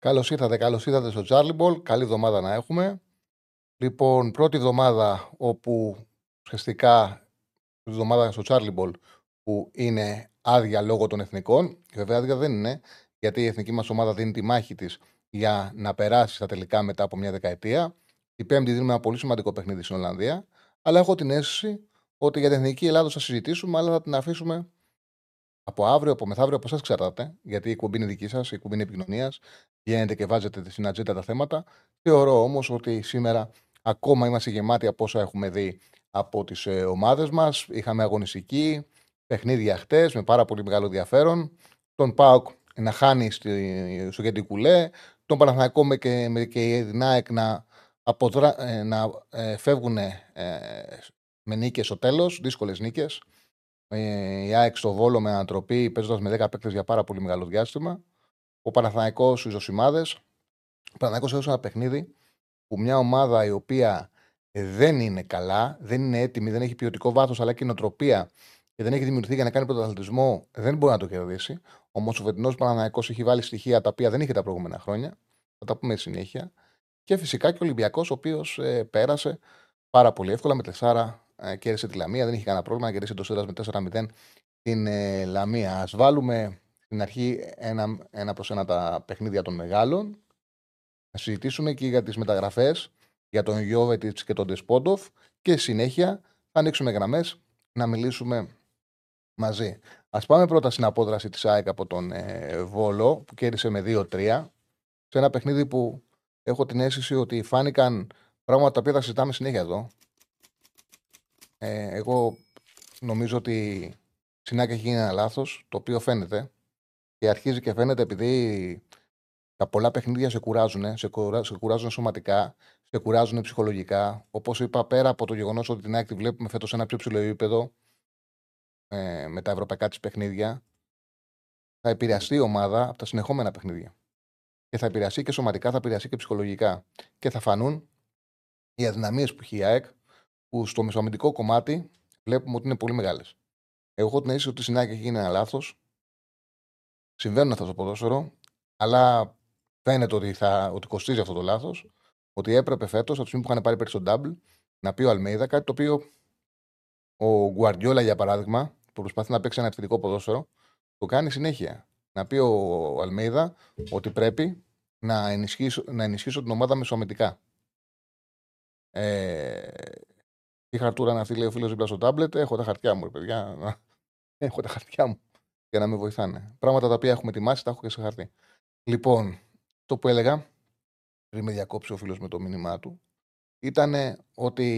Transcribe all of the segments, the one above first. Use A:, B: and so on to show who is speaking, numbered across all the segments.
A: Καλώς ήρθατε, καλώς ήρθατε στο Charlie Ball. Καλή εβδομάδα να έχουμε. Λοιπόν, πρώτη εβδομάδα όπου ουσιαστικά η εβδομάδα στο Charlie Ball που είναι άδεια λόγω των εθνικών. Βέβαια, άδεια δεν είναι, γιατί η εθνική μας ομάδα δίνει τη μάχη της για να περάσει στα τελικά μετά από μια δεκαετία. Η Πέμπτη δίνουμε ένα πολύ σημαντικό παιχνίδι στην Ολλανδία. Αλλά έχω την αίσθηση ότι για την εθνική Ελλάδα θα συζητήσουμε, αλλά θα την αφήσουμε από αύριο, από μεθαύριο, από εσάς ξέρατε, γιατί η κουμπί είναι δική σας, η κουμπί είναι επικοινωνίας, βγαίνετε και βάζετε στην ατζέντα τα θέματα. Θεωρώ όμως ότι σήμερα ακόμα είμαστε γεμάτοι από όσα έχουμε δει από τις ε, ομάδες μας. Είχαμε αγωνιστική, παιχνίδια χτες με πάρα πολύ μεγάλο ενδιαφέρον. Τον Πάοκ να χάνει στο Κουλέ, τον Παναθηναϊκό με και, με και η Νάεκ να, αποδρα... Ε, να ε, φεύγουν ε, με νίκες στο τέλος, δύσκολες νίκες. Ε, η ΑΕΚ στο Βόλο με ανατροπή, παίζοντας με 10 παίκτες για πάρα πολύ μεγάλο διάστημα. Ο Παναθηναϊκός στου Ζωσιμάδες. Ο Παναθηναϊκός έδωσε ένα παιχνίδι που μια ομάδα η οποία δεν είναι καλά, δεν είναι έτοιμη, δεν έχει ποιοτικό βάθος αλλά και νοοτροπία και δεν έχει δημιουργηθεί για να κάνει πρωταθλητισμό, δεν μπορεί να το κερδίσει. Όμω ο φετινό Παναναναϊκό έχει βάλει στοιχεία τα οποία δεν είχε τα προηγούμενα χρόνια. Θα τα πούμε συνέχεια. Και φυσικά και ο Ολυμπιακός, ο οποίος ε, πέρασε πάρα πολύ εύκολα με τεσσάρα ε, κέρδισε τη Λαμία, δεν είχε κανένα πρόβλημα να κερδίσει το Σίδα με 4-0 την ε, Λαμία. Α βάλουμε στην αρχή ένα, ένα προς ένα τα παιχνίδια των μεγάλων. Να συζητήσουμε και για τις μεταγραφές για τον Γιώβετιτς και τον Τεσπόντοφ και συνέχεια θα ανοίξουμε γραμμές να μιλήσουμε μαζί. Α πάμε πρώτα στην απόδραση της ΑΕΚ από τον ε, Βόλο που κέρδισε με 2-3 σε ένα παιχνίδι που έχω την αίσθηση ότι φάνηκαν πράγματα τα οποία θα συζητάμε συνέχεια εδώ. Ε, εγώ νομίζω ότι συνάκα έχει γίνει ένα λάθος, το οποίο φαίνεται και αρχίζει και φαίνεται επειδή τα πολλά παιχνίδια σε κουράζουν, σε, σε κουράζουν σωματικά, σε κουράζουν ψυχολογικά. Όπως είπα, πέρα από το γεγονός ότι την ΑΕΚ βλέπουμε φέτος σε ένα πιο ψηλό επίπεδο ε, με τα ευρωπαϊκά της παιχνίδια, θα επηρεαστεί η ομάδα από τα συνεχόμενα παιχνίδια. Και θα επηρεαστεί και σωματικά, θα επηρεαστεί και ψυχολογικά. Και θα φανούν οι αδυναμίες που έχει η ΑΕΚ που στο μεσοαμυντικό κομμάτι βλέπουμε ότι είναι πολύ μεγάλες. Εγώ έχω την αίσθηση ότι η συνάγκη έχει γίνει ένα λάθος. Συμβαίνουν αυτά στο ποδόσφαιρο, αλλά φαίνεται ότι, θα, ότι κοστίζει αυτό το λάθος. Ότι έπρεπε φέτος, από τη στιγμή που είχαν πάρει πέρυσι τον Double, να πει ο Αλμέιδα κάτι το οποίο ο Γκουαρδιόλα, για παράδειγμα, που προσπαθεί να παίξει ένα ευθυντικό ποδόσφαιρο, το κάνει συνέχεια. Να πει ο Αλμέιδα ότι πρέπει να ενισχύσω, να ενισχύσω την ομάδα μεσοαμυντικά. Ε, τι χαρτούρα να αυτή, λέει ο φίλος δίπλα στο τάμπλετ. Έχω τα χαρτιά μου, ρε παιδιά. Έχω τα χαρτιά μου για να με βοηθάνε. Πράγματα τα οποία έχουμε ετοιμάσει, τα έχω και σε χαρτί. Λοιπόν, το που έλεγα, πριν με διακόψει ο φίλος με το μήνυμά του, ήταν ότι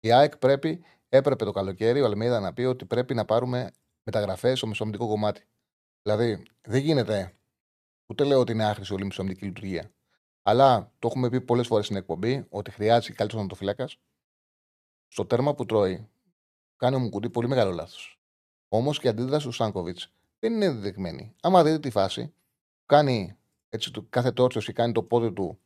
A: η ΑΕΚ πρέπει, έπρεπε το καλοκαίρι ο Αλμίδα να πει ότι πρέπει να πάρουμε μεταγραφές στο μεσομητικό κομμάτι. Δηλαδή, δεν γίνεται. Ούτε λέω ότι είναι άχρηστη όλη η μεσομητική λειτουργία. Αλλά το έχουμε πει πολλές φορές στην εκπομπή ότι χρειάζεται καλύτερος φυλάκα στο τέρμα που τρώει, κάνει ο Μουκουντή πολύ μεγάλο λάθος. Όμως και η αντίδραση του Σάνκοβιτς δεν είναι δεδειγμένη. Άμα δείτε τη φάση, κάνει έτσι, κάθε τόρτσο και κάνει το πόδι του,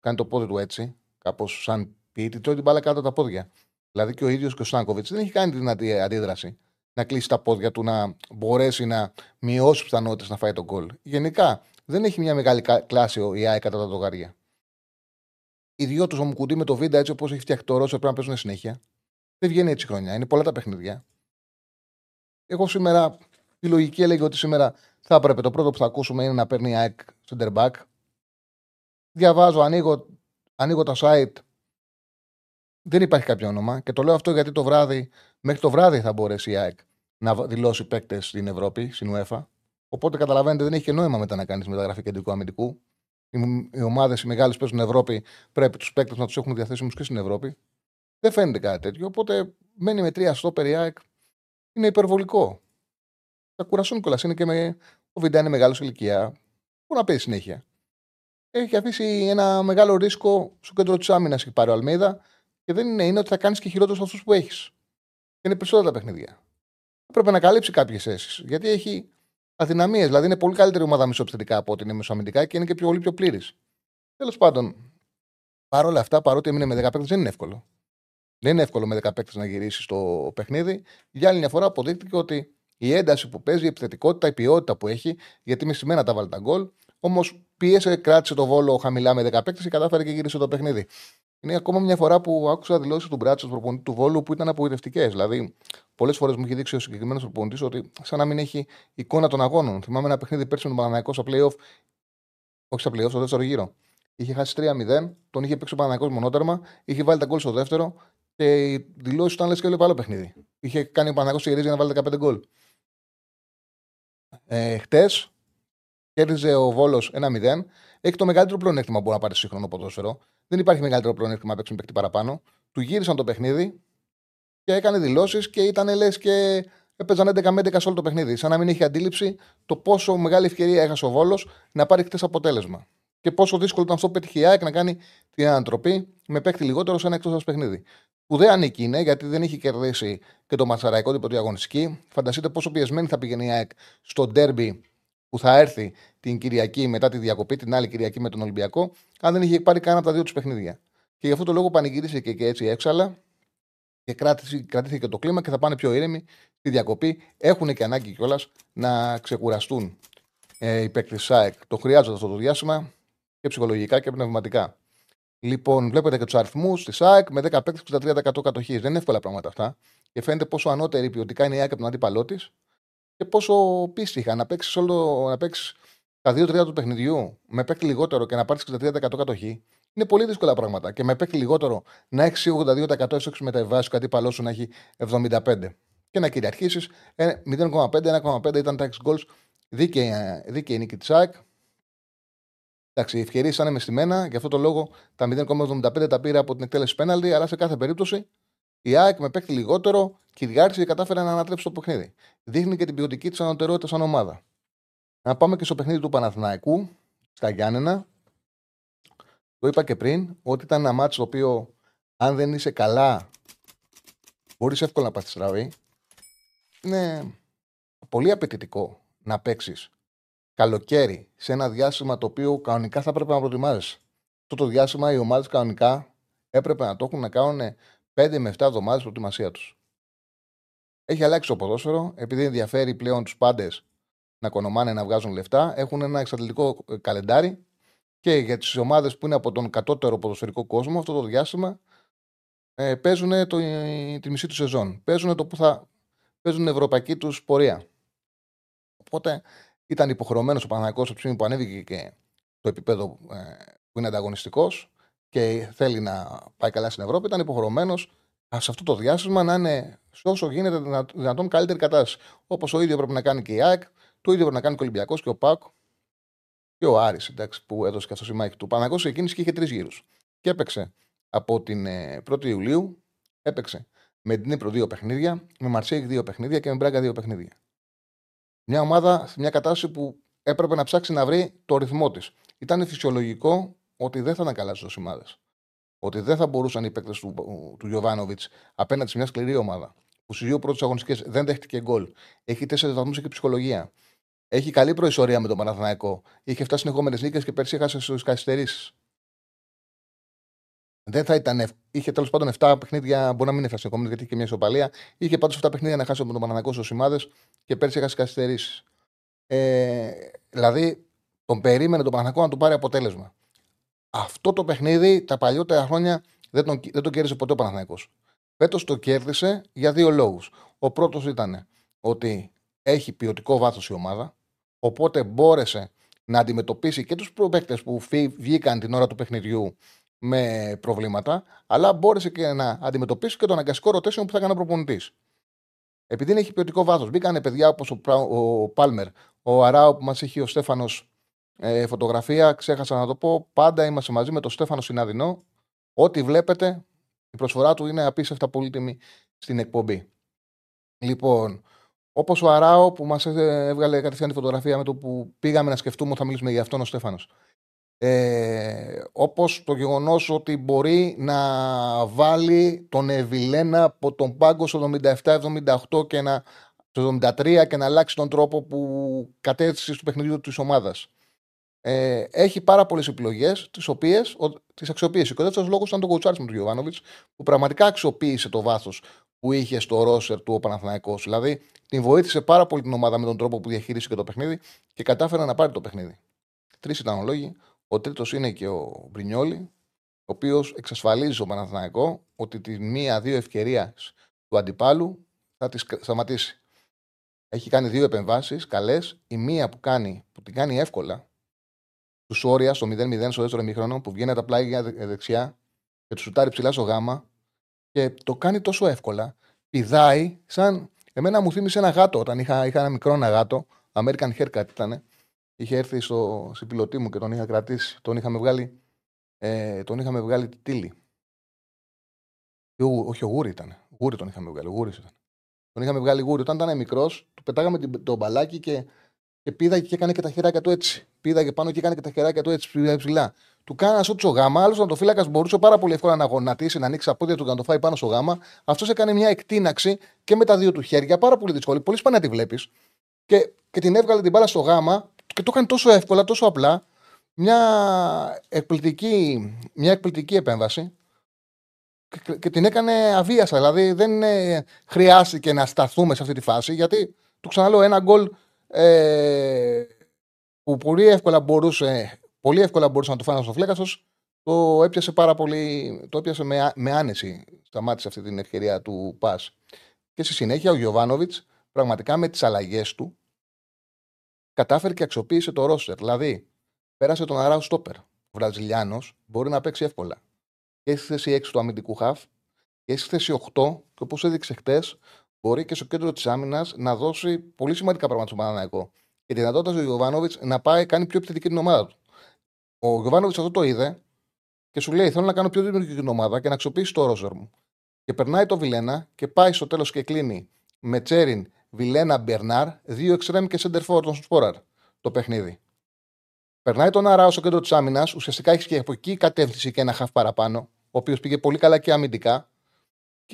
A: κάνει το πόδι του έτσι, κάπως σαν ποιήτη, τρώει την μπάλα κάτω από τα πόδια. Δηλαδή και ο ίδιος και ο Σάνκοβιτς δεν έχει κάνει την αντίδραση να κλείσει τα πόδια του, να μπορέσει να μειώσει πιθανότητες να φάει τον κόλ. Γενικά δεν έχει μια μεγάλη κλάση η ΑΕ κατά τα δογάρια οι δυο τους Ομουκουντή με το βίντεο έτσι όπως έχει φτιαχτεί το Ρώσο πρέπει να παίζουν συνέχεια. Δεν βγαίνει έτσι χρόνια. Είναι πολλά τα παιχνίδια. Εγώ σήμερα η λογική έλεγε ότι σήμερα θα έπρεπε το πρώτο που θα ακούσουμε είναι να παίρνει ΑΕΚ center back. Διαβάζω, ανοίγω, ανοίγω τα site. Δεν υπάρχει κάποιο όνομα. Και το λέω αυτό γιατί το βράδυ, μέχρι το βράδυ θα μπορέσει η ΑΕΚ να δηλώσει παίκτες στην Ευρώπη, στην UEFA. Οπότε καταλαβαίνετε δεν έχει και νόημα μετά να κάνεις μεταγραφή κεντρικού αμυντικού οι ομάδες οι μεγάλες παίζουν στην Ευρώπη, πρέπει τους παίκτες να τους έχουν διαθέσιμους και στην Ευρώπη. Δεν φαίνεται κάτι τέτοιο. Οπότε μένει με τρία στο Περιάκ. Είναι υπερβολικό. Θα κουρασούν κιόλας. Είναι και με. Ο Βιντά είναι μεγάλος ηλικία. Πού να παίζει συνέχεια. Έχει αφήσει ένα μεγάλο ρίσκο στο κέντρο της άμυνας και πάρει ο Αλμίδα και δεν είναι, είναι ότι θα κάνεις και χειρότερο από αυτούς που έχεις. Και είναι περισσότερα τα παιχνίδια. Πρέπει να καλύψει κάποιες θέσεις. Γιατί έχει αδυναμίες. Δηλαδή είναι πολύ καλύτερη ομάδα μισοεπιθετικά από ότι είναι μεσοαμυντικά και είναι και πιο, πολύ πιο πλήρης. Τέλος πάντων, παρόλα αυτά, παρότι έμεινε με 10 παίκτες, δεν είναι εύκολο. Δεν είναι εύκολο με 10 παίκτες να γυρίσει το παιχνίδι. Για άλλη μια φορά αποδείχτηκε ότι η ένταση που παίζει, η επιθετικότητα, η ποιότητα που έχει, γιατί με σημαίνα τα βάλει τα γκολ. Όμως πίεσε, κράτησε το βόλο χαμηλά με 10 παίκτες και κατάφερε και γύρισε το παιχνίδι. Είναι ακόμα μια φορά που άκουσα δηλώσεις του Μπράτσο, του προπονητή του Βόλου, που ήταν απογοητευτικές. Δηλαδή, πολλές φορές μου έχει δείξει ο συγκεκριμένος προπονητής ότι σαν να μην έχει εικόνα των αγώνων. Θυμάμαι ένα παιχνίδι πέρσι με τον Παναναναϊκό στο playoff, όχι στα playoff, στο δεύτερο γύρο. Είχε χάσει 3-0, τον είχε παίξει ο Παναναναϊκό μονότερμα, είχε βάλει τα γκολ στο δεύτερο και οι δηλώσεις ήταν λες και έβλεπε άλλο παιχνίδι. Είχε κάνει ο Παναναναϊκό γυρίζει για να βάλει 15 γκολ. Ε, Χτες κέρδιζε ο Βόλος 1-0. Έχει το μεγαλύτερο πλεονέκτημα που μπορεί να πάρει σύγχρονο ποδόσφαιρο. Δεν υπάρχει μεγαλύτερο πλεονέκτημα να παίξει παίκτη παραπάνω. Του γύρισαν το παιχνίδι και έκανε δηλώσεις και ήταν λες και έπαιζαν 11 με 11 σε όλο το παιχνίδι. Σαν να μην είχε αντίληψη το πόσο μεγάλη ευκαιρία έχασε ο Βόλος να πάρει χτες αποτέλεσμα. Και πόσο δύσκολο ήταν αυτό που πέτυχε η ΑΕΚ να κάνει την ανατροπή με παίκτη λιγότερο σε ένα εκτός παιχνίδι. Που δεν ανήκει είναι, γιατί δεν έχει κερδίσει και το Ματσαραϊκό την αγωνιστική. Φανταστείτε πόσο πιεσμένη θα πηγαίνει η ΑΕΚ στο ντέρμπι που θα έρθει την Κυριακή μετά τη διακοπή, την άλλη Κυριακή με τον Ολυμπιακό, αν δεν είχε πάρει κανένα από τα δύο τους παιχνίδια. Και γι' αυτό το λόγο πανηγυρίστηκε και έτσι έξαλα και κρατήθηκε το κλίμα και θα πάνε πιο ήρεμοι στη διακοπή. Έχουν και ανάγκη κιόλας να ξεκουραστούν ε, οι παίκτες ΣΑΕΚ. Το χρειάζονται αυτό το διάστημα και ψυχολογικά και πνευματικά. Λοιπόν, βλέπετε και τους αριθμούς της ΣΑΕΚ με 10 παίκτες 63% κατοχής. Δεν είναι εύκολα πράγματα αυτά. Και φαίνεται πόσο ανώτερη ποιοτικά είναι η ΑΕΚ από τον αντίπαλό της και πόσο πίστη είχα να παίξεις όλο, να παίξεις τα δύο τρίτα του παιχνιδιού με παίκτη λιγότερο και να πάρεις 63% κατοχή. Είναι πολύ δύσκολα πράγματα. Και με παίκτη λιγότερο να έχεις 82% έσω μεταβάσει κάτι παλό σου να έχει 75%. Και να κυριαρχήσεις 0,5-1,5 ήταν τα 6 goals. Δίκαιη, δίκαιη νίκη της ΑΕΚ. Εντάξει, οι ευκαιρίες ήταν μεστημένα, γι' αυτό το λόγο τα 0,75 τα πήρε από την εκτέλεση πέναλτι, αλλά σε κάθε περίπτωση η ΑΕΚ με παίκτη λιγότερο κυριάρχησε και κατάφερε να ανατρέψει το παιχνίδι. Δείχνει και την ποιοτική της ανωτερότητα σαν ομάδα. Να πάμε και στο παιχνίδι του Παναθηναϊκού, στα Γιάννενα. Το είπα και πριν, ότι ήταν ένα μάτσο το οποίο αν δεν είσαι καλά, μπορείς εύκολα να πάθεις στραβή. Είναι πολύ απαιτητικό να παίξεις καλοκαίρι σε ένα διάστημα το οποίο κανονικά θα έπρεπε να προετοιμάζει. Αυτό το διάστημα οι ομάδες κανονικά έπρεπε να το έχουν να κάνουν 5 με 7 εβδομάδες προετοιμασία τους. Έχει αλλάξει το ποδόσφαιρο, επειδή ενδιαφέρει πλέον τους πάντες να κονομάνε να βγάζουν λεφτά. Έχουν ένα εξαντλητικό ε, καλεντάρι και για τις ομάδες που είναι από τον κατώτερο ποδοσφαιρικό κόσμο, αυτό το διάστημα ε, παίζουν το, τη μισή του σεζόν. Παίζουν το που θα παίζουν ευρωπαϊκή τους πορεία. Οπότε ήταν υποχρεωμένος ο Παναγικό από τη που ανέβηκε και το επίπεδο ε, που είναι ανταγωνιστικός και θέλει να πάει καλά στην Ευρώπη, ήταν υποχρεωμένος σε αυτό το διάστημα να είναι όσο γίνεται δυνατόν καλύτερη κατάσταση. Όπως ο ίδιο πρέπει να κάνει και η ΑΕΚ, το ίδιο πρέπει να κάνει και ο Ολυμπιακός και ο ΠΑΚ και ο Άρης, εντάξει, που έδωσε και αυτός η μάχη του. Παναγό εκείνη και είχε τρεις γύρους. Και έπαιξε από την 1η ε, Ιουλίου, έπαιξε με την Ήπρο δύο παιχνίδια, με Μαρσέικ δύο παιχνίδια και με Μπράγκα δύο παιχνίδια. Μια ομάδα σε μια κατάσταση που έπρεπε να ψάξει να βρει το ρυθμό της. Ήταν φυσιολογικό ότι δεν θα ήταν καλά στι ομάδες. Ότι δεν θα μπορούσαν οι παίκτες του, του Γιωβάνοβιτς απέναντι σε μια σκληρή ομάδα που στι δύο πρώτε αγωνιστικές δεν δέχτηκε γκολ. Έχει τέσσερις βαθμούς και ψυχολογία. Έχει καλή προϊσορία με τον Παναθηναϊκό. Είχε 7 συνεχόμενες νίκες και πέρσι έχασε στι καθυστερήσει. Δεν θα ήταν. Είχε τέλος πάντων 7 παιχνίδια, μπορεί να μην είναι συνεχόμενε γιατί είχε μια ισοπαλία. Είχε πάντως 7 παιχνίδια να χάσει με τον Παναθηναϊκό στους σημάδες και πέρσι έχασε καθυστερήσει. Ε, δηλαδή, τον περίμενε τον Παναθηναϊκό να του πάρει αποτέλεσμα. Αυτό το παιχνίδι τα παλιότερα χρόνια δεν τον, δεν τον κέρδισε ποτέ ο Παναθυναϊκό. Φέτος το κέρδισε για δύο λόγους. Ο πρώτος ήταν ότι έχει ποιοτικό βάθος η ομάδα, οπότε μπόρεσε να αντιμετωπίσει και τους προπαίκτε που βγήκαν την ώρα του παιχνιδιού με προβλήματα, αλλά μπόρεσε και να αντιμετωπίσει και τον αγκαστικό ρωτήσεων που θα έκανε ο προπονητής. Επειδή έχει ποιοτικό βάθος, μπήκαν παιδιά όπως ο, Πάλμερ, ο Αράου που μας έχει ο Στέφανος ε, φωτογραφία, ξέχασα να το πω. Πάντα είμαστε μαζί με τον Στέφανο Συνάδεινο. Ό,τι βλέπετε, η προσφορά του είναι απίστευτα πολύτιμη στην εκπομπή. Λοιπόν, Όπως ο Αράο που μας έβγαλε κατευθείαν τη φωτογραφία με το που πήγαμε να σκεφτούμε ότι θα μιλήσουμε για αυτόν ο Στέφανος. Ε, Όπως το γεγονός ότι μπορεί να βάλει τον Εβιλένα από τον πάγκο στο 77-78 και να, το 73 και να αλλάξει τον τρόπο που κατέθεσε στο παιχνίδι της ομάδας. Ε, έχει πάρα πολλές επιλογές, τις οποίες τις αξιοποίησε. Και ο δεύτερος λόγος ήταν το κοουτσάρισμα του Γιωβάνοβιτς, που πραγματικά αξιοποίησε το βάθος που είχε στο ρόσερ του ο Παναθηναϊκός. Δηλαδή, την βοήθησε πάρα πολύ την ομάδα με τον τρόπο που διαχείρισε το παιχνίδι και κατάφερε να πάρει το παιχνίδι. Τρεις ήταν ο λόγοι. Ο τρίτος είναι και ο Μπρινιόλη, ο οποίος εξασφαλίζει στο Παναθηναϊκό ότι τη μία-δύο ευκαιρίας του αντιπάλου θα τη σταματήσει. Έχει κάνει δύο επεμβάσεις καλές. Η μία που, κάνει, που την κάνει εύκολα, τους Σόρια στο 0-0 στο δεύτερο ημίχρονο, που βγαίνει από τα πλάγια δεξιά και τους σουτάρει ψηλά στο γάμα και το κάνει τόσο εύκολα. Πηδάει σαν. Εμένα μου θύμισε ένα γάτο όταν είχα, είχα ένα μικρό ένα γάτο. American Haircut ήταν. Είχε έρθει στο, στην πιλωτή μου και τον είχα κρατήσει. Τον είχαμε βγάλει, ε, τον είχαμε βγάλει τη τίλη. όχι, ο γούρι ήταν. Γούρι τον είχαμε βγάλει. Γούρις ήταν. Τον είχαμε βγάλει γούρι. Όταν ήταν μικρός, του πετάγαμε το μπαλάκι και, και πήδαγε και έκανε και τα χεράκια του έτσι. Πήδαγε πάνω και έκανε και τα χεράκια του έτσι ψηλά. Του κάνει ένα σούτσο γάμα. Άλλος να το φύλακα μπορούσε πάρα πολύ εύκολα να γονατίσει, να ανοίξει τα πόδια του και να το φάει πάνω στο γάμα. Αυτός έκανε μια εκτείναξη και με τα δύο του χέρια. Πάρα πολύ δύσκολη. Πολύ σπάνια τη βλέπεις. Και, και την έβγαλε την μπάλα στο γάμα και το έκανε τόσο εύκολα, τόσο απλά. Μια εκπληκτική, μια εκπληκτική επέμβαση και, και την έκανε αβίασα. Δηλαδή δεν ε, χρειάστηκε να σταθούμε σε αυτή τη φάση γιατί του ξαναλέω ένα γκολ ε, που πολύ εύκολα μπορούσε πολύ εύκολα μπορούσε να το φάνε στο φλέκαστος. Το έπιασε πάρα πολύ. Το έπιασε με, με άνεση. Σταμάτησε αυτή την ευκαιρία του Πας. Και στη συνέχεια ο Γιωβάνοβιτς πραγματικά με τις αλλαγές του κατάφερε και αξιοποίησε το ρόστερ. Δηλαδή, πέρασε τον Αράου Στόπερ. Ο Βραζιλιάνος μπορεί να παίξει εύκολα. Και στη θέση 6 του αμυντικού χαφ και στη θέση 8, και όπως έδειξε χτες, μπορεί και στο κέντρο της άμυνας να δώσει πολύ σημαντικά πράγματα στον Παναναναϊκό. Και τη δυνατότητα του Γιωβάνοβιτ να πάει κάνει πιο επιθετική την ομάδα του. Ο Γιωβάνοβιτ αυτό το είδε και σου λέει: Θέλω να κάνω πιο δημιουργική την ομάδα και να αξιοποιήσει το ρόζερ μου. Και περνάει το Βιλένα και πάει στο τέλος και κλείνει με Τσέριν, Βιλένα, Μπερνάρ, δύο εξτρέμ και σέντερ τον Σπόραρ το παιχνίδι. Περνάει τον Αράο στο κέντρο της άμυνας, ουσιαστικά έχει και από εκεί κατεύθυνση και ένα χαφ παραπάνω, ο οποίος πήγε πολύ καλά και αμυντικά.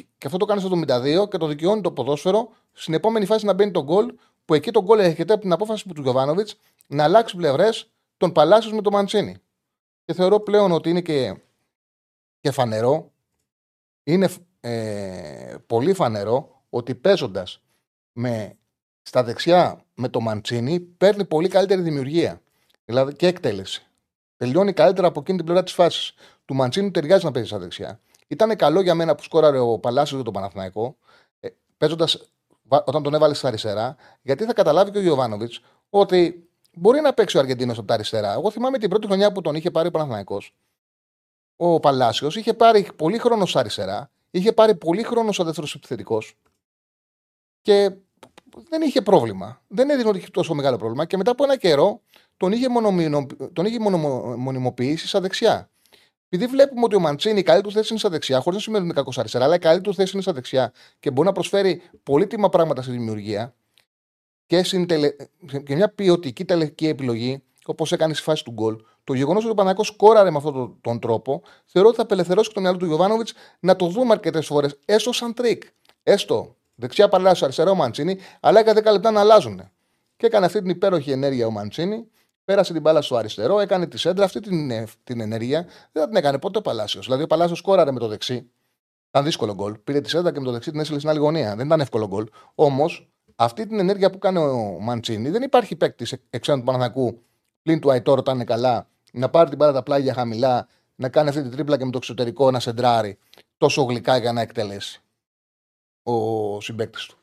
A: Και αυτό το κάνει στο 72 και το δικαιώνει το ποδόσφαιρο στην επόμενη φάση να μπαίνει τον γκολ, που εκεί τον γκολ έρχεται από την απόφαση του Γιωβάνοβιτ να αλλάξει πλευρές τον Παλάσιος με τον Μαντσίνη. Και θεωρώ πλέον ότι είναι και, και φανερό, είναι ε, πολύ φανερό ότι παίζοντας με, στα δεξιά με τον Μαντσίνη παίρνει πολύ καλύτερη δημιουργία. Δηλαδή και εκτέλεση. Τελειώνει καλύτερα από εκείνη την πλευρά της φάσης. Του Μαντσίνη ταιριάζει να παίζει στα δεξιά. Ήταν καλό για μένα που σκόραρε ο Παλάσιος για τον Παναθηναϊκό, ε, παίζοντας όταν τον έβαλες στα αριστερά, γιατί θα καταλάβει και ο Γιωβάνοβιτς ότι Μπορεί να παίξει ο Αργεντίνος από τα αριστερά. Εγώ θυμάμαι την πρώτη χρονιά που τον είχε πάρει ο Παναθναϊκό. Ο Παλάσιος είχε πάρει πολύ χρόνο στα αριστερά. Είχε πάρει πολύ χρόνο σαν δεύτερος επιθετικός. Και δεν είχε πρόβλημα. Δεν έδινε ότι είχε τόσο μεγάλο πρόβλημα. Και μετά από ένα καιρό τον είχε, μονομινο... τον είχε μονιμοποιήσει στα δεξιά. Επειδή βλέπουμε ότι ο Μαντσίνη η καλή του θέση είναι στα δεξιά, χωρίς να σημαίνει ότι είναι κακός αριστερά, αλλά η καλή του θέση είναι στα δεξιά και μπορεί να προσφέρει πολύτιμα πράγματα στη δημιουργία, και, τελε... και μια ποιοτική τελική επιλογή, όπως έκανε στη φάση του γκολ, το γεγονός ότι ο Παλάσιος σκόραρε με αυτόν τον τρόπο, θεωρώ ότι θα απελευθερώσει το μυαλό του Γιοβάνοβιτς να το δούμε αρκετές φορές, έστω σαν τρικ. Έστω δεξιά Παλάσιο, αριστερά ο Μαντσίνη, αλλά έκανε 10 λεπτά να αλλάζουν. Και έκανε αυτή την υπέροχη ενέργεια ο Μαντσίνη, πέρασε την μπάλα στο αριστερό, έκανε τη σέντρα, αυτή την, ε, την ενέργεια δεν θα την έκανε ποτέ ο Παλάσιος. Δηλαδή ο Παλάσιος σκόραρε με το δεξί. Ήταν δύσκολο γκολ. Πήρε τη σέντρα και με το δεξί την έστειλε στην άλλη γωνία. Δεν ήταν εύκολο γκολ. Όμως αυτή την ενέργεια που κάνει ο Μαντσίνη δεν υπάρχει παίκτη εξτρέμ του Παναθηναϊκού πλην του Αϊτόρ όταν είναι καλά, να πάρει την πάρα τα πλάγια χαμηλά, να κάνει αυτή την τρίπλα και με το εξωτερικό να σεντράρει τόσο γλυκά για να εκτελέσει ο συμπέκτη του.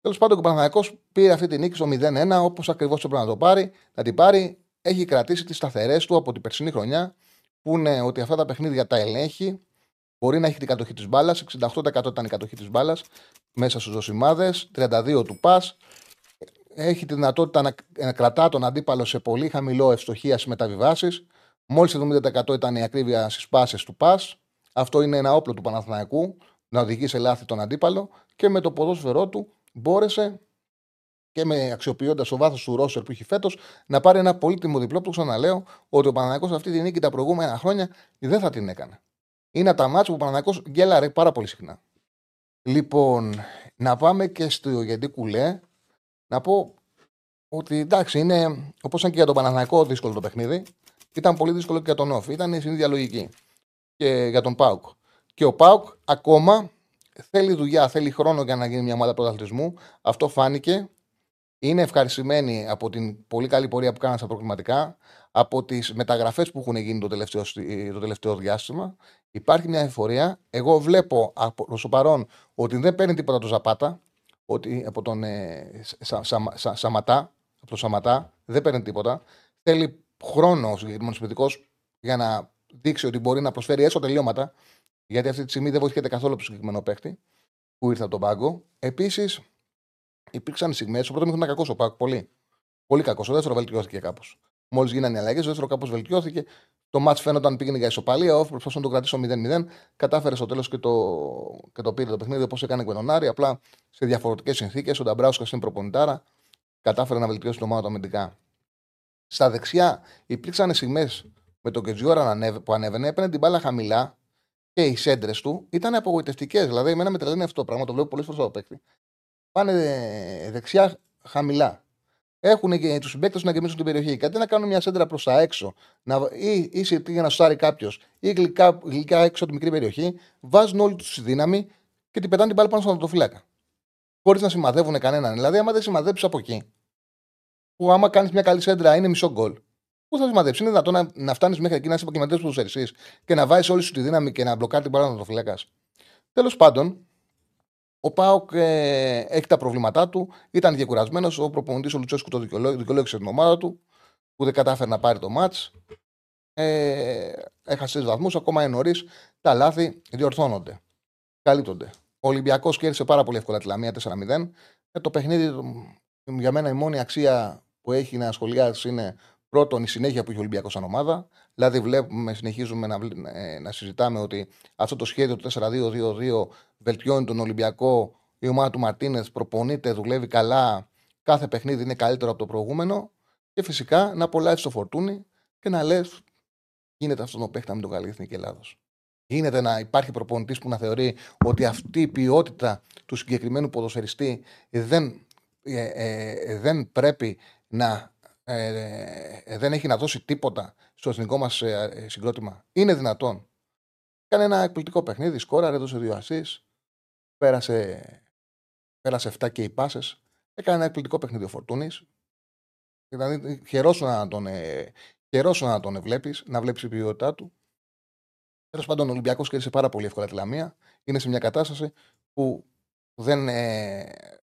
A: Τέλος πάντων, ο Παναθανικό πήρε αυτή την νίκη στο 0-1, όπως ακριβώς έπρεπε να το πάρει, να την πάρει. Έχει κρατήσει τις σταθερές του από την περσινή χρονιά, που είναι ότι αυτά τα παιχνίδια τα ελέγχει. Μπορεί να έχει την κατοχή της μπάλας. 68% ήταν η κατοχή της μπάλας μέσα στους δοσημάδε, 32 του πας. Έχει τη δυνατότητα να, να κρατά τον αντίπαλο σε πολύ χαμηλό ευστοχία στις μεταβιβάσεις. Μόλις 70% ήταν η ακρίβεια στις πάσες του πας. Αυτό είναι ένα όπλο του Παναθηναϊκού να οδηγεί σε λάθη τον αντίπαλο και με το ποδόσφαιρό του μπόρεσε και με αξιοποιώντας το βάθος του Ρόσερ που έχει φέτος να πάρει ένα πολύτιμο διπλό που ξαναλέω ότι ο Παναναναϊκό αυτή τη νίκη τα προηγούμενα χρόνια δεν θα την έκανε. Είναι τα μάτια που ο Παναναναϊκό γκέλαρε πάρα πολύ συχνά. Λοιπόν, να πάμε και στο γιατί κουλέ. Να πω ότι εντάξει, είναι όπως ήταν και για τον Παναναναϊκό δύσκολο το παιχνίδι. Ήταν πολύ δύσκολο και για τον Όφη. Ήταν η συνήθεια λογική. Και για τον Πάουκ. Και ο Πάουκ ακόμα θέλει δουλειά, θέλει χρόνο για να γίνει μια ομάδα πρωταθλητισμού. Αυτό φάνηκε. Είναι ευχαριστημένοι από την πολύ καλή πορεία που κάναν στα προκριματικά, από τις μεταγραφές που έχουν γίνει το τελευταίο, το τελευταίο διάστημα. Υπάρχει μια εφορία. Εγώ βλέπω προς το παρόν ότι δεν παίρνει τίποτα το Ζαπάτα, ότι από τον ε, σα, σα, σα, Σαματά, από τον Σαματά, δεν παίρνει τίποτα. Θέλει χρόνος ο συγκεκριμένο παιδικό για να δείξει ότι μπορεί να προσφέρει έστω τελειώματα. Γιατί αυτή τη στιγμή δεν βοηθιέται καθόλου από το συγκεκριμένο παίχτη που ήρθε από τον πάγκο. Επίσης, υπήρξαν στιγμές. Ο πρώτο ήταν κακός ο Πάκ. Πολύ. Πολύ κακός. Ο δεύτερο βελτιώθηκε κάπως. Μόλις γίνανε οι αλλαγές, ο δεύτερο κάπως βελτιώθηκε. Το μάτς φαίνονταν πήγαινε για ισοπαλία. Ο προσπαθούσε να το κρατήσω 0-0. Κατάφερε στο τέλος και, το, και το πήρε το παιχνίδι όπως έκανε και τον Άρη. Απλά σε διαφορετικές συνθήκες. Ο Νταμπράουσκα είναι προπονητάρα. Κατάφερε να βελτιώσει το ομάδα αμυντικά. Στα δεξιά υπήρξαν στιγμές με τον Κετζιόρα που ανέβαινε, έπαιρνε την μπάλα χαμηλά και οι σέντρες του ήταν απογοητευτικές. Δηλαδή, εμένα με τρελαίνει αυτό το πράγμα, το βλέπω πολλές φορές στο παίκτη. Πάνε δεξιά χαμηλά. Έχουν και τους συμπαίκτες να γεμίσουν την περιοχή. Κάτι να κάνουν μια σέντρα προς τα έξω, να, ή, ή για να σάρει κάποιος, ή γλυκά, γλυκά έξω από τη μικρή περιοχή, βάζουν όλη τους τη δύναμη και την πετάνε την πάλι πάνω στον ατοφυλάκα. Χωρίς να σημαδεύουν κανέναν. Δηλαδή, άμα δεν σημαδέψεις από εκεί, που άμα κάνεις μια καλή σέντρα είναι μισό γκολ, Πού θα σημαδέψει. Είναι δυνατόν να, να φτάνεις μέχρι εκεί να είσαι επαγγελματία ποδοσφαιριστή και να βάζεις όλη σου τη δύναμη και να μπλοκάρει την παράδοση του φυλακάς. Τέλος πάντων, ο Πάοκ ε, έχει τα προβλήματά του. Ήταν διακουρασμένος. Ο προπονητής ο Λουτσέσκου το δικαιολόγησε την ομάδα του που δεν κατάφερε να πάρει το ματ. Ε, έχασε τρεις βαθμούς. Ακόμα είναι νωρίς. Τα λάθη διορθώνονται. Καλύπτονται. Ο Ολυμπιακός κέρδισε πάρα πολύ εύκολα τη Λαμία 4-0. Ε, το παιχνίδι για μένα η μόνη αξία που έχει να σχολιάσεις είναι Πρώτον, η συνέχεια που έχει ο Ολυμπιακός σαν ομάδα. Δηλαδή, βλέπουμε, συνεχίζουμε να, ε, να συζητάμε ότι αυτό το σχέδιο του 4-2-2-2 βελτιώνει τον Ολυμπιακό. Η ομάδα του Μαρτίνες προπονείται, δουλεύει καλά. Κάθε παιχνίδι είναι καλύτερο από το προηγούμενο. Και φυσικά να απολαύσει το φορτούνι και να λες: Γίνεται αυτό το παίχτη με τον καλή εθνική Ελλάδος. Γίνεται να υπάρχει προπονητής που να θεωρεί ότι αυτή η ποιότητα του συγκεκριμένου ποδοσφαιριστή δεν, ε, ε, δεν πρέπει να ε, ε, δεν έχει να δώσει τίποτα στο εθνικό μας ε, συγκρότημα. Είναι δυνατόν. Κάνει ένα εκπληκτικό παιχνίδι, σκόρα, έδωσε δύο ασεί, πέρασε, πέρασε 7 και οι πάσες. Έκανε ένα εκπληκτικό παιχνίδι ο Φορτούνης. Δηλαδή, χαιρόσου να τον, ε, να τον βλέπεις, να βλέπεις η ποιότητά του. Τέλος πάντων, ο Ολυμπιακός κέρδισε πάρα πολύ εύκολα τη Λαμία. Είναι σε μια κατάσταση που δεν ε,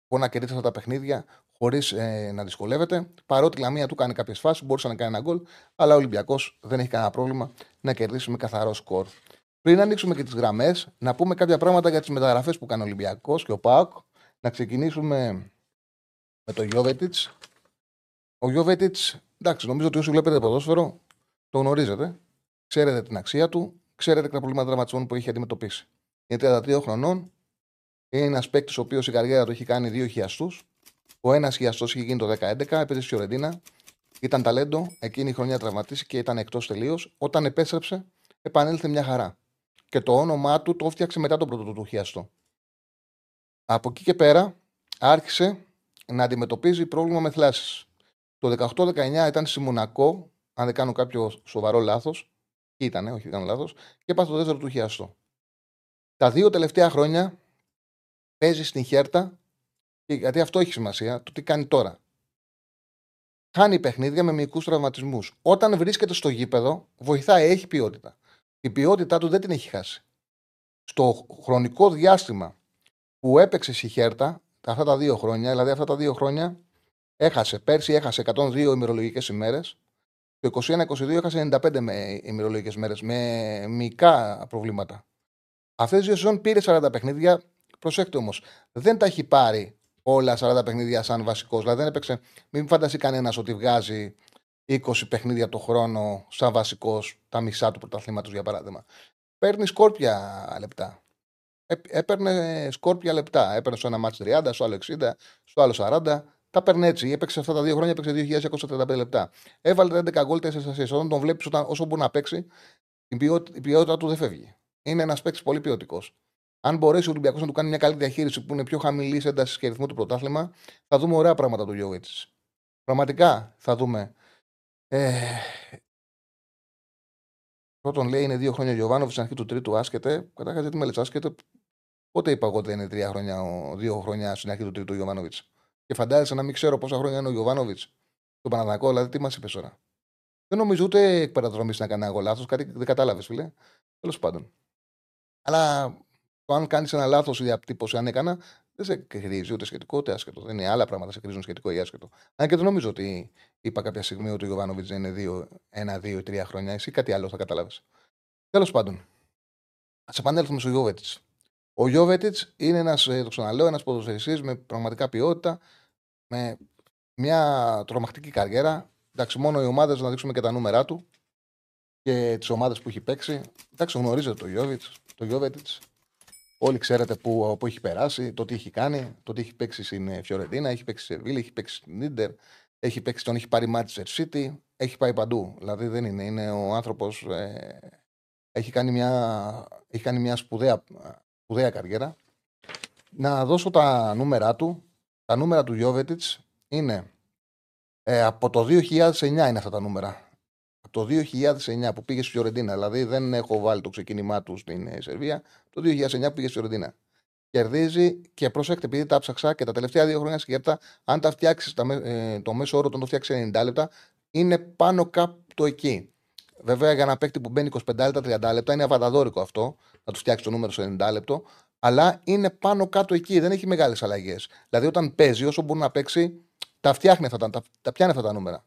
A: μπορεί να κερδίσει αυτά τα παιχνίδια χωρίς ε, να δυσκολεύεται. Παρότι η Λαμία του κάνει κάποιες φάσεις, μπορούσε να κάνει ένα γκολ, αλλά ο Ολυμπιακός δεν έχει κανένα πρόβλημα να κερδίσει με καθαρό σκορ. Πριν ανοίξουμε και τις γραμμές, να πούμε κάποια πράγματα για τις μεταγραφές που κάνει ο Ολυμπιακός και ο Πάοκ. Να ξεκινήσουμε με τον Γιώβετιτς. Ο Γιώβετιτς, εντάξει, νομίζω ότι όσοι βλέπετε ποδόσφαιρο το γνωρίζετε. Ξέρετε την αξία του, ξέρετε και τα προβλήματα τραυματισμών που έχει αντιμετωπίσει. Είναι 32 χρονών. Είναι ένας παίκτης ο οποίος η καριέρα του έχει κάνει δύο χιαστού. Ο ένας χιαστό είχε γίνει το 2011, έπαιζε στη Φιωρεντίνα. Ήταν ταλέντο, εκείνη η χρονιά τραυματίστηκε και ήταν εκτός τελείως. Όταν επέστρεψε, επανέλθε μια χαρά. Και το όνομά του το έφτιαξε μετά τον πρώτο του χιαστό. Από εκεί και πέρα άρχισε να αντιμετωπίζει πρόβλημα με θλάσεις. Το 18-19 ήταν στη Μονακό, αν δεν κάνω κάποιο σοβαρό λάθος. Ήταν, όχι, δεν κάνω λάθος, και έπαθε το δεύτερο του χιαστό. Τα δύο τελευταία χρόνια παίζει στην Χέρτα γιατί αυτό έχει σημασία, το τι κάνει τώρα. Χάνει παιχνίδια με μικρού τραυματισμούς. Όταν βρίσκεται στο γήπεδο, βοηθάει, έχει ποιότητα. Η ποιότητά του δεν την έχει χάσει. Στο χρονικό διάστημα που έπαιξε στη Χέρτα, αυτά τα δύο χρόνια, δηλαδή αυτά τα δύο χρόνια, έχασε. Πέρσι έχασε 102 ημερολογικές ημέρες. Το 21-22 έχασε 95 ημερολογικές μέρες με μικρά προβλήματα. Αυτές τις δύο σεζόν πήρε 40 παιχνίδια. Προσέξτε όμως, δεν τα έχει πάρει όλα 40 παιχνίδια σαν βασικός. Δηλαδή δεν έπαιξε. Μην φανταστεί κανένας ότι βγάζει 20 παιχνίδια το χρόνο σαν βασικός τα μισά του πρωταθλήματος για παράδειγμα. Παίρνει σκόρπια λεπτά. Έπαιρνε σκόρπια λεπτά. Έπαιρνε στο ένα μάτι 30, στο άλλο 60, στο άλλο 40. Τα παίρνει έτσι. Έπαιξε αυτά τα δύο χρόνια, έπαιξε 2.235 λεπτά. Έβαλε 11 γκολ, 4 ασίε. Όταν τον βλέπεις, όσο μπορεί να παίξει, η ποιότητα, η ποιότητα του δεν φεύγει. Είναι ένας παίκτης πολύ ποιοτικός. Αν μπορέσει ο Ολυμπιακός να του κάνει μια καλή διαχείριση που είναι πιο χαμηλή ένταση και ρυθμό του πρωτάθλημα, θα δούμε ωραία πράγματα του Γιώβετ. Πραγματικά θα δούμε. Ε... Πρώτον λέει είναι δύο χρόνια ο Γιωβάνοβιτς στην αρχή του τρίτου άσκεται. Καταρχάς γιατί με λες άσκεται. Πότε είπα εγώ ότι είναι τρία χρόνια, δύο χρόνια στην αρχή του τρίτου Γιωβάνοβιτς. Και φαντάζεσαι να μην ξέρω πόσα χρόνια είναι ο Γιωβάνοβιτς. Το Παναδακό, δηλαδή τι μας είπες τώρα. Δεν νομίζω ούτε εκ παραδρομή να κάνει εγώ λάθο, κάτι δεν κατάλαβες, φίλε. Τέλος πάντων. Αλλά το αν κάνεις ένα λάθος η διατύπωση, αν έκανα, δεν σε κρίζει ούτε σχετικό ούτε άσχετο. Δεν είναι άλλα πράγματα σε κρίζουν σχετικό ή άσχετο. Αν και δεν νομίζω ότι είπα κάποια στιγμή ότι ο Γιωβάνοβιτς είναι δύο, ένα, δύο ή τρία χρόνια. Εσύ κάτι άλλο θα καταλάβεις. Τέλος πάντων, ας επανέλθουμε στο Γιώβετ. Ο Γιώβετιτς είναι ένας, ε, το ξαναλέω, ένας ποδοσφαιριστής με πραγματικά ποιότητα, με μια τρομακτική καριέρα. Εντάξει, μόνο οι ομάδες να δείξουμε και τα νούμερά του και τις ομάδες που έχει παίξει. Εντάξει, γνωρίζετε το Γιώβετιτ. Το Γιώβετιτς Όλοι ξέρετε που, που έχει περάσει, το τι έχει κάνει, το τι έχει παίξει στην Φιωρεντίνα, έχει παίξει στη Σερβίλη, έχει παίξει στην Ιντερ, έχει παίξει, τον έχει πάρει Manchester City, έχει πάει παντού. Δηλαδή δεν είναι, είναι ο άνθρωπος. Ε, έχει κάνει μια, έχει κάνει μια σπουδαία, σπουδαία καριέρα. Να δώσω τα νούμερα του. Τα νούμερα του Γιώβετιτ είναι ε, από το 2009 είναι αυτά τα νούμερα το 2009 που πήγε στη Φιωρεντίνα, δηλαδή δεν έχω βάλει το ξεκίνημά του στην ε, Σερβία, το 2009 που πήγε στη Φιωρεντίνα. Κερδίζει και προσέξτε, επειδή τα ψάξα και τα τελευταία δύο χρόνια σκέφτα, αν τα φτιάξεις ε, το μέσο όρο, τον το φτιάξεις 90 λεπτά, είναι πάνω κάπου εκεί. Βέβαια, για ένα παίκτη που μπαίνει 25 λεπτά, 30 λεπτά, είναι αβανταδόρικο αυτό, να του φτιάξει το νούμερο σε 90 λεπτό, αλλά είναι πάνω κάτω εκεί, δεν έχει μεγάλες αλλαγές. Δηλαδή, όταν παίζει, όσο μπορεί να παίξει, τα φτιάχνει αυτά, τα, τα πιάνει αυτά τα νούμερα.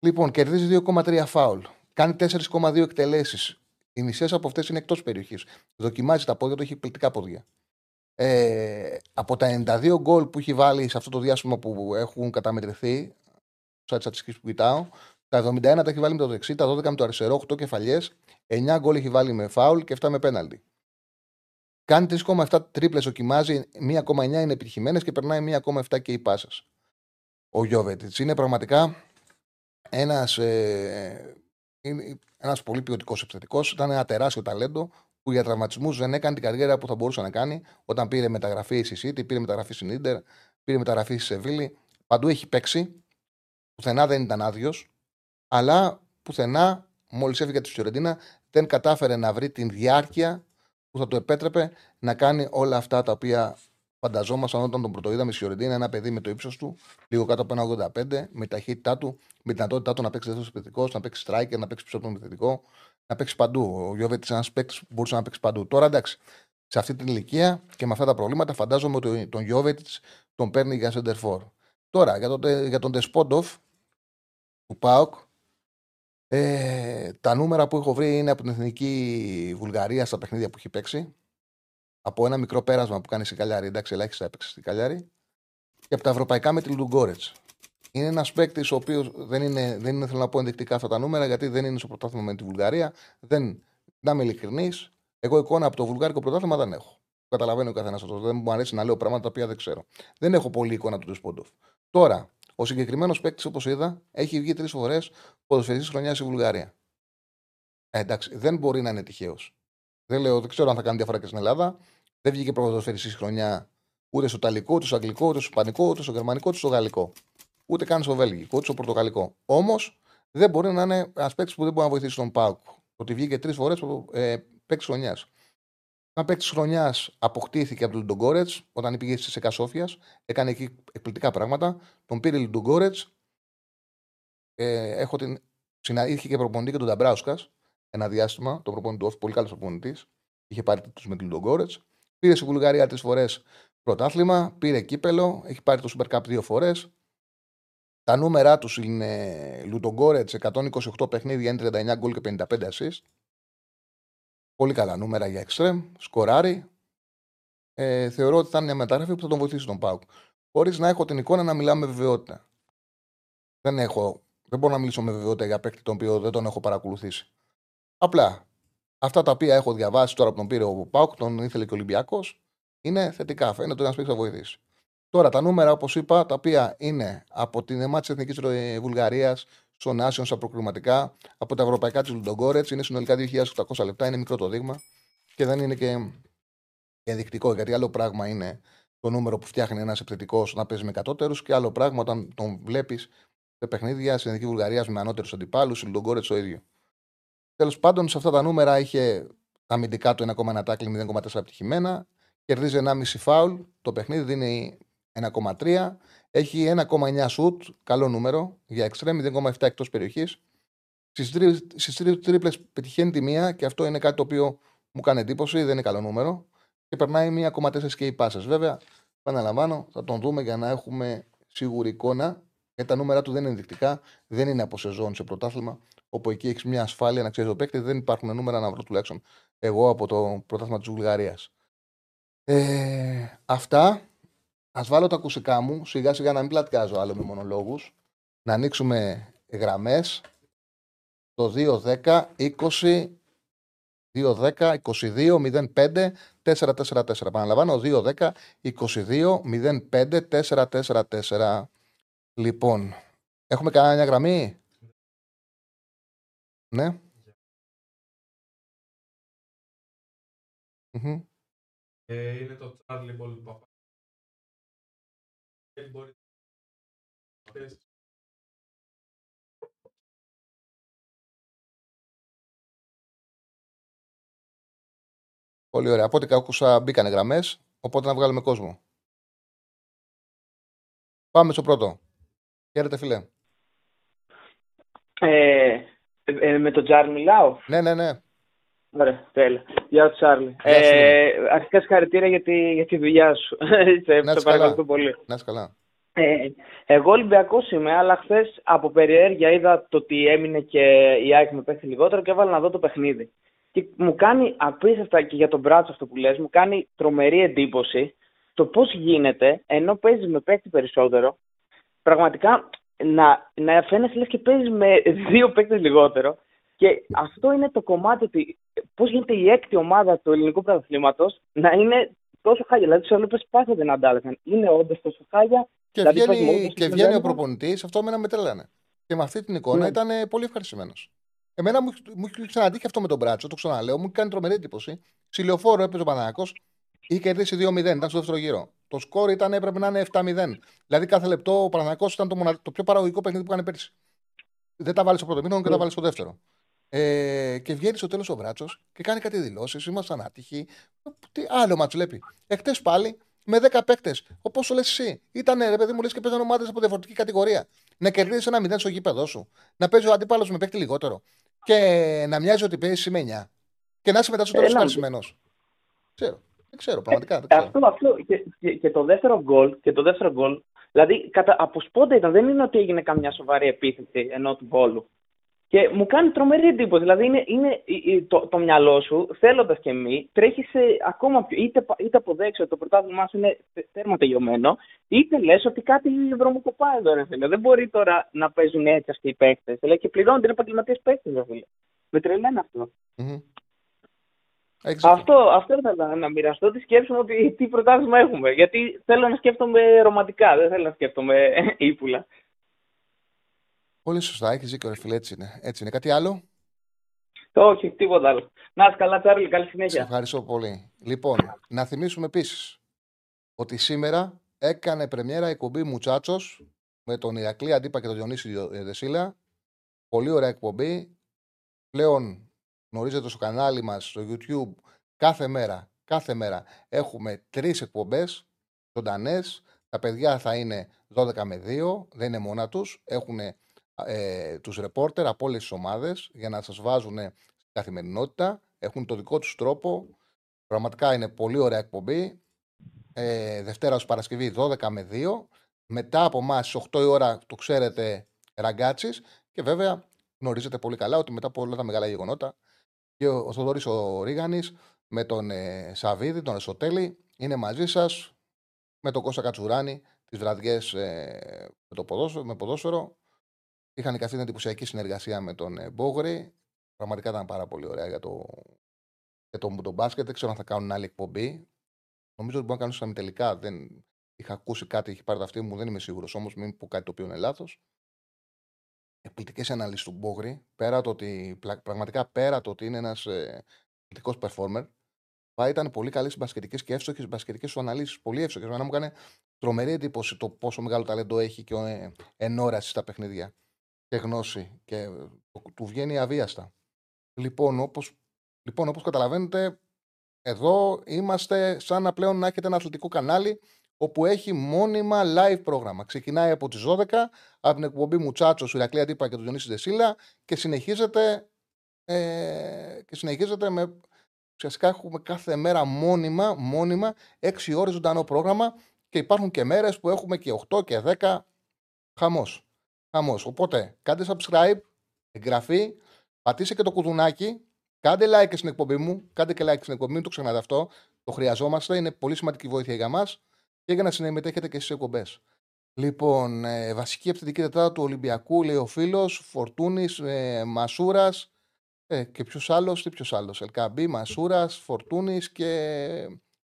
A: Λοιπόν, κερδίζει 2,3 φάουλ. Κάνει 4,2 εκτελέσεις. Οι μισές από αυτές είναι εκτός περιοχής. Δοκιμάζει τα πόδια του, έχει εκπληκτικά πόδια. Ε, από τα 92 γκολ που έχει βάλει σε αυτό το διάστημα που έχουν καταμετρηθεί, σαν τις στατιστικές που κοιτάω, τα 71 τα έχει βάλει με το δεξί, τα 12 με το αριστερό, 8 κεφαλιές, 9 γκολ έχει βάλει με φάουλ και 7 με πέναλτι. Κάνει 3,7 τρίπλες, δοκιμάζει, 1,9 είναι επιτυχημένες και περνάει 1,7 και οι πάσε. Ο Γιώβετιτς είναι πραγματικά ένας ε, ένας πολύ ποιοτικός επιθετικός. Ήταν ένα τεράστιο ταλέντο που για τραυματισμούς δεν έκανε την καριέρα που θα μπορούσε να κάνει όταν πήρε μεταγραφή στη City, πήρε μεταγραφή στην Ιντερ, πήρε μεταγραφή στη Σεβίλη. Παντού έχει παίξει. Πουθενά δεν ήταν άδειος. Αλλά πουθενά, μόλις έφυγε της Φιωρεντίνα, δεν κατάφερε να βρει την διάρκεια που θα του επέτρεπε να κάνει όλα αυτά τα οποία Φανταζόμασταν όταν τον πρωτοείδαμε στη Φιωρεντίνα ένα παιδί με το ύψος του, λίγο κάτω από ένα 85, με ταχύτητά του, με δυνατότητά του να παίξει δεύτερος επιθετικός, να παίξει striker, να παίξει πίσω από τον επιθετικό, να παίξει παντού. Ο Γιώβετ είναι ένας παίκτης που μπορούσε να παίξει παντού. Τώρα εντάξει, σε αυτή την ηλικία και με αυτά τα προβλήματα, φαντάζομαι ότι τον Γιώβετ τον παίρνει για center Τώρα για τον, για τον Τεσπόντοφ του Πάοκ, ε, τα νούμερα που έχω βρει είναι από την εθνική Βουλγαρία στα παιχνίδια που έχει παίξει από ένα μικρό πέρασμα που κάνει σε Καλιάρη. Εντάξει, ελάχιστα έπαιξε στην Καλιάρη. Και από τα ευρωπαϊκά με τη Λουγκόρετς. Είναι ένας παίκτης ο οποίος δεν είναι, δεν είναι, θέλω να πω ενδεικτικά αυτά τα νούμερα, γιατί δεν είναι στο πρωτάθλημα με τη Βουλγαρία. Δεν, να είμαι ειλικρινής, εγώ εικόνα από το βουλγάρικο πρωτάθλημα δεν έχω. Καταλαβαίνει ο καθένας αυτός. Δεν μου αρέσει να λέω πράγματα τα οποία δεν ξέρω. Δεν έχω πολύ εικόνα του Τεσπόντοφ. Τώρα, ο συγκεκριμένος παίκτης, όπως είδα, έχει βγει τρεις φορέ ποδοσφαιριστής χρονιάς στη Βουλγαρία. Ε, εντάξει, δεν μπορεί να είναι τυχαίος. Δεν, λέω, δεν ξέρω αν θα κάνει διαφορά και στην Ελλάδα. Δεν βγήκε πρωτοσφαιριστή χρονιά ούτε στο Ιταλικό, ούτε στο Αγγλικό, ούτε στο Ισπανικό, ούτε στο Γερμανικό, ούτε στο Γαλλικό. Ούτε καν στο Βέλγικο, ούτε στο Πορτογαλικό. Όμως δεν μπορεί να είναι ένας παίκτης που δεν μπορεί να βοηθήσει τον Πάουκ. Ότι βγήκε τρεις φορές ε, παίκτης χρονιάς. Ένα παίκτης χρονιάς αποκτήθηκε από τον Λιντογκόρετ όταν πήγε στη Σεκασόφια. Έκανε εκεί εκπληκτικά πράγματα. Τον πήρε Λιντογκόρετ. Ε, έχω την... Συναντήθηκε και προπονητή και τον Νταμπράουσκας ένα διάστημα, τον προπονητή του πολύ καλός προπονητής. Είχε πάρει τους με την Γκόρετ. Πήρε στη Βουλγαρία τρεις φορές πρωτάθλημα, πήρε κύπελο, έχει πάρει το Super Cup δύο φορές. Τα νούμερά τους είναι Λουτογκόρετ 128 παιχνίδια, είναι 39 γκολ και 55 assist. Πολύ καλά νούμερα για εξτρεμ. Σκοράρει. Ε, θεωρώ ότι θα είναι μια μετάγραφη που θα τον βοηθήσει τον Πάουκ. Χωρίς να έχω την εικόνα να μιλάμε με βεβαιότητα. Δεν, έχω, δεν μπορώ να μιλήσω με βεβαιότητα για παίκτη τον οποίο δεν τον έχω παρακολουθήσει. Απλά αυτά τα οποία έχω διαβάσει τώρα που τον πήρε ο Πάουκ, τον ήθελε και ο Ολυμπιακός, είναι θετικά. Φαίνεται ότι ένας παίκτης θα βοηθήσει. Τώρα τα νούμερα, όπως είπα, τα οποία είναι από την ΕΜΑ της Εθνικής Βουλγαρίας στο Νάσιον στα προκριματικά, από τα ευρωπαϊκά της Λουντογκόρετς, είναι συνολικά 2.800 λεπτά, είναι μικρό το δείγμα και δεν είναι και ενδεικτικό, γιατί άλλο πράγμα είναι το νούμερο που φτιάχνει ένας επιθετικός να παίζει με κατώτερου και άλλο πράγμα όταν τον βλέπεις σε παιχνίδια στην Εθνική Βουλγαρίας με ανώτερους αντιπάλους, η Λουντογκόρετς το ίδιο. Τέλος πάντων, σε αυτά τα νούμερα είχε τα αμυντικά του 1,1 τάκλι, 0,4 επιτυχημένα, κερδίζει 1,5 φάουλ, το παιχνίδι δίνει 1,3. Έχει 1,9 σουτ, καλό νούμερο για εξτρέμ, 0,7 εκτός περιοχής. Στις τρει τρίπλες πετυχαίνει τη μία και αυτό είναι κάτι το οποίο μου κάνει εντύπωση, δεν είναι καλό νούμερο. Και περνάει 1,4 και οι πάσες. Βέβαια, επαναλαμβάνω, θα τον δούμε για να έχουμε σίγουρη εικόνα. Γιατί τα νούμερα του δεν είναι ενδεικτικά, δεν είναι από σεζόν σε πρωτάθλημα, όπου εκεί έχεις μια ασφάλεια να ξέρεις το παίκτη, δεν υπάρχουν νούμερα να βρω τουλάχιστον εγώ από το πρωτάθλημα της Βουλγαρίας. Ε, αυτά Α βάλω τα ακουσικά μου, σιγά σιγά να μην πλατιάζω άλλο με μονολόγους. Να ανοίξουμε γραμμές. Το 210 20 210 22 05 444. Παναλαμβάνω 210 22 05 444. Λοιπόν, έχουμε κανένα μια γραμμή; Ναι.
B: Ε, είναι το Charlie Ball μπορεί
A: Πολύ ωραία. Από ό,τι άκουσα μπήκανε γραμμές, οπότε να βγάλουμε κόσμο. Πάμε στο πρώτο. Χαίρετε, φιλέ.
C: Ε, ε, με τον Τζάρλ μιλάω;
A: Ναι, ναι, ναι.
C: Ωραία, τέλεια. Γεια σου, Τσάρλι. Ε, αρχικά συγχαρητήρια για τη, για τη δουλειά σου.
A: σε παρακαλώ πολύ. Να είσαι καλά.
C: Ε, εγώ Ολυμπιακός είμαι, αλλά χθες από περιέργεια είδα το ότι έμεινε και η ΑΕΚ με παίχτη λιγότερο και έβαλα να δω το παιχνίδι. Και μου κάνει απίστευτα και για τον Μπράτσο αυτό που λες, μου κάνει τρομερή εντύπωση το πώς γίνεται ενώ παίζει με παίχτη περισσότερο, πραγματικά να, να φαίνεσαι λες και παίζεις με δύο παίχτε λιγότερο. Και αυτό είναι το κομμάτι ότι πώς γίνεται η έκτη ομάδα του ελληνικού πρωταθλήματος να είναι τόσο χάλια. Δηλαδή, του έβλεπε πάθατε να αντάλλαγαν. Είναι όντως τόσο χάλια.
A: Και δηλαδή, βγαίνει, και βγαίνει ο προπονητής, αυτό με με τρελάνε. Και με αυτή την εικόνα ναι. ήταν πολύ ευχαριστημένος. Εμένα μου, μου έχει ξαναδεί αυτό με τον Μπράτσο, το ξαναλέω, μου κάνει τρομερή εντύπωση. Ξηλιοφόρο έπαιζε ο Παναγάκο, είχε κερδίσει 2-0, ήταν στο δεύτερο γύρο. Το σκόρ ήταν, έπρεπε να είναι 7-0. Δηλαδή κάθε λεπτό ο Παναγάκο ήταν το, το πιο παραγωγικό παιχνίδι που έκανε πέρσι. Δεν τα βάλει στο πρώτο μήνυμα και τα βάλει στο δεύτερο. Ε, και βγαίνει στο τέλος ο Μπράτσο και κάνει κάτι δηλώσεις. Ήμασταν άτυχοι. Τι άλλο μα βλέπει. Εχθέ πάλι με 10 παίκτες. Όπως το λες εσύ. Ήταν ρε παιδί μου, λες και παίζαν ομάδες από διαφορετική κατηγορία. Να κερδίσει ένα μηδέν στο γήπεδο σου. Να παίζει ο αντίπαλος με παίκτη λιγότερο. Και να μοιάζει ότι παίζει με 9. Και να είσαι μετά στο τέλος ευχαριστημένο. Ξέρω. Δεν ξέρω, πραγματικά. Δεν ξέρω.
C: Αυτό, αυτό. Και, και, και, το δεύτερο γκολ, και το δεύτερο γκολ, δηλαδή κατα, από σπόντα ήταν, δεν είναι ότι έγινε καμιά σοβαρή επίθεση ενώ του γκολου. Και μου κάνει τρομερή εντύπωση. Δηλαδή, είναι, είναι το, το μυαλό σου, θέλοντας και μη, τρέχει σε ακόμα πιο. είτε, είτε αποδέξει ότι το πρωτάθλημά σου είναι τέρμα τελειωμένο, είτε λες ότι κάτι βρωμοκοπάει εδώ, ρε φίλε. Δεν μπορεί τώρα να παίζουν έτσι αυτοί οι παίχτε. Δηλαδή, και πληρώνονται είναι επαγγελματίε παίχτε, ρε φίλε. Με τρελαίνει αυτό. Mm-hmm. Αυτό, αυτό ήθελα να μοιραστώ. Τη σκέψη μου ότι τι πρωτάθλημα έχουμε. Γιατί θέλω να σκέφτομαι ρομαντικά, δεν θέλω να σκέφτομαι ύπουλα.
A: Πολύ σωστά, έχεις δίκιο, ρε φίλε. Έτσι είναι. έτσι είναι. Κάτι άλλο;
C: Όχι, τίποτα άλλο. Να είσαι καλά, Τσάρλι, καλή συνέχεια.
A: Σε ευχαριστώ πολύ. Λοιπόν, να θυμίσουμε επίσης ότι σήμερα έκανε πρεμιέρα εκπομπή Μουτσάτσος με τον Ηρακλή Αντίπα και τον Διονύση Δεσίλα. Πολύ ωραία εκπομπή. Πλέον γνωρίζετε στο κανάλι μας στο YouTube κάθε μέρα, κάθε μέρα έχουμε τρεις εκπομπές ζωντανές. Τα παιδιά θα είναι 12 με 2, δεν είναι μόνα τους. Έχουν ε, τους ρεπόρτερ από όλες τις ομάδες για να σας βάζουν στην καθημερινότητα. Έχουν το δικό τους τρόπο. Πραγματικά είναι πολύ ωραία εκπομπή. Ε, Δευτέρα ως Παρασκευή 12 με 2. Μετά από εμάς στις 8 η ώρα το ξέρετε ραγκάτσις και βέβαια γνωρίζετε πολύ καλά ότι μετά από όλα τα μεγάλα γεγονότα και ο Θοδωρής ο Ρίγανης με τον ε, Σαββίδη, τον Εσωτέλη είναι μαζί σας με τον Κώστα Κατσουράνη τις βραδιές ε, με, το ποδόσφαιρο, με ποδόσφαιρο Είχαν και αυτή την εντυπωσιακή συνεργασία με τον ε, Μπόγρη. Πραγματικά ήταν πάρα πολύ ωραία για το, για το, το μπάσκετ. Δεν ξέρω αν θα κάνουν άλλη εκπομπή. Νομίζω ότι μπορούν να κάνουν σαν τελικά. Δεν... Είχα ακούσει κάτι, έχει πάρει τα αυτή μου, δεν είμαι σίγουρος όμως, μην πω κάτι το οποίο είναι λάθος. Εκπληκτικέ αναλύσεις του Μπόγρη, πέρα το ότι, πλα- πραγματικά πέρα το ότι είναι ένας ε, εκπληκτικό performer, Πα ήταν πολύ καλή στι μπασκετικές και εύστοχες μπασκετικές σου αναλύσεις. Πολύ εύστοχες. Εμένα μου έκανε τρομερή εντύπωση το πόσο μεγάλο ταλέντο έχει και ε, ενόραση στα παιχνίδια και γνώση. Και ε, το- του βγαίνει αβίαστα. Λοιπόν, όπως λοιπόν, όπως καταλαβαίνετε, εδώ είμαστε σαν να πλέον να έχετε ένα αθλητικό κανάλι όπου έχει μόνιμα live πρόγραμμα. Ξεκινάει από τις 12 από την εκπομπή μου Τσάτσο, Ηρακλή Αντίπα και του Διονύση Δεσίλα και συνεχίζεται, ε, και συνεχίζεται με ουσιαστικά έχουμε κάθε μέρα μόνιμα, μόνιμα 6 ώρες ζωντανό πρόγραμμα και υπάρχουν και μέρες που έχουμε και 8 και 10 χαμός. Χαμός. Οπότε κάντε subscribe, εγγραφή, πατήστε και το κουδουνάκι, κάντε like και στην εκπομπή μου, κάντε και like στην εκπομπή, μην το ξεχνάτε αυτό. Το χρειαζόμαστε, είναι πολύ σημαντική βοήθεια για μας και για να συμμετέχετε και στις εκπομπές. Λοιπόν, ε, βασική επιθετική τετράδα του Ολυμπιακού, λέει ο φίλος, Φορτούνης, ε, Μασούρας ε, και ποιος άλλος, τι ποιος άλλος. Ελκαμπή, Μασούρας, Φορτούνης και.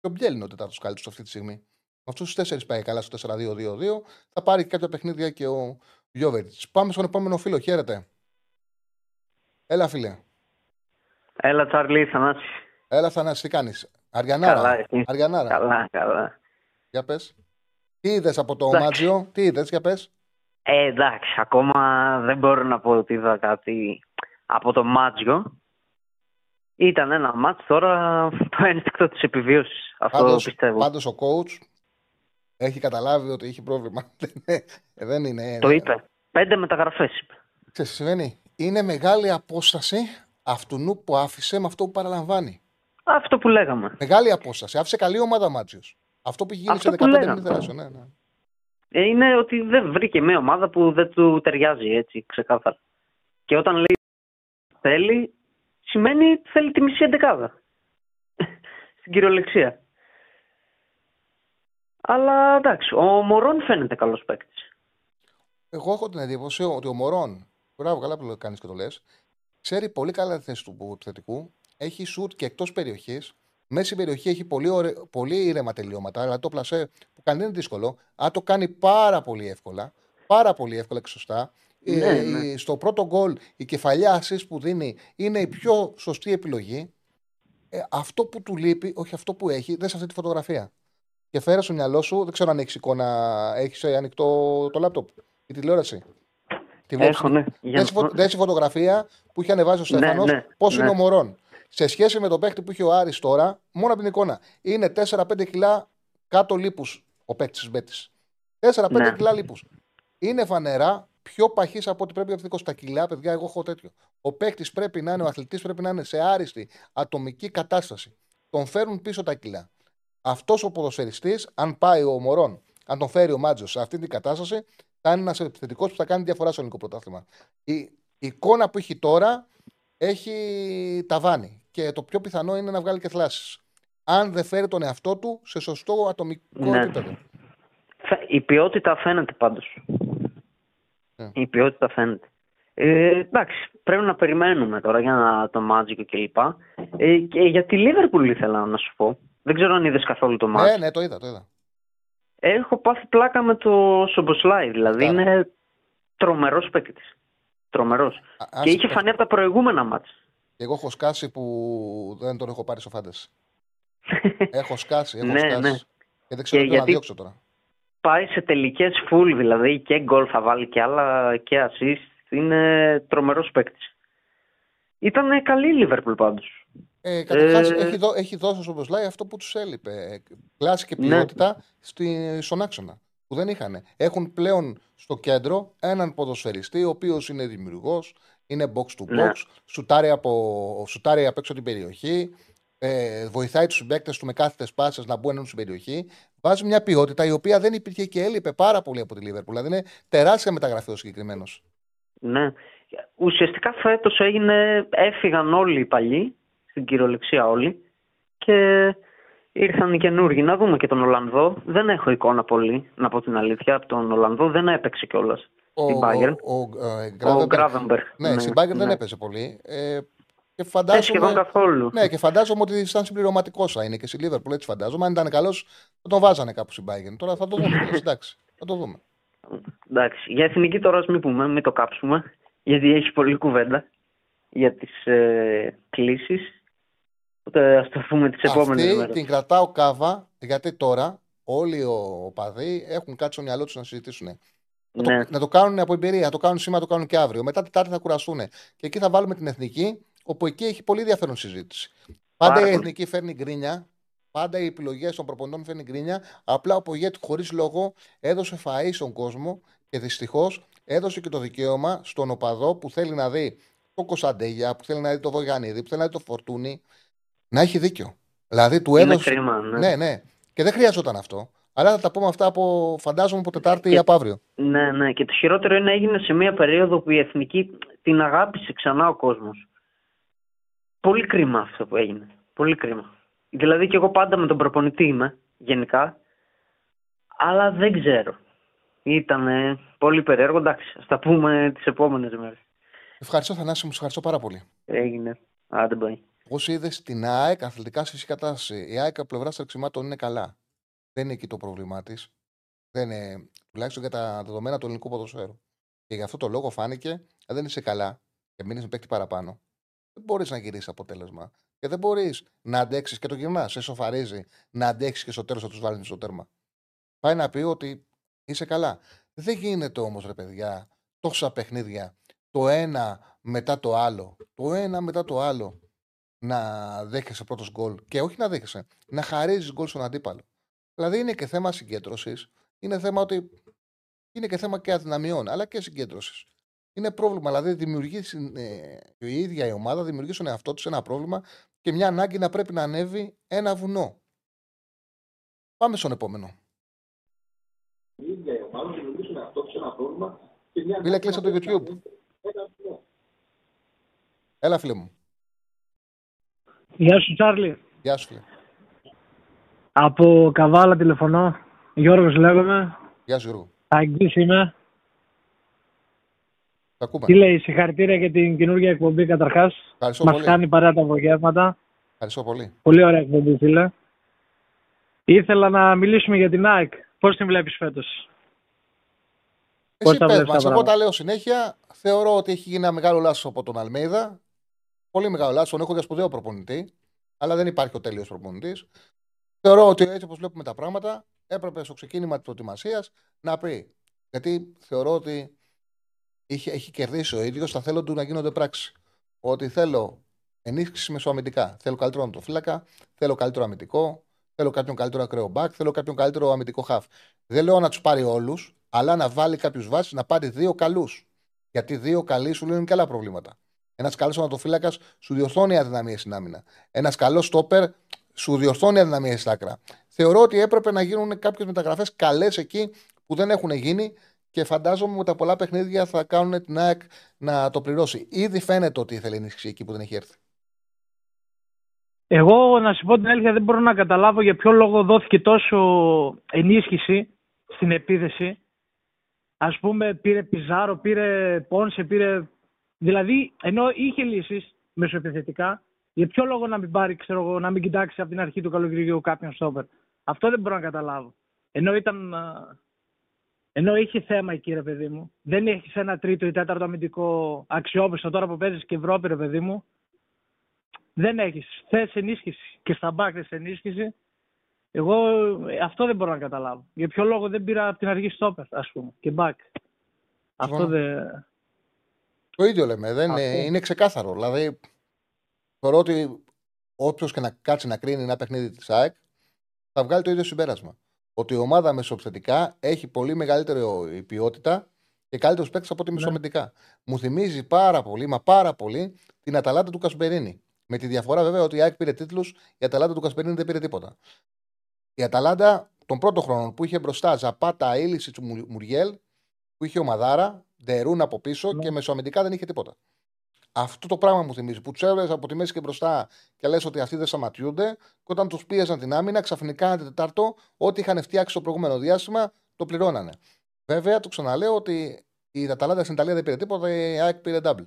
A: Και ο Μπιέλ είναι ο τετάρτο καλύτερος αυτή τη στιγμή. Με αυτού του τέσσερις πάει καλά στο 4-2-2-2. Θα πάρει και κάποια παιχνίδια και ο Γιώβερτ. Πάμε στον επόμενο φίλο. Χαίρετε. Έλα, φίλε.
D: Έλα, Τσάρλι, Θανάση.
A: Έλα, Θανάση, τι κάνεις; Αριανάρα.
D: Καλά, εσύ.
A: Αριανάρα.
D: Καλά, καλά.
A: Για πες. Τι είδες από το
D: Εντάξει.
A: Μάτζιο, τι είδες, για πες.
D: Ε, εντάξει, ακόμα δεν μπορώ να πω ότι είδα κάτι από το Μάτζιο. Ήταν ένα μάτς τώρα το ένστικτο της επιβίωσης. Αυτό
A: Πάντως,
D: πιστεύω.
A: πάντως ο coach έχει καταλάβει ότι έχει πρόβλημα. Δεν είναι- δεν είναι.
D: Το είπε. Πέντε μεταγραφές είπε.
A: Ξέρεις τι συμβαίνει. Είναι μεγάλη απόσταση αυτού που άφησε με αυτό που παραλαμβάνει.
D: Αυτό που λέγαμε.
A: Μεγάλη απόσταση. Άφησε καλή ομάδα ο Μάτσιος. Αυτό που έχει γίνει
D: Αυτό
A: σε
D: που
A: 15
D: λέγαμε.
A: μήνες τεράστιο. Ναι, ναι.
D: Ε, είναι ότι δεν βρήκε μια ομάδα που δεν του ταιριάζει έτσι ξεκάθαρα. Και όταν λέει θέλει, σημαίνει θέλει τη μισή εντεκάδα. Στην κυριολεξία. Αλλά εντάξει, ο Μωρόν φαίνεται καλός παίκτης.
A: Εγώ έχω την εντύπωση ότι ο Μωρόν, μπράβο, καλά που κάνεις και το λες, ξέρει πολύ καλά τη θέση του επιθετικού. Έχει σουτ και εκτός περιοχής. Μέση περιοχή έχει πολύ, ωραί, πολύ ήρεμα τελειώματα. Αλλά το πλασέ που κάνει δεν είναι δύσκολο. Αν το κάνει πάρα πολύ εύκολα, πάρα πολύ εύκολα και σωστά.
D: Ναι,
A: ε,
D: ναι.
A: Στο πρώτο γκολ η κεφαλιά assist που δίνει είναι η πιο σωστή επιλογή. Ε, αυτό που του λείπει, όχι αυτό που έχει, δεν σε αυτή τη φωτογραφία. Και φέρε στο μυαλό σου, δεν ξέρω αν έχεις εικόνα, έχεις ανοιχτό το λάπτοπ, η τηλεόραση. Τη βλέπεις,
D: Έχω, ναι. Για
A: Δες,
D: να-
A: φω- δες τη φωτογραφία που είχε ανεβάσει ο
D: Ναι,
A: Στέφανος,
D: ναι,
A: πώς
D: ναι.
A: είναι ο Μωρόν. Σε σχέση με τον παίκτη που είχε ο Άρης τώρα, μόνο από την εικόνα, είναι 4-5 κιλά κάτω λίπους ο παίκτης της Μπέτης. 4-5
D: Ναι.
A: κιλά λίπους. Είναι φανερά πιο παχύς από ό,τι πρέπει ο ευθυντικό. Τα κιλά, παιδιά, εγώ έχω τέτοιο. Ο παίκτης πρέπει να είναι, ο αθλητής πρέπει να είναι σε άριστη ατομική κατάσταση. Τον φέρουν πίσω τα κιλά. Αυτός ο ποδοσφαιριστής, αν πάει ο Μωρόν, αν τον φέρει ο Μάτζος σε αυτή την κατάσταση, θα είναι ένας επιθετικός που θα κάνει διαφορά στο ελληνικό πρωτάθλημα. Η, η εικόνα που έχει τώρα έχει ταβάνι. Και το πιο πιθανό είναι να βγάλει και θλάσεις. Αν δεν φέρει τον εαυτό του σε σωστό ατομικό
D: Ναι.
A: επίπεδο.
D: Φε- Η ποιότητα φαίνεται πάντως.
A: Ναι.
D: Η ποιότητα φαίνεται. Ε, εντάξει, πρέπει να περιμένουμε τώρα για να, το Μάτζικο κλπ. Ε, και για τη Λίβερπουλ ήθελα να σου πω. Δεν ξέρω αν είδες καθόλου το μάτς.
A: Ναι, ναι, το είδα, το είδα.
D: Έχω πάθει πλάκα με το Σομποσλάι. Δηλαδή
A: Καλά.
D: είναι τρομερός παίκτης. Τρομερός.
A: Α-
D: Και
A: άσε
D: είχε
A: το-
D: φανεί από τα προηγούμενα μάτς.
A: Εγώ έχω σκάσει που δεν τον έχω πάρει στο φάνταση. έχω σκάσει, έχω
D: Ναι,
A: σκάσει.
D: ναι.
A: Και δεν ξέρω
D: Και
A: τι να
D: γιατί-
A: διώξω τώρα.
D: Πάει σε τελικές full δηλαδή και γκολ θα βάλει και άλλα και assist. Είναι τρομερός παίκτης. Ήταν καλή η Λίβερπουλ πάντως.
A: Ε, καταρχάς,
D: Ε,
A: έχει, δω, έχει δώσει όπως λέει αυτό που τους έλειπε. Ε, Κλάση και
D: Ναι.
A: ποιότητα στη, στον άξονα. Που δεν είχαν. Έχουν πλέον στο κέντρο έναν ποδοσφαιριστή, ο οποίος είναι δημιουργός, είναι box to box,
D: Ναι.
A: σουτάρει, από, σουτάρει απ' έξω την περιοχή, ε, βοηθάει τους συμπαίκτες του με κάθετες πάσες να μπουν στην περιοχή. Βάζει μια ποιότητα η οποία δεν υπήρχε και έλειπε πάρα πολύ από τη Λίβερπουλ. Δηλαδή είναι τεράστια μεταγραφή ο συγκεκριμένος.
D: Ναι. Ουσιαστικά φέτος έγινε, έφυγαν όλοι οι παλιοί, στην κυριολεξία όλοι, και ήρθαν οι καινούργοι. Να δούμε και τον Ολλανδό. Δεν έχω εικόνα πολύ, να πω την αλήθεια, από τον Ολλανδό. Δεν έπαιξε κιόλας
A: Ο,
D: στην Bayern.
A: ο, ο, ε,
D: Ο
A: Gravenberch-
D: Gravenberch.
A: Ναι, στην Bayern δεν
D: ναι.
A: έπαιζε πολύ. Ε, Και
E: Ε, σχεδόν
A: φαντάζομαι,
E: καθόλου.
A: ναι, και φαντάζομαι ότι σαν συμπληρωματικός θα είναι και στη Λίβερπουλ. Έτσι φαντάζομαι. Αν ήταν καλός, θα τον βάζανε κάπου στην Bayern. Τώρα θα το δούμε. κιόλας, εντάξει, θα το δούμε.
E: Εντάξει. Για εθνική τώρα ας μην πούμε, μην το κάψουμε. Γιατί έχει πολλή κουβέντα για τις ε, κλήσεις. Οπότε ας το πούμε τις επόμενες
A: Αυτή
E: μέρες.
A: την κρατάω κάβα γιατί τώρα όλοι οι οπαδοί έχουν κάτι στο μυαλό τους να συζητήσουν. Να το,
E: Ναι.
A: να το κάνουν από εμπειρία, να το κάνουν σήμερα, να το κάνουν και αύριο. Μετά Τετάρτη θα κουραστούν. Και εκεί θα βάλουμε την εθνική, όπου εκεί έχει πολύ ενδιαφέρον συζήτηση. Πάντα
E: Πάρα
A: η
E: πολύ.
A: εθνική φέρνει γκρίνια. Πάντα οι επιλογές των προπονητών φέρνει γκρίνια. Απλά ο Πογέτη χωρίς λόγο έδωσε φαΐ στον κόσμο και δυστυχώς έδωσε και το δικαίωμα στον οπαδό που θέλει να δει το Κωνσταντέγια, που θέλει να δει το Βογιανίδη, που θέλει να δει το Φορτούνι, να έχει δίκιο. Δηλαδή του
E: Είναι
A: έδωσε.
E: κρίμα, ναι.
A: Ναι, ναι. Και δεν χρειαζόταν αυτό. Αλλά θα τα πούμε αυτά από φαντάζομαι από Τετάρτη ή
E: Και-
A: από αύριο.
E: Ναι, ναι. Και το χειρότερο είναι έγινε σε μια περίοδο που η εθνική την αγάπησε ξανά ο κόσμος. Πολύ κρίμα αυτό που έγινε. Πολύ κρίμα. Δηλαδή και εγώ πάντα με τον προπονητή είμαι, γενικά. Αλλά δεν ξέρω. Ήταν πολύ περίεργο. Εντάξει, ας τα πούμε τις επόμενες μέρες.
A: Ευχαριστώ, Θανάση μου, σε ευχαριστώ πάρα πολύ.
E: Έγινε. Άντε πάει.
A: Όπω είδες στην ΑΕΚ, αθλητικά σε φυσική κατάσταση; Η ΑΕΚ από πλευράς τρεξιμάτων είναι καλά. Δεν είναι εκεί το πρόβλημά της. Δεν είναι, τουλάχιστον για τα δεδομένα του ελληνικού ποδοσφαίρου. Και γι' αυτό το λόγο φάνηκε, αν δεν είσαι καλά και μείνεις με παίκτη παραπάνω, δεν μπορείς να γυρίσεις αποτέλεσμα. Και δεν μπορείς να αντέξεις και το γυρνάς. Σε σοφαρίζει να αντέξεις και στο τέλος θα τους βάλεις στο τέρμα. Πάει να πει ότι είσαι καλά. Δεν γίνεται όμως, ρε παιδιά, τόσα παιχνίδια το ένα μετά το άλλο. Το ένα μετά το άλλο να δέχεσαι πρώτος γκολ και όχι να δέχεσαι, να χαρίζεις γκολ στον αντίπαλο. Δηλαδή είναι και θέμα συγκέντρωσης. Είναι θέμα ότι. Είναι και θέμα και αδυναμιών, αλλά και συγκέντρωσης. Είναι πρόβλημα. Δηλαδή, δημιουργεί στην- ε, η ίδια η ομάδα, δημιουργεί στον εαυτό τη ένα πρόβλημα και μια ανάγκη να πρέπει να ανέβει ένα βουνό. Πάμε στον επόμενο. Η ίδια η ομάδα δημιουργεί στον εαυτό τη ένα πρόβλημα και μια Φίλε, κλείσε το YouTube. Έλα, φίλε μου.
F: Γεια σου Τσάρλι.
A: Γεια σου, φίλε.
F: Από Καβάλα τηλεφωνώ. Γιώργος λέγομαι.
A: Γεια σου, Γιώργο.
F: Αγγλής είμαι.
A: Τα ακούμε.
F: Τι λέει, συγχαρητήρια για την καινούργια εκπομπή καταρχάς.
A: Ευχαριστώ
F: Μας
A: πολύ.
F: κάνει παρέα τα απογεύματα.
A: Ευχαριστώ πολύ.
F: Πολύ ωραία εκπομπή, φίλε. Ήθελα να μιλήσουμε για την ΑΕΚ. Πώς την βλέπεις φέτος; Πώς
A: Εσύ
F: τα
A: πες
F: βλέπεις τα
A: μας, εγώ
F: πράγματα;
A: τα λέω συνέχεια. Θεωρώ ότι έχει γίνει ένα μεγάλο λάθος από τον Αλμέιδα. Πολύ μεγάλο λάθος. Τον έχω για σπουδαίο προπονητή. Αλλά δεν υπάρχει ο τέλειος προπονητής. Θεωρώ ότι έτσι όπως βλέπουμε τα πράγματα, έπρεπε στο ξεκίνημα της προετοιμασίας να πει. Γιατί θεωρώ ότι είχε, έχει κερδίσει ο ίδιος τα θέλω του να γίνονται πράξη. Ότι θέλω ενίσχυση μεσοαμυντικά. Θέλω καλύτερο ατοφύλακα, θέλω καλύτερο αμυντικό, θέλω κάποιον καλύτερο ακραίο μπακ, θέλω κάποιον καλύτερο αμυντικό χαφ. Δεν λέω να τους πάρει όλους, αλλά να βάλει κάποιους βάσεις να πάρει δύο καλούς. Γιατί δύο καλοί σου λύνουν και άλλα προβλήματα. Ένας καλός ονατοφύλακα σου διορθώνει αδυναμίες στην άμυνα. Ένας καλός στόπερ σου διορθώνει αδυναμίε στα άκρα. Θεωρώ ότι έπρεπε να γίνουν κάποιες μεταγραφές καλές εκεί που δεν έχουν γίνει και φαντάζομαι ότι τα πολλά παιχνίδια θα κάνουν την ΑΕΚ να το πληρώσει. Ήδη φαίνεται ότι ήθελε ενίσχυση εκεί που δεν έχει έρθει.
F: Εγώ, να σου πω την αλήθεια, δεν μπορώ να καταλάβω για ποιο λόγο δόθηκε τόσο ενίσχυση στην επίθεση. Ας πούμε, πήρε Πιζάρο, πήρε Πόνσε, πήρε... Δηλαδή, ενώ είχε λύσεις μεσοεπιθετικά, για ποιο λόγο να μην πάρει, ξέρω εγώ, να μην κοιτάξει από την αρχή του καλοκαιριού κάποιον στόπερ; Αυτό δεν μπορώ να καταλάβω. Ενώ ήταν... α, Ενώ είχε θέμα εκεί, ρε παιδί μου. Δεν έχει ένα τρίτο ή τέταρτο αμυντικό αξιόπιστο τώρα που παίζεις και Ευρώπη, ρε παιδί μου. Δεν έχεις. Θε ενίσχυση. Και στα μπακ θες ενίσχυση. Εγώ ε, αυτό δεν μπορώ να καταλάβω. Για ποιο λόγο δεν πήρα από την αρχή στόπερ, ας πούμε, και μπακ. Αυτό
A: Συμφωνώ.
F: δεν.
A: Το ίδιο λέμε. Δεν είναι,
F: Αυτό.
A: είναι ξεκάθαρο. Δηλαδή, θεωρώ ότι όποιος και να κάτσει να κρίνει ένα παιχνίδι της ΑΕΚ θα βγάλει το ίδιο συμπέρασμα. Ότι η ομάδα μεσοεπιθετικά έχει πολύ μεγαλύτερη ποιότητα και καλύτερου παίκτε από τη
F: Ναι.
A: μεσοαμυντικά. Μου θυμίζει πάρα πολύ, μα πάρα πολύ, την Αταλάντα του Κασπερίνη. Με τη διαφορά βέβαια ότι η ΑΕΚ πήρε τίτλους, η Αταλάντα του Κασπερίνη δεν πήρε τίποτα. Η Αταλάντα των πρώτων χρόνων που είχε μπροστά Ζαπάτα, Ήλιση του Μουριέλ, που είχε ομαδάρα, Ντερούν από πίσω
F: Ναι.
A: και μεσοαμυντικά δεν είχε τίποτα. Αυτό το πράγμα μου θυμίζει. Που του έβρε από τη μέση και μπροστά και λες ότι αυτοί δεν σταματιούνται, και όταν τους πίεζαν την άμυνα, ξαφνικά ένα Τετάρτο, ό,τι είχαν φτιάξει το προηγούμενο διάστημα, το πληρώνανε. Βέβαια, το ξαναλέω ότι η Αταλάντα στην Ιταλία δεν πήρε τίποτα, η ΑΕΚ πήρε double.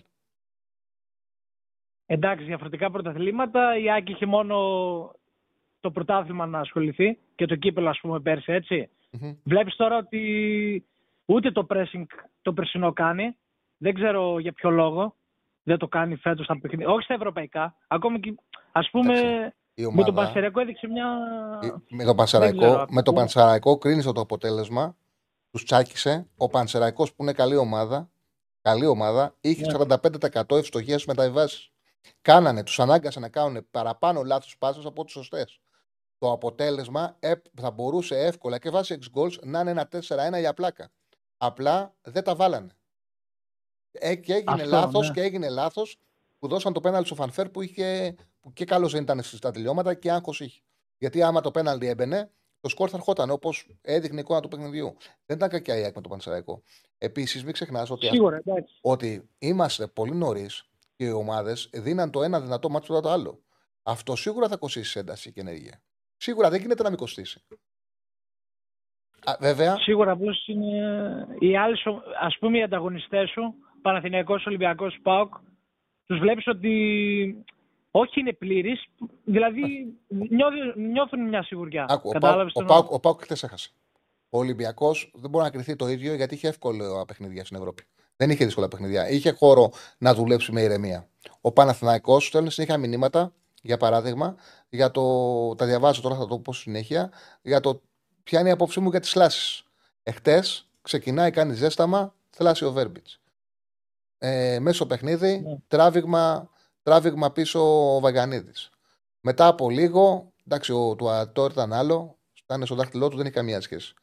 F: εντάξει, διαφορετικά πρωταθλήματα. Η Άκη είχε μόνο το πρωτάθλημα να ασχοληθεί και το κύπελο, ας πούμε, πέρσι, έτσι.
A: Μμμ.
F: Βλέπεις τώρα ότι ούτε το pressing το περσινό κάνει. Δεν ξέρω για ποιο λόγο δεν το κάνει φέτος στα παιχνίδια. Όχι στα ευρωπαϊκά. Ακόμη και, ας πούμε,
A: Εντάξει, Η
F: με
A: ομάδα,
F: τον Πανσεριακό έδειξε μια...
A: η- με τον Πανσεραϊκό,
F: ξέρω,
A: με τον
F: ακούω.
A: Πανσεραϊκό κρίνησε το αποτέλεσμα. Τους τσάκισε. Ο Πανσεραϊκός που είναι καλή ομάδα, καλή ομάδα, είχε
F: Ναι.
A: 45% ευστοχίας στι μεταβιβάσει. Κάνανε, τους ανάγκασε να κάνουν παραπάνω λάθος πάσες από τι σωστές. Το αποτέλεσμα ε, θα μπορούσε εύκολα και βάσει 6 goals να είναι ένα 4-1 για πλάκα. Απλά δεν τα βάλανε. Ε, και έγινε
F: Αυτό,
A: λάθος
F: ναι.
A: και έγινε λάθος που δώσαν το πέναλ στο Φανφέρ που, είχε, που και καλός δεν ήταν στα τελειώματα και άγχος είχε. Γιατί άμα το πέναλτι έμπαινε, το σκορ θα ερχόταν όπως έδειχνε η εικόνα του παιχνιδιού. Δεν ήταν κακιά η ΑΕΚ με τον Πανσεραϊκό. Επίσης, μην ξεχνάς ότι,
F: Σίγουρα, εντάξει.
A: ότι είμαστε πολύ νωρίς και οι ομάδες δίναν το ένα δυνατό μάτσο μετά το άλλο. Αυτό σίγουρα θα κοστίσει ένταση και ενέργεια. Σίγουρα δεν γίνεται να μην κοστίσει. Α, βέβαια,
F: Σίγουρα απλώς είναι οι άλλοι, σου- ας πούμε, οι ανταγωνιστές σου, Παναθηναϊκός, Ολυμπιακός, ΠΑΟΚ, τους βλέπεις ότι όχι είναι πλήρης, δηλαδή νιώθει- νιώθουν μια σιγουριά.
A: άκου, ο,
F: Κατάλαβες
A: Πάουκ-
F: τι
A: ο,
F: εννοώ;
A: Πάουκ- ο Πάουκ χθες έχασε. Ο Ολυμπιακός δεν μπορεί να κρυθεί το ίδιο γιατί είχε εύκολα παιχνίδια στην Ευρώπη. Δεν είχε δύσκολα παιχνίδια. Είχε χώρο να δουλέψει με ηρεμία. Ο Παναθηναϊκός στέλνει συνέχεια μηνύματα, για παράδειγμα, για το. Τα διαβάζω τώρα, θα το πω συνέχεια, για το ποια είναι η απόψη μου για τις θλάσει. Εχθές ξεκινάει, κάνει ζέσταμα, θλάσει ο Βέρμπιτς. Ε, μέσω παιχνίδι,
F: Ναι.
A: τράβηγμα, τράβηγμα πίσω ο Βαγανίδη. Μετά από λίγο, εντάξει, ο του Ατόρ ήταν άλλο, ήταν στο δάχτυλό του, δεν έχει καμία σχέση.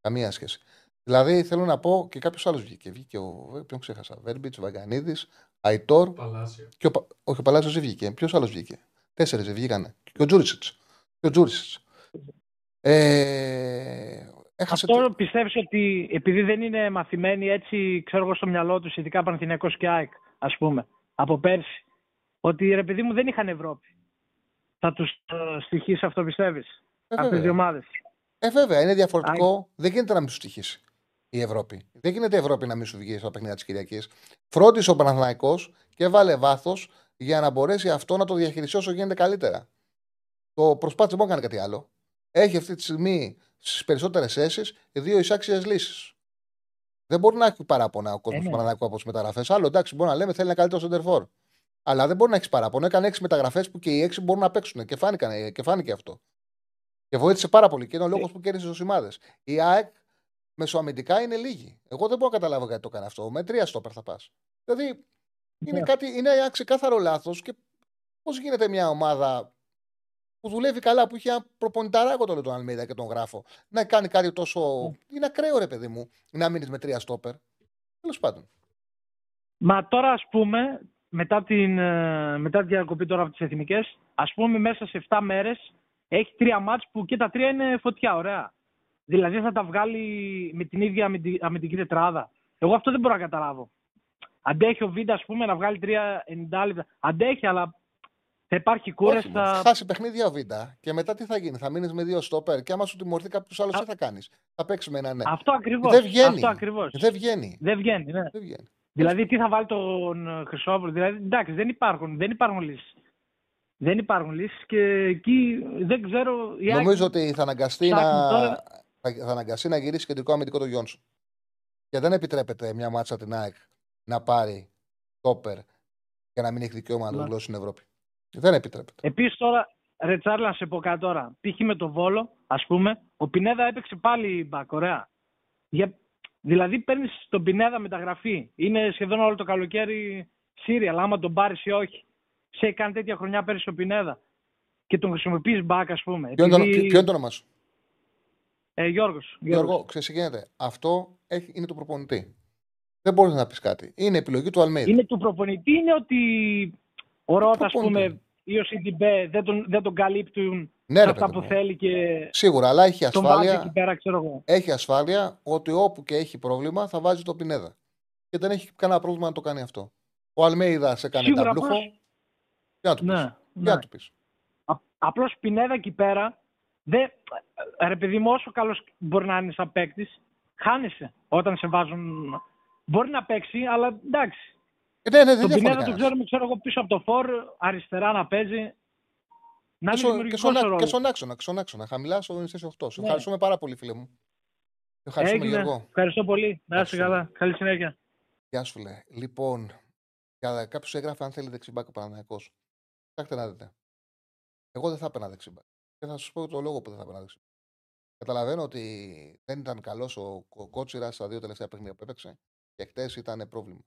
A: Καμία σχέση. Δηλαδή θέλω να πω και κάποιος άλλος βγήκε. Βγήκε ο. Ποιον ξέχασα. Βέρμπιτς, Βαγανίδη, Αϊτόρ.
B: Παλάσιο.
A: Και ο, Πα- όχι, ο Παλάσιος δεν βγήκε. Ποιος άλλος βγήκε; Τέσσερις δεν βγήκανε. Και ο Τζούρισιτς. Και ο Τζούρισιτς. Ε, έχασε.
F: Αυτό
A: τη-
F: πιστεύεις ότι επειδή δεν είναι μαθημένοι έτσι, ξέρω εγώ στο μυαλό τους, ειδικά Παναθηναϊκός και ΑΕΚ, ας πούμε, από πέρσι, ότι ρε παιδί μου δεν είχαν Ευρώπη. Θα τους ε, στοιχήσει αυτό πιστεύεις,
A: Ε,
F: αυτές οι
A: βέβαια.
F: ομάδες;
A: Ε, βέβαια, είναι διαφορετικό. Δεν γίνεται να μην σου τυχήσει η Ευρώπη. Δεν γίνεται η Ευρώπη να μην σου βγει στα παιχνίδια της Κυριακής. Φρόντισε ο Παναθηναϊκός και βάλε βάθος για να μπορέσει αυτό να το διαχειριστεί όσο γίνεται καλύτερα. Το προσπάθησε μόνο να κάνει κάτι άλλο. Έχει αυτή τη στιγμή στις περισσότερες θέσει δύο εισάξιες λύσεις. Δεν μπορεί να έχει παράπονα ο κόσμος
F: Ε,
A: του
F: ναι.
A: Παναθηναϊκού από τις μεταγραφές. Άλλο εντάξει, μπορεί να λέμε θέλει ένα καλύτερο σεντερφόρ. Αλλά δεν μπορεί να έχεις παράπονο. Έκανε έξι μεταγραφές που και οι έξι μπορούν να παίξουν και, φάνηκαν, και φάνηκε αυτό. Και βοήθησε πάρα πολύ και είναι ο λόγος που κέρδισε του σημάδες. Η ΑΕΚ μεσοαμυντικά είναι λίγη. Εγώ δεν μπορώ να καταλάβω γιατί το έκανε αυτό. Με τρία στόπερ θα πας. Δηλαδή είναι,
F: Ναι.
A: κάτι, είναι ένα ξεκάθαρο λάθος και πώς γίνεται μια ομάδα που δουλεύει καλά, που είχε ένα προπονηταράκο το λέω τον Αλμίδα και τον γράφω, να κάνει κάτι τόσο. Είναι ακραίο ρε παιδί μου να μείνεις με τρία στόπερ. Τέλος πάντων.
F: Μα τώρα ας πούμε, μετά την, ε, μετά τη διακοπή τώρα από τις εθνικές, ας πούμε μέσα σε 7 μέρες έχει τρία μάτς που και τα τρία είναι φωτιά, ωραία. Δηλαδή θα τα βγάλει με την ίδια αμυντι- αμυντική τετράδα. Εγώ αυτό δεν μπορώ να καταλάβω. Αντέχει ο Βίντα, ας πούμε, να βγάλει τρία 90 λεπτά. Αντέχει, αλλά θα υπάρχει κούρες.
A: Όχι, θα...
F: Θα...
A: χάσει παιχνίδια ο Βίντα και μετά τι θα γίνει. Θα μείνεις με δύο στόπερ και άμα σου τιμωρηθεί κάποιος άλλος,
F: Α-
A: τι θα κάνεις; Θα παίξει με ένα ναι.
F: Αυτό ακριβώς.
A: Δεν βγαίνει.
F: Αυτό ακριβώς.
A: Δεν βγαίνει.
F: Δεν βγαίνει, ναι.
A: Δεν βγαίνει.
F: Δηλαδή, τι θα βάλει τον ε, Χρυσόπουλο. Δηλαδή, εντάξει, δεν υπάρχουν, δεν υπάρχουν λύσεις. Δεν υπάρχουν λύσεις και εκεί δεν ξέρω... η ΑΕΚ-
A: Νομίζω ότι θα αναγκαστεί,
F: ψάχνει
A: να...
F: τώρα-
A: θα θα αναγκαστεί να γυρίσει κεντρικό αμυντικό το Γιόνσον. Και δεν επιτρέπεται μια μάτσα την ΑΕΚ να πάρει τόπερ και να μην έχει δικαίωμα να το
F: Ναι.
A: δηλώσει στην Ευρώπη. Δεν επιτρέπεται.
F: Επίσης τώρα, ρε Τσάρλ, να σε πω κάτι τώρα. Π.χ. με το Βόλο, ας πούμε, ο Πινέδα έπαιξε πάλι μπακ, ωραία. Για... Δηλαδή παίρνεις τον Πινέδα μεταγραφή. Είναι σχεδόν όλο το καλοκαίρι Σύρια, αλλά άμα τον πάρεις ή όχι. Σε έχει κάνει τέτοια χρονιά πέρυσι ο Πινέδα. Και τον χρησιμοποιείς μπακ, ας πούμε.
A: Ποιο είναι το-
F: Επειδή-
A: ποιο είναι το όνομα σου.
F: Ε, Γιώργος.
A: Γιώργο, ξέρεις τι γίνεται. Αυτό έχει, είναι το προπονητή. Δεν μπορείς να πεις κάτι. Είναι επιλογή του Αλμέιδα.
F: Είναι του προπονητή, είναι ότι ο Ρότα, ας
A: προπονητή.
F: πούμε, ή ο Σιντιμπέ δεν τον, δεν τον καλύπτουν
A: Ναι,
F: σε
A: ρε
F: αυτά
A: παιδί
F: που
A: μου.
F: θέλει και
A: Σίγουρα, αλλά έχει
F: τον βάζει
A: ασφάλεια,
F: εκεί πέρα, ξέρω εγώ.
A: έχει ασφάλεια ότι όπου και έχει πρόβλημα θα βάζει το Πινέδα. Και δεν έχει κανένα πρόβλημα να το κάνει αυτό. Ο Αλμέιδα σε κάνει
F: Σίγουρα,
A: ταμπλούχο.
F: απλώς-
A: Τι να του πεις.
F: Ναι,
A: Τι
F: ναι.
A: να του πεις.
F: Απλώς Πινέδα εκεί πέρα, δεν, ρε παιδί μου, όσο καλός μπορεί να είναι σαν παίκτης, χάνεσαι όταν σε βάζουν. Μπορεί να παίξει, αλλά εντάξει.
A: Ε, ναι, ναι, δεν
F: Τον
A: διαφωνεί
F: Πινέδα τον
A: κανένας.
F: ξέρουμε, ξέρω εγώ, πίσω από το φορ, αριστερά να παίζει. Να
A: Και,
F: είναι
A: στο, και,
F: δημιουργικός
A: στον,
F: ο
A: ά- και
F: ρόλος.
A: στον άξονα, και στον άξονα. Χαμηλά στο θέση 8. Σε
F: Ναι.
A: ευχαριστούμε πάρα πολύ, φίλε μου. Σε Ευχαριστούμε,
F: Έγινε.
A: Γιώργο.
F: Ευχαριστώ πολύ. Να είστε
A: Ευχαριστούμε.
F: καλά. Καλή συνέχεια.
A: Γεια σου, φίλε. Λοιπόν, κάποιο έγραφε αν θέλει δεξιμπάκ ο Παναναναϊκό. Κοιτάξτε να δείτε. Εγώ δεν θα έπαιρνα δεξιμπάκ. Και θα σας πω το λόγο που δεν θα έπαιρνα δεξιμπάκ. Καταλαβαίνω ότι δεν ήταν καλός ο, ο Κότσιρας στα δύο τελευταία παιχνίδια που έπαιξε και χτες ήταν πρόβλημα.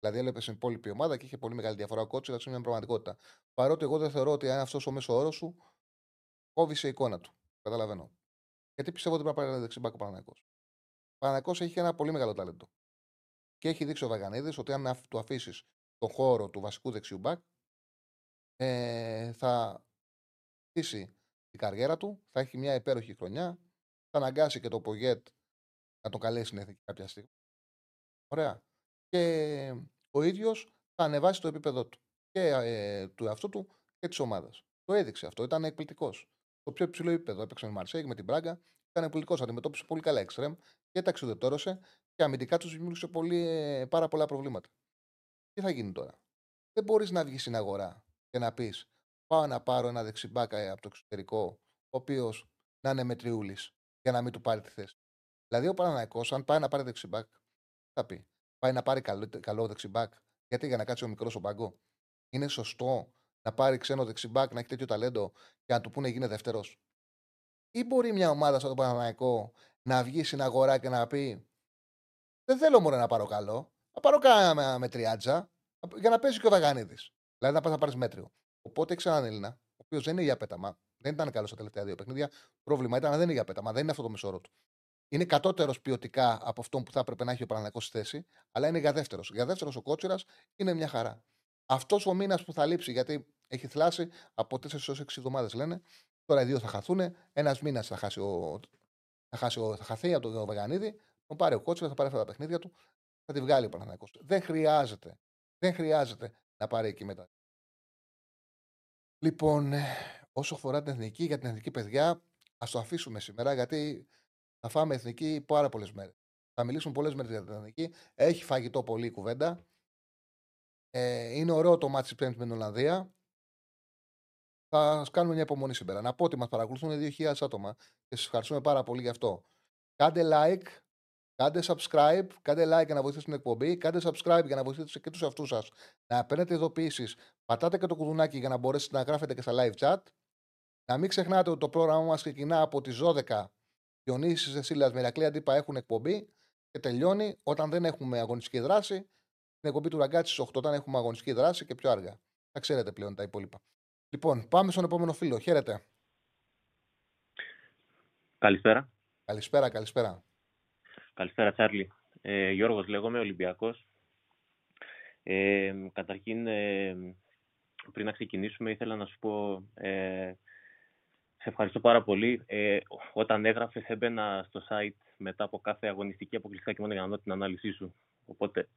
A: Δηλαδή έλεπε στην υπόλοιπη ομάδα και είχε πολύ μεγάλη διαφορά. Ο Κότσιρα είναι μια πραγματικότητα. Παρότι εγώ δεν θεωρώ ότι αν αυτός ο μέσο όρος σου κόβει σε εικόνα του. Καταλαβαίνω. Γιατί πιστεύω ότι πρέπει να πάρει δεξιμπάκ ο Παναναναϊκό. Ο Παναναναϊκό έχει ένα πολύ μεγάλο ταλέντο. Και έχει δείξει ο Βαγανίδης ότι αν αφ- του αφήσεις τον χώρο του βασικού δεξιού μπακ, ε, θα χτίσει την καριέρα του, θα έχει μια υπέροχη χρονιά, θα αναγκάσει και το Πογέτ να τον καλέσει στην εθνική κάποια στιγμή. Ωραία. Και ο ίδιος θα ανεβάσει το επίπεδο του και ε, του εαυτού του και της ομάδας. Το έδειξε αυτό, ήταν εκπληκτικός. Στο πιο υψηλό επίπεδο έπαιξε με Μαρσέγ, με την Μπράγκα, ήταν εκπληκτικός. Αντιμετώπισε πολύ καλά εξτρεμ και ταξιδετόρωσε και αμυντικά τους δημιούργησε πολύ, ε, πάρα πολλά προβλήματα. Τι θα γίνει τώρα; Δεν μπορείς να βγεις στην αγορά και να πεις: Πάω να πάρω ένα δεξιμπάκα από το εξωτερικό, ο οποίος να είναι μετριούλης, για να μην του πάρει τη θέση. Δηλαδή, ο Παναναναϊκό, αν πάει να πάρει δεξιμπάκ, θα πει: Πάει να πάρει καλό, καλό δεξιμπάκ, γιατί για να κάτσει ο μικρός ο πάγκο. Είναι σωστό να πάρει ξένο δεξιμπάκ, να έχει τέτοιο ταλέντο και να του πούνε γίνε δεύτερος. Ή μπορεί μια ομάδα σαν τον Παναναναϊκό να βγει στην αγορά και να πει: Δεν θέλω μόνο να πάρω καλό, να πάρω κάνα με τριάτζα για να παίζει και ο Βαγανίδη. Δηλαδή να πας να πάρεις μέτριο. Οπότε έχει έναν Έλληνα, ο οποίος δεν είναι για πέταμα, δεν ήταν καλός στα τελευταία δύο παιχνίδια. Πρόβλημα ήταν να δεν είναι για πέταμα, δεν είναι αυτό το μεσόρο του. Είναι κατώτερος ποιοτικά από αυτόν που θα έπρεπε να έχει ο Παναγιακό στη θέση, αλλά είναι για δεύτερος. Για δεύτερος ο Κότσιρας είναι μια χαρά. Αυτός ο μήνας που θα λείψει, γιατί έχει θλάσει από 4 έως 6 εβδομάδες λένε, τώρα οι δύο θα χαθούν, ένας μήνας θα, χάσει ο, θα, χάσει ο, θα χαθεί από τον Βαγανίδη, τον πάρει ο Κότσιρας, θα πάρει αυτά τα παιχνίδια του, θα τη βγάλει ο Παναγιακό. Δεν χρειάζεται. Δεν χρειάζεται να πάρει εκεί μετά. Λοιπόν, ε, όσο αφορά την εθνική, για την εθνική παιδιά, ας το αφήσουμε σήμερα γιατί θα φάμε εθνική πάρα πολλές μέρες. Θα μιλήσουμε πολλές μέρες για την εθνική. Έχει φαγητό πολύ η κουβέντα. Ε, είναι ωραίο το μάτι τη Πέμπτη με την Ολλανδία. Θα σας κάνουμε μια υπομονή σήμερα. Να πω ότι μας παρακολουθούν 2.000 άτομα και σας ευχαριστούμε πάρα πολύ γι' αυτό. Κάντε like, κάντε subscribe, κάντε like για να βοηθήσετε την εκπομπή, κάντε subscribe για να βοηθήσετε και τους εαυτούς σας να παίρνετε ειδοποιήσεις. Πατάτε και το κουδουνάκι για να μπορέσετε να γράφετε και στα live chat. Να μην ξεχνάτε ότι το πρόγραμμα μας ξεκινά από τις 12 Διονύσης Δεσίλας με Ηρακλή Αντίπα έχουν εκπομπή και τελειώνει όταν δεν έχουμε αγωνιστική δράση. Την εκπομπή του Ραγκάτσι στις 8 όταν έχουμε αγωνιστική δράση και πιο αργά. Θα ξέρετε πλέον τα υπόλοιπα. Λοιπόν, πάμε στον επόμενο φίλο. Χαίρετε.
G: Καλησπέρα.
A: Καλησπέρα, καλησπέρα.
G: Καλησπέρα, Τσάρλι. Ε, Γιώργος λέγομαι, Ολυμπιακός. Ε, καταρχήν, ε, πριν να ξεκινήσουμε, ήθελα να σου πω, ε, σε ευχαριστώ πάρα πολύ. Ε, όταν έγραφες, έμπαινα στο site μετά από κάθε αγωνιστική αποκλειστικά και μόνο για να δω την ανάλυση σου. Οπότε,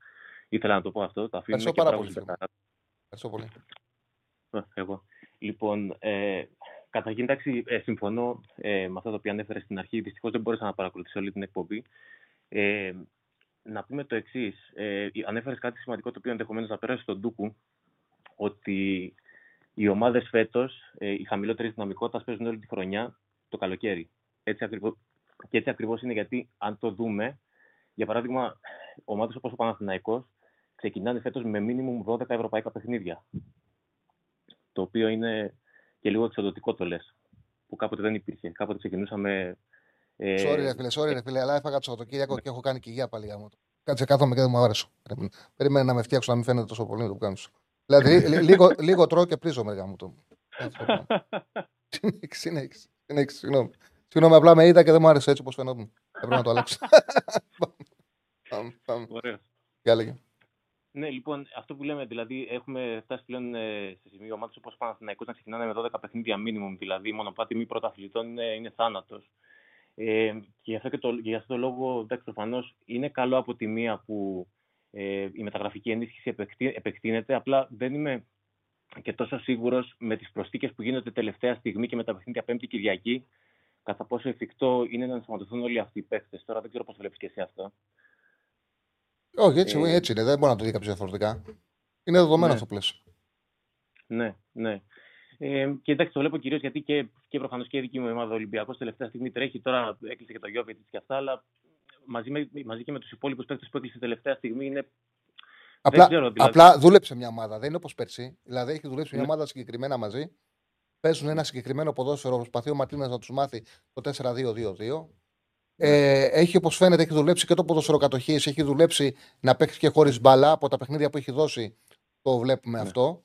G: ήθελα να το πω αυτό. Το αφήνουμε
A: Ευχαριστώ
G: και
A: πάρα
G: μπράβο
A: πολύ,
G: στην
A: φίλε.
G: Πεταρά.
A: Ευχαριστώ πολύ.
G: Ε, Εγώ. Λοιπόν, ε, καταρχήν, εντάξει, ε, συμφωνώ ε, με αυτό το οποίο ανέφερες στην αρχή. Δυστυχώς δεν μπόρεσα να παρακολουθήσω όλη την εκπομπή. Ε, να πούμε το εξής. Ε, ανέφερες κάτι σημαντικό το οποίο ενδεχομένως να πέρασε στον Ντούκου. Ότι οι ομάδες φέτος, ε, οι χαμηλότερη δυναμικότητας παίζουν όλη τη χρονιά το καλοκαίρι. Έτσι ακριβώς, και έτσι ακριβώς είναι γιατί, αν το δούμε, για παράδειγμα, ομάδες όπως ο Παναθηναϊκός ξεκινάνε φέτος με μίνιμουμ 12 ευρωπαϊκά παιχνίδια το οποίο είναι και λίγο εξοδοτικό το λες, που κάποτε δεν υπήρχε. Κάποτε ξεκινούσαμε... Ε,
A: Sorry, ρε φίλε, sorry, ρε φίλε, αλλά έφαγα το Σαββατοκύριακο και έχω κάνει και υγεία πάλι γάμο. Κάτσε κάθομαι και δεν μου άρεσε. Περίμενε να με φτιάξω να μην φαίνεται τόσο πολύ το που κάνω. Δηλαδή, λι- λίγο, λίγο τρώω και πρίζω με γάμο το. Συνέχισε, συνέχισε. συνέχισε, Συγγνώμη. Συγγνώμη, απλά με είδα και δεν μου άρεσε έτσι όπως φαινόταν. Έπρεπε να το αλλάξω. Πάμε, πάμε.
G: Ωραίο.
A: Για λέγε.
G: Ναι, λοιπόν, αυτό που λέμε, δηλαδή, έχουμε φτάσει πλέον ε, σε σημείο ομάδε όπως ο Παναθηναϊκός να ξεκινάνε με 12 παιχνίδια μίνιμουμ, δηλαδή, η μονοπάτι μη πρωταθλητών είναι, είναι θάνατος. Ε, και γι' αυτό, και το, για αυτό το λόγο, εντάξει, προφανώς είναι καλό από τη μία που ε, η μεταγραφική ενίσχυση επεκτεί, επεκτείνεται. Απλά δεν είμαι και τόσο σίγουρος με τις προσθήκες που γίνονται τελευταία στιγμή και με τα παιχνίδια Πέμπτη Κυριακή, κατά πόσο εφικτό είναι να ενσωματωθούν όλοι αυτοί οι παίχτε. Τώρα δεν ξέρω πώς το βλέπεις και εσύ αυτό.
A: Όχι, έτσι,
G: Ε,
A: έτσι είναι. Δεν μπορεί να το δει κάποιος διαφορετικά. Είναι δεδομένο
G: Ναι.
A: αυτό που λες.
G: Ναι, ναι. Ε, και εντάξει, το βλέπω κυρίως γιατί και, και προφανώς και η δική μου ομάδα Ολυμπιακός τελευταία στιγμή τρέχει. Τώρα έκλεισε και το Γιώβετ και αυτά, αλλά μαζί, με, μαζί και με τους υπόλοιπους παίκτες που έκλεισε τελευταία στιγμή είναι.
A: Απλά,
G: ξέρω, δηλαδή.
A: απλά δούλεψε μια ομάδα. Δεν είναι όπως πέρσι. Δηλαδή έχει δουλέψει μια
G: Ναι.
A: ομάδα συγκεκριμένα μαζί. Παίζουν ένα συγκεκριμένο ποδόσφαιρο. Προσπαθεί ο Μαρτίνες να τους μάθει το 4-2-2-2. Ε, έχει όπως φαίνεται, έχει δουλέψει και το ποδόσφαιρο κατοχής. Έχει δουλέψει να παίξει και χωρίς μπαλά. Από τα παιχνίδια που έχει δώσει το βλέπουμε
G: Ναι.
A: αυτό.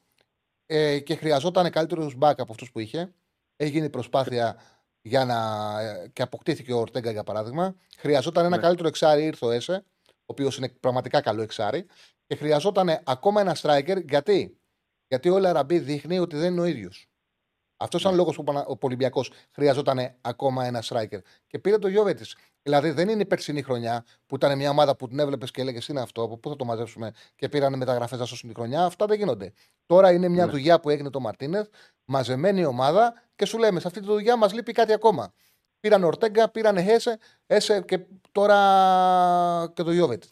A: Ε, και χρειαζόταν καλύτερους μπακ από αυτούς που είχε. Έχει γίνει προσπάθεια για να. ε, και αποκτήθηκε ο Ορτέγκα για παράδειγμα. Χρειαζόταν ένα
G: Ναι.
A: καλύτερο εξάρι, ήρθε ο Έσε, ο οποίος είναι πραγματικά καλό εξάρι. Και χρειαζόταν ακόμα ένα striker. Γιατί, Γιατί ο Λαραμπή δείχνει ότι δεν είναι ο ίδιος. Αυτός ήταν ο
G: Ναι.
A: λόγος που είπα να- ο Ολυμπιακός χρειαζόταν ακόμα ένα striker. Και πήρε το Γιώβετη. Δηλαδή δεν είναι η περσινή χρονιά που ήταν μια ομάδα που την έβλεπες και έλεγες είναι αυτό, από πού θα το μαζέψουμε και πήραν μεταγραφές να σώσουν τη χρονιά. Αυτά δεν γίνονται. Τώρα είναι μια
G: Ναι.
A: δουλειά που έγινε το Μαρτίνεθ, μαζεμένη ομάδα και σου λέμε σε αυτή τη δουλειά μας λείπει κάτι ακόμα. Πήραν Ορτέγκα, πήραν Έσε, Έσε και τώρα και το Γιώβετη.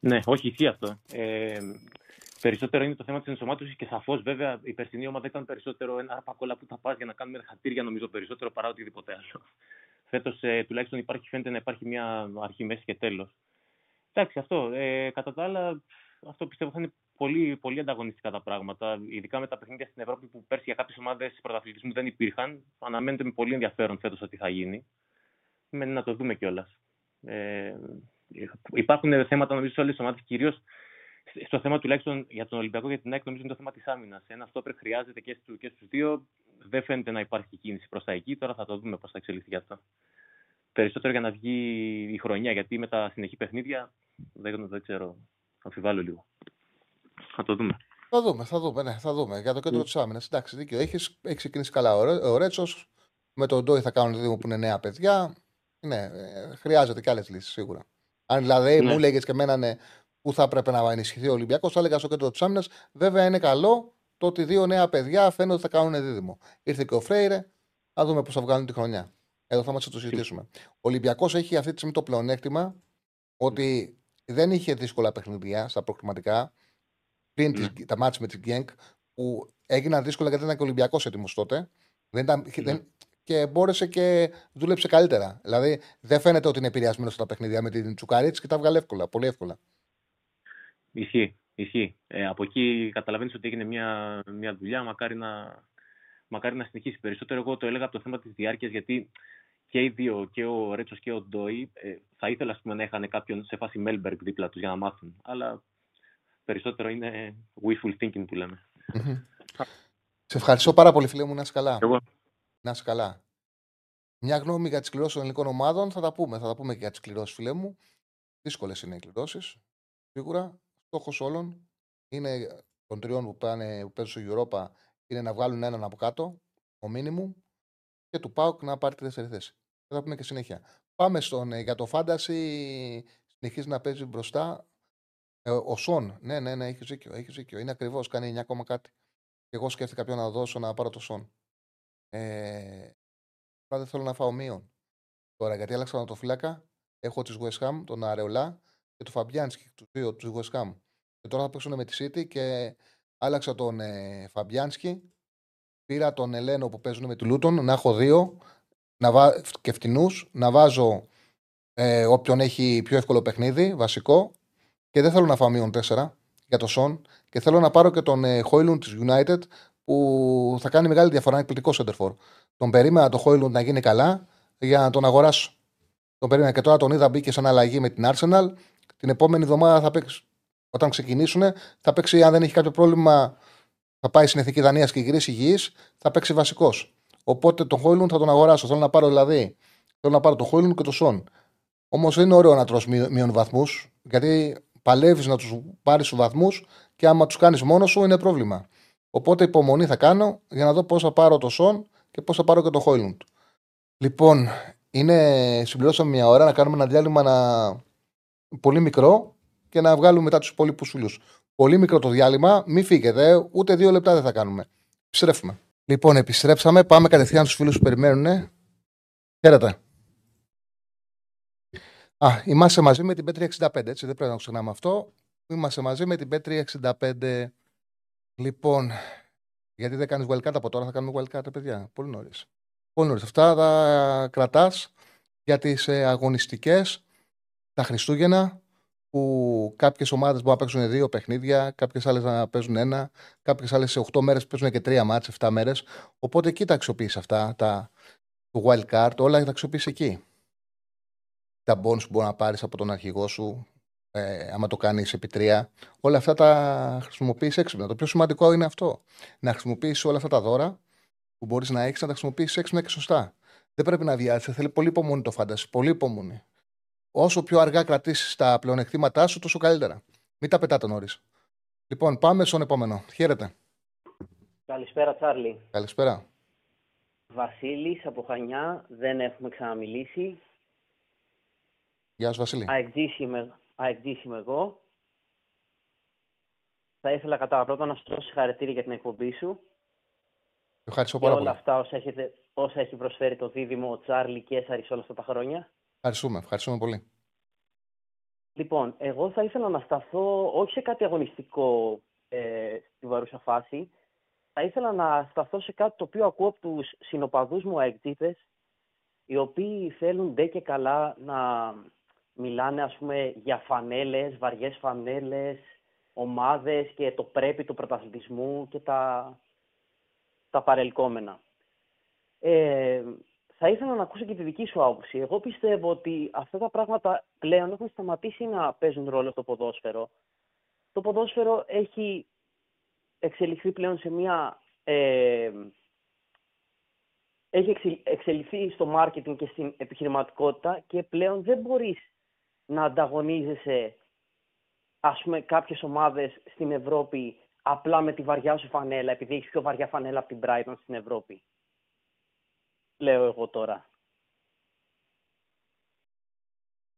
G: Ναι, όχι, ισχύει αυτό. Ε, περισσότερο είναι το θέμα της ενσωμάτωσης και σαφώς βέβαια η περσινή ομάδα ήταν περισσότερο ένα αρπακόλα που θα πας για να κάνουμε χατήρια νομίζω περισσότερο παρά οτιδήποτε άλλο. Φέτος ε, τουλάχιστον υπάρχει, φαίνεται να υπάρχει μια αρχή, μέση και τέλος. Εντάξει, αυτό. Ε, κατά τα άλλα, αυτό πιστεύω θα είναι πολύ, πολύ ανταγωνιστικά τα πράγματα. Ειδικά με τα παιχνίδια στην Ευρώπη που πέρσι για κάποιες ομάδες πρωταθλητισμού δεν υπήρχαν. Αναμένεται με πολύ ενδιαφέρον φέτος ότι θα γίνει. Μένει να το δούμε κιόλας. Ε, υπάρχουν θέματα νομίζω σε όλες τις ομάδες, κυρίως στο θέμα τουλάχιστον για τον Ολυμπιακό και την ΑΕΚ, νομίζω είναι το θέμα της άμυνας. Ένα στόπερ χρειάζεται και στους και στους δύο. Δεν φαίνεται να υπάρχει κίνηση προς τα εκεί. Τώρα θα το δούμε πώς θα εξελιχθεί αυτό. Περισσότερο για να βγει η χρονιά, γιατί με τα συνεχή παιχνίδια δεν, δεν ξέρω. Αμφιβάλλω λίγο. Θα το δούμε.
A: Θα δούμε, θα δούμε, ναι, θα δούμε. Για το κέντρο
G: Mm.
A: της άμυνας. Εντάξει, δίκιο. Έχεις έχεις ξεκινήσει καλά ο, Ρε- ο Ρέτσος. Με τον Ντόι θα κάνουν δίδυμο που είναι νέα παιδιά. Ναι, ε, χρειάζεται και άλλες λύσεις σίγουρα. Αν δηλαδή
G: Ναι.
A: μου έλεγε και εμένα ναι, που θα έπρεπε να ενισχυθεί ο Ολυμπιακός, θα έλεγα στο κέντρο της άμυνας. Βέβαια είναι καλό το ότι δύο νέα παιδιά φαίνονται ότι θα κάνουν δίδυμο. Ήρθε και ο Φρέιρε, θα δούμε πώς θα βγάλουν τη χρονιά. Εδώ θα μας το συζητήσουμε. Ο Ολυμπιακός έχει αυτή τη στιγμή το πλεονέκτημα ότι δεν είχε δύσκολα παιχνίδια στα προκριματικά πριν τις-
G: Ναι.
A: τα μάτια με την Γκένκ που έγιναν δύσκολα γιατί ήταν και ο Ολυμπιακός έτοιμος τότε. Δεν ήταν,
G: Ναι.
A: δεν, και μπόρεσε και δούλεψε καλύτερα. Δηλαδή δεν φαίνεται ότι είναι επηρεασμένος στα παιχνίδια με την Τσουκαρίτση και τα βγάλε εύκολα, πολύ εύκολα.
G: Ισχύει. Ισχύει. Ε, από εκεί καταλαβαίνεις ότι έγινε μια, μια δουλειά. Μακάρι να, μακάρι να συνεχίσει περισσότερο. Εγώ το έλεγα από το θέμα της διάρκειας, γιατί και οι δύο, και ο Ρέτσος και ο Ντόι, ε, θα ήθελα ας πούμε, να είχαν κάποιον σε φάση Μέλμπεργκ δίπλα τους για να μάθουν. Αλλά περισσότερο είναι wishful thinking που λέμε.
A: Μμμ. Σε ευχαριστώ πάρα πολύ, φίλε μου, να είσαι καλά.
G: Εγώ.
A: Να είσαι καλά. Μια γνώμη για τις κληρώσεις των ελληνικών ομάδων θα τα πούμε. Θα τα πούμε και για τις κληρώσεις, φίλε μου. Δύσκολες είναι οι κληρώσεις. Σίγουρα. Στόχος όλων είναι των τριών που, πάνε, που παίζουν στο Europa είναι να βγάλουν έναν από κάτω, ο μίνιμουμ, και του Πάουκ να πάρει τη δεύτερη θέση. Θα τα πούμε και συνέχεια. Πάμε στον, ε, για το Fantasy. Συνεχίζει να παίζει μπροστά. Ε, ο Σον. Ναι, ναι, ναι, έχεις δίκιο. Έχεις δίκιο. Είναι ακριβώς. Κάνει 9 ακόμα κάτι. Και εγώ σκέφτηκα ποιον να δώσω να πάρω το Σον. Ε, απλά δεν θέλω να φάω μείον. Τώρα γιατί άλλαξα το φύλακα. Έχω της West Ham, τον Αρεολά και τον Φαμπιάνσκι, του δύο του West Ham. Και τώρα θα παίξουν με τη City και άλλαξα τον ε, Φαμπιάνσκι. Πήρα τον Ελένο που παίζουν με τη Λούτον, να έχω δύο να βά... και φτηνούς, να βάζω ε, όποιον έχει πιο εύκολο παιχνίδι, βασικό. Και δεν θέλω να φάω μείον 4 για το Σον. Και θέλω να πάρω και τον ε, Χόιλουν της United που θα κάνει μεγάλη διαφορά. Είναι εκπληκτικό σέντερφορ. Τον περίμενα το Χόιλουν να γίνει καλά για να τον αγοράσω. Τον περίμενα και τώρα τον είδα μπήκε σαν αλλαγή με την Arsenal. Την επόμενη εβδομάδα θα παίξει. Όταν ξεκινήσουν, θα παίξει, αν δεν έχει κάποιο πρόβλημα, θα πάει στην εθνική Δανία και γυρίσει υγιής, θα παίξει βασικός. Οπότε τον Χόιλουν θα τον αγοράσω. Θέλω να πάρω δηλαδή. Θέλω να πάρω τον Χόιλουν και τον Σον. Όμως είναι ωραίο να τρως μείον μείον βαθμούς, γιατί παλεύεις να τους πάρεις του βαθμούς και άμα τους κάνεις μόνος σου είναι πρόβλημα. Οπότε υπομονή θα κάνω για να δω πώς θα πάρω το Σον και πώς θα πάρω και το Χόιλουντ. Λοιπόν, είναι, συμπληρώσαμε μια ώρα να κάνουμε ένα διάλειμμα να... πολύ μικρό και να βγάλουμε μετά τους υπόλοιπους φίλου. Πολύ μικρό το διάλειμμα, μην φύγετε, ούτε δύο λεπτά δεν θα κάνουμε. Επιστρέφουμε. Λοιπόν, επιστρέψαμε. Πάμε κατευθείαν στους φίλους που περιμένουν. Χαίρετε. Α, είμαστε μαζί με την Πέτρια 65, έτσι δεν πρέπει να το ξεχνάμε αυτό. Είμαστε μαζί με την B365. Λοιπόν, γιατί δεν κάνεις wildcard από τώρα, θα κάνουμε wildcard, παιδιά. Πολύ νωρίς. Πολύ νωρίς. Αυτά τα κρατάς για τις ε, αγωνιστικές τα Χριστούγεννα που κάποιες ομάδες μπορούν να παίξουν δύο παιχνίδια, κάποιες άλλες να παίζουν ένα, κάποιες άλλες σε 8 μέρες παίζουν και τρία μάτσε, 7 μέρες. Οπότε εκεί τα αξιοποιείς αυτά, τα, το wild card, όλα τα αξιοποιείς εκεί. Τα bonus που μπορείς να πάρεις από τον αρχηγό σου, ε, άμα το κάνεις επί τρία, όλα αυτά τα χρησιμοποιείς έξυπνα. Το πιο σημαντικό είναι αυτό. Να χρησιμοποιήσει όλα αυτά τα δώρα που μπορείς να έχεις, να τα χρησιμοποιήσει έξυπνα και σωστά. Δεν πρέπει να βιάζει. Θέλει πολύ υπομονή το φάνταση. Πολύ υπομονή. Όσο πιο αργά κρατήσεις τα πλεονεκτήματά σου, τόσο καλύτερα. Μην τα πετάτε νωρίς. Λοιπόν, πάμε στον επόμενο. Χαίρετε.
D: Καλησπέρα, Τσάρλι.
A: Καλησπέρα.
D: Βασίλης από Χανιά, δεν έχουμε ξαναμιλήσει.
A: Γεια σου, Βασίλη.
D: Αεκτζής είμαι, αεκτζής είμαι εγώ. Θα ήθελα κατά πρώτα να σου δώσω συγχαρητήρια για την εκπομπή σου
A: Ευχαριστώ
D: και
A: πάρα
D: όλα
A: πολύ.
D: αυτά όσα, έχετε, όσα έχει προσφέρει το δίδυμο ο Τσάρλι και Έσαρης όλα αυτά τα χρόνια.
A: Ευχαριστούμε, ευχαριστούμε πολύ.
D: Λοιπόν, εγώ θα ήθελα να σταθώ όχι σε κάτι αγωνιστικό ε, στην παρούσα φάση. Θα ήθελα να σταθώ σε κάτι το οποίο ακούω από τους συνοπαδούς μου αεκτήτες, οι οποίοι θέλουν ντε και καλά να μιλάνε ας πούμε για φανέλες, βαριές φανέλες, ομάδες και το πρέπει του πρωταθλητισμού και τα, τα παρελκόμενα. Ε, θα ήθελα να ακούσω και τη δική σου άποψη. Εγώ πιστεύω ότι αυτά τα πράγματα πλέον έχουν σταματήσει να παίζουν ρόλο στο ποδόσφαιρο. Το ποδόσφαιρο έχει εξελιχθεί πλέον σε μια... Ε, έχει εξελ- εξελιχθεί στο μάρκετινγκ και στην επιχειρηματικότητα και πλέον δεν μπορείς να ανταγωνίζεσαι ας πούμε κάποιες ομάδες στην Ευρώπη απλά με τη βαριά σου φανέλα επειδή έχεις πιο βαριά φανέλα από την Brighton στην Ευρώπη. Λέω εγώ τώρα.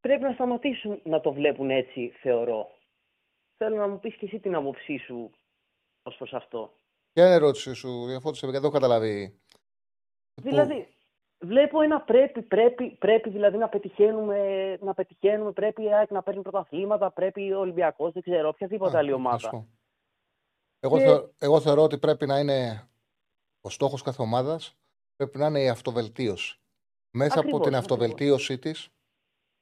D: Πρέπει να σταματήσουν να το βλέπουν έτσι, θεωρώ. Θέλω να μου πεις και εσύ την άποψή σου ως προς αυτό.
A: Ποια είναι η ερώτησή σου, διαφώτισε, γιατί δεν έχω καταλάβει.
D: Δηλαδή, βλέπω ένα πρέπει, πρέπει, πρέπει δηλαδή να πετυχαίνουμε, να πετυχαίνουμε, πρέπει η ΑΕΚ να παίρνει πρωταθλήματα, πρέπει ο Ολυμπιακός, δεν ξέρω, οποιαδήποτε άλλη
A: Α, να σου
D: ομάδα.
A: πω. Εγώ,
D: Και-
A: θεω- εγώ θεωρώ ότι πρέπει να είναι ο στόχος κάθε ομάδας πρέπει να είναι η αυτοβελτίωση. Μέσα από
D: Ακριβώς,
A: την
D: ακριβώς.
A: αυτοβελτίωσή της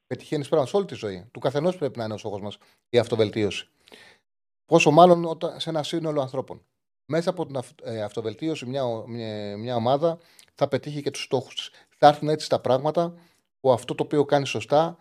A: πετυχαίνει πράγματα σε όλη τη ζωή. Του καθενός πρέπει να είναι ο στόχος μας η αυτοβελτίωση. Πόσο μάλλον όταν, σε ένα σύνολο ανθρώπων. Μέσα από την αυ- ε, αυτοβελτίωση μια, ο- μια, μια ομάδα θα πετύχει και τους στόχους της. Θα έρθουν έτσι τα πράγματα που αυτό το οποίο κάνει σωστά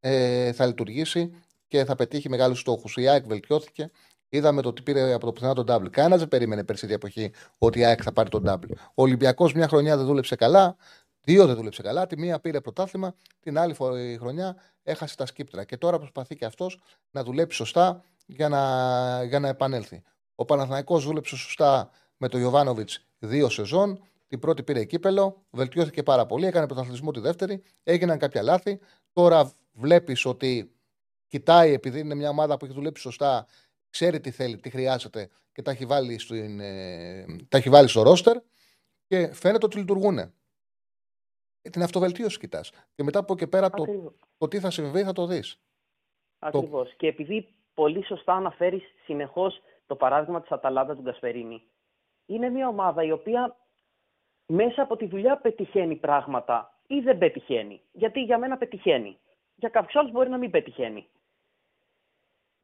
A: ε, θα λειτουργήσει και θα πετύχει μεγάλους στόχους. Η ΑΕΚ βελτιώθηκε. Είδαμε το ότι πήρε από το πουθενά τον Double. Κανένας δεν περίμενε πέρσι την εποχή ότι η ΑΕΚ θα πάρει τον Double. Ο Ολυμπιακός μια χρονιά δεν δούλεψε καλά, δύο δεν δούλεψε καλά. Τη μία πήρε πρωτάθλημα, την άλλη φο- η χρονιά έχασε τα σκύπτρα. Και τώρα προσπαθεί και αυτός να δουλέψει σωστά για να, για να επανέλθει. Ο Παναθηναϊκός δούλεψε σωστά με τον Ιωβάνοβιτς δύο σεζόν. Την πρώτη πήρε κύπελο, βελτιώθηκε πάρα πολύ, έκανε πρωταθλητισμό τη δεύτερη, έγιναν κάποια λάθη. Τώρα βλέπεις ότι κοιτάει, επειδή είναι μια ομάδα που έχει δουλέψει σωστά, ξέρει τι θέλει, τι χρειάζεται και τα έχει βάλει, στην, ε, τα έχει βάλει στο ρόστερ και φαίνεται ότι λειτουργούν. Ε, Την αυτοβελτίωση κοιτάς. Και μετά από εκεί πέρα το,
D: Ακριβώς.
A: το τι θα συμβεί θα το δεις.
D: Ακριβώς. Και επειδή πολύ σωστά αναφέρεις συνεχώς το παράδειγμα της Αταλάντα του Γκασπερίνη, είναι μια ομάδα η οποία μέσα από τη δουλειά πετυχαίνει πράγματα ή δεν πετυχαίνει. Γιατί για μένα πετυχαίνει. Για κάποιους άλλους μπορεί να μην πετυχαίνει.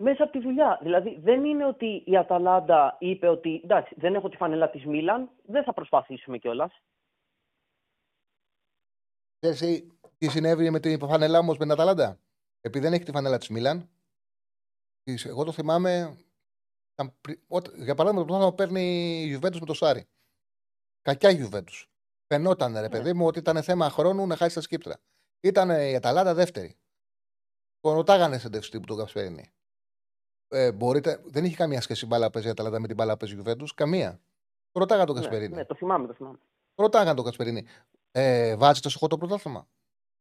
D: Μέσα από τη δουλειά. Δηλαδή δεν είναι ότι η Αταλάντα είπε ότι εντάξει δεν έχω τη φανέλα της Μίλαν, δεν θα προσπαθήσουμε κιόλας.
A: Ξέρεις εσύ τι συνέβη με την φανελά όμως με την Αταλάντα; Επειδή δεν έχει τη φανέλα της Μίλαν, της- εγώ το θυμάμαι. ήταν πρι- όταν- Για παράδειγμα, το πρωτάθλημα παίρνει η Γιουβέντους με το Σάρι. Κακιά Γιουβέντους. Φαινόταν, ρε παιδί μου, ότι ήταν θέμα χρόνου να χάσει τα σκύπτρα. Ήταν η Αταλάντα δεύτερη. Τον ρωτάγανε σε τεστή που τον Καυσπέρινη. Ε, μπορείτε, δεν είχε καμία σχέση η μπάλα που παίζει η Αταλάντα με την μπάλα που παίζει η Γιουβέντους. Καμία. Το ρωτάγανε τον
D: Ναι,
A: Κασπερίνη.
D: ναι, το θυμάμαι, το θυμάμαι.
A: Ρωτάγανε τον Κασπερίνη. Ε, Βάζετε στο το πρωτάθλημα;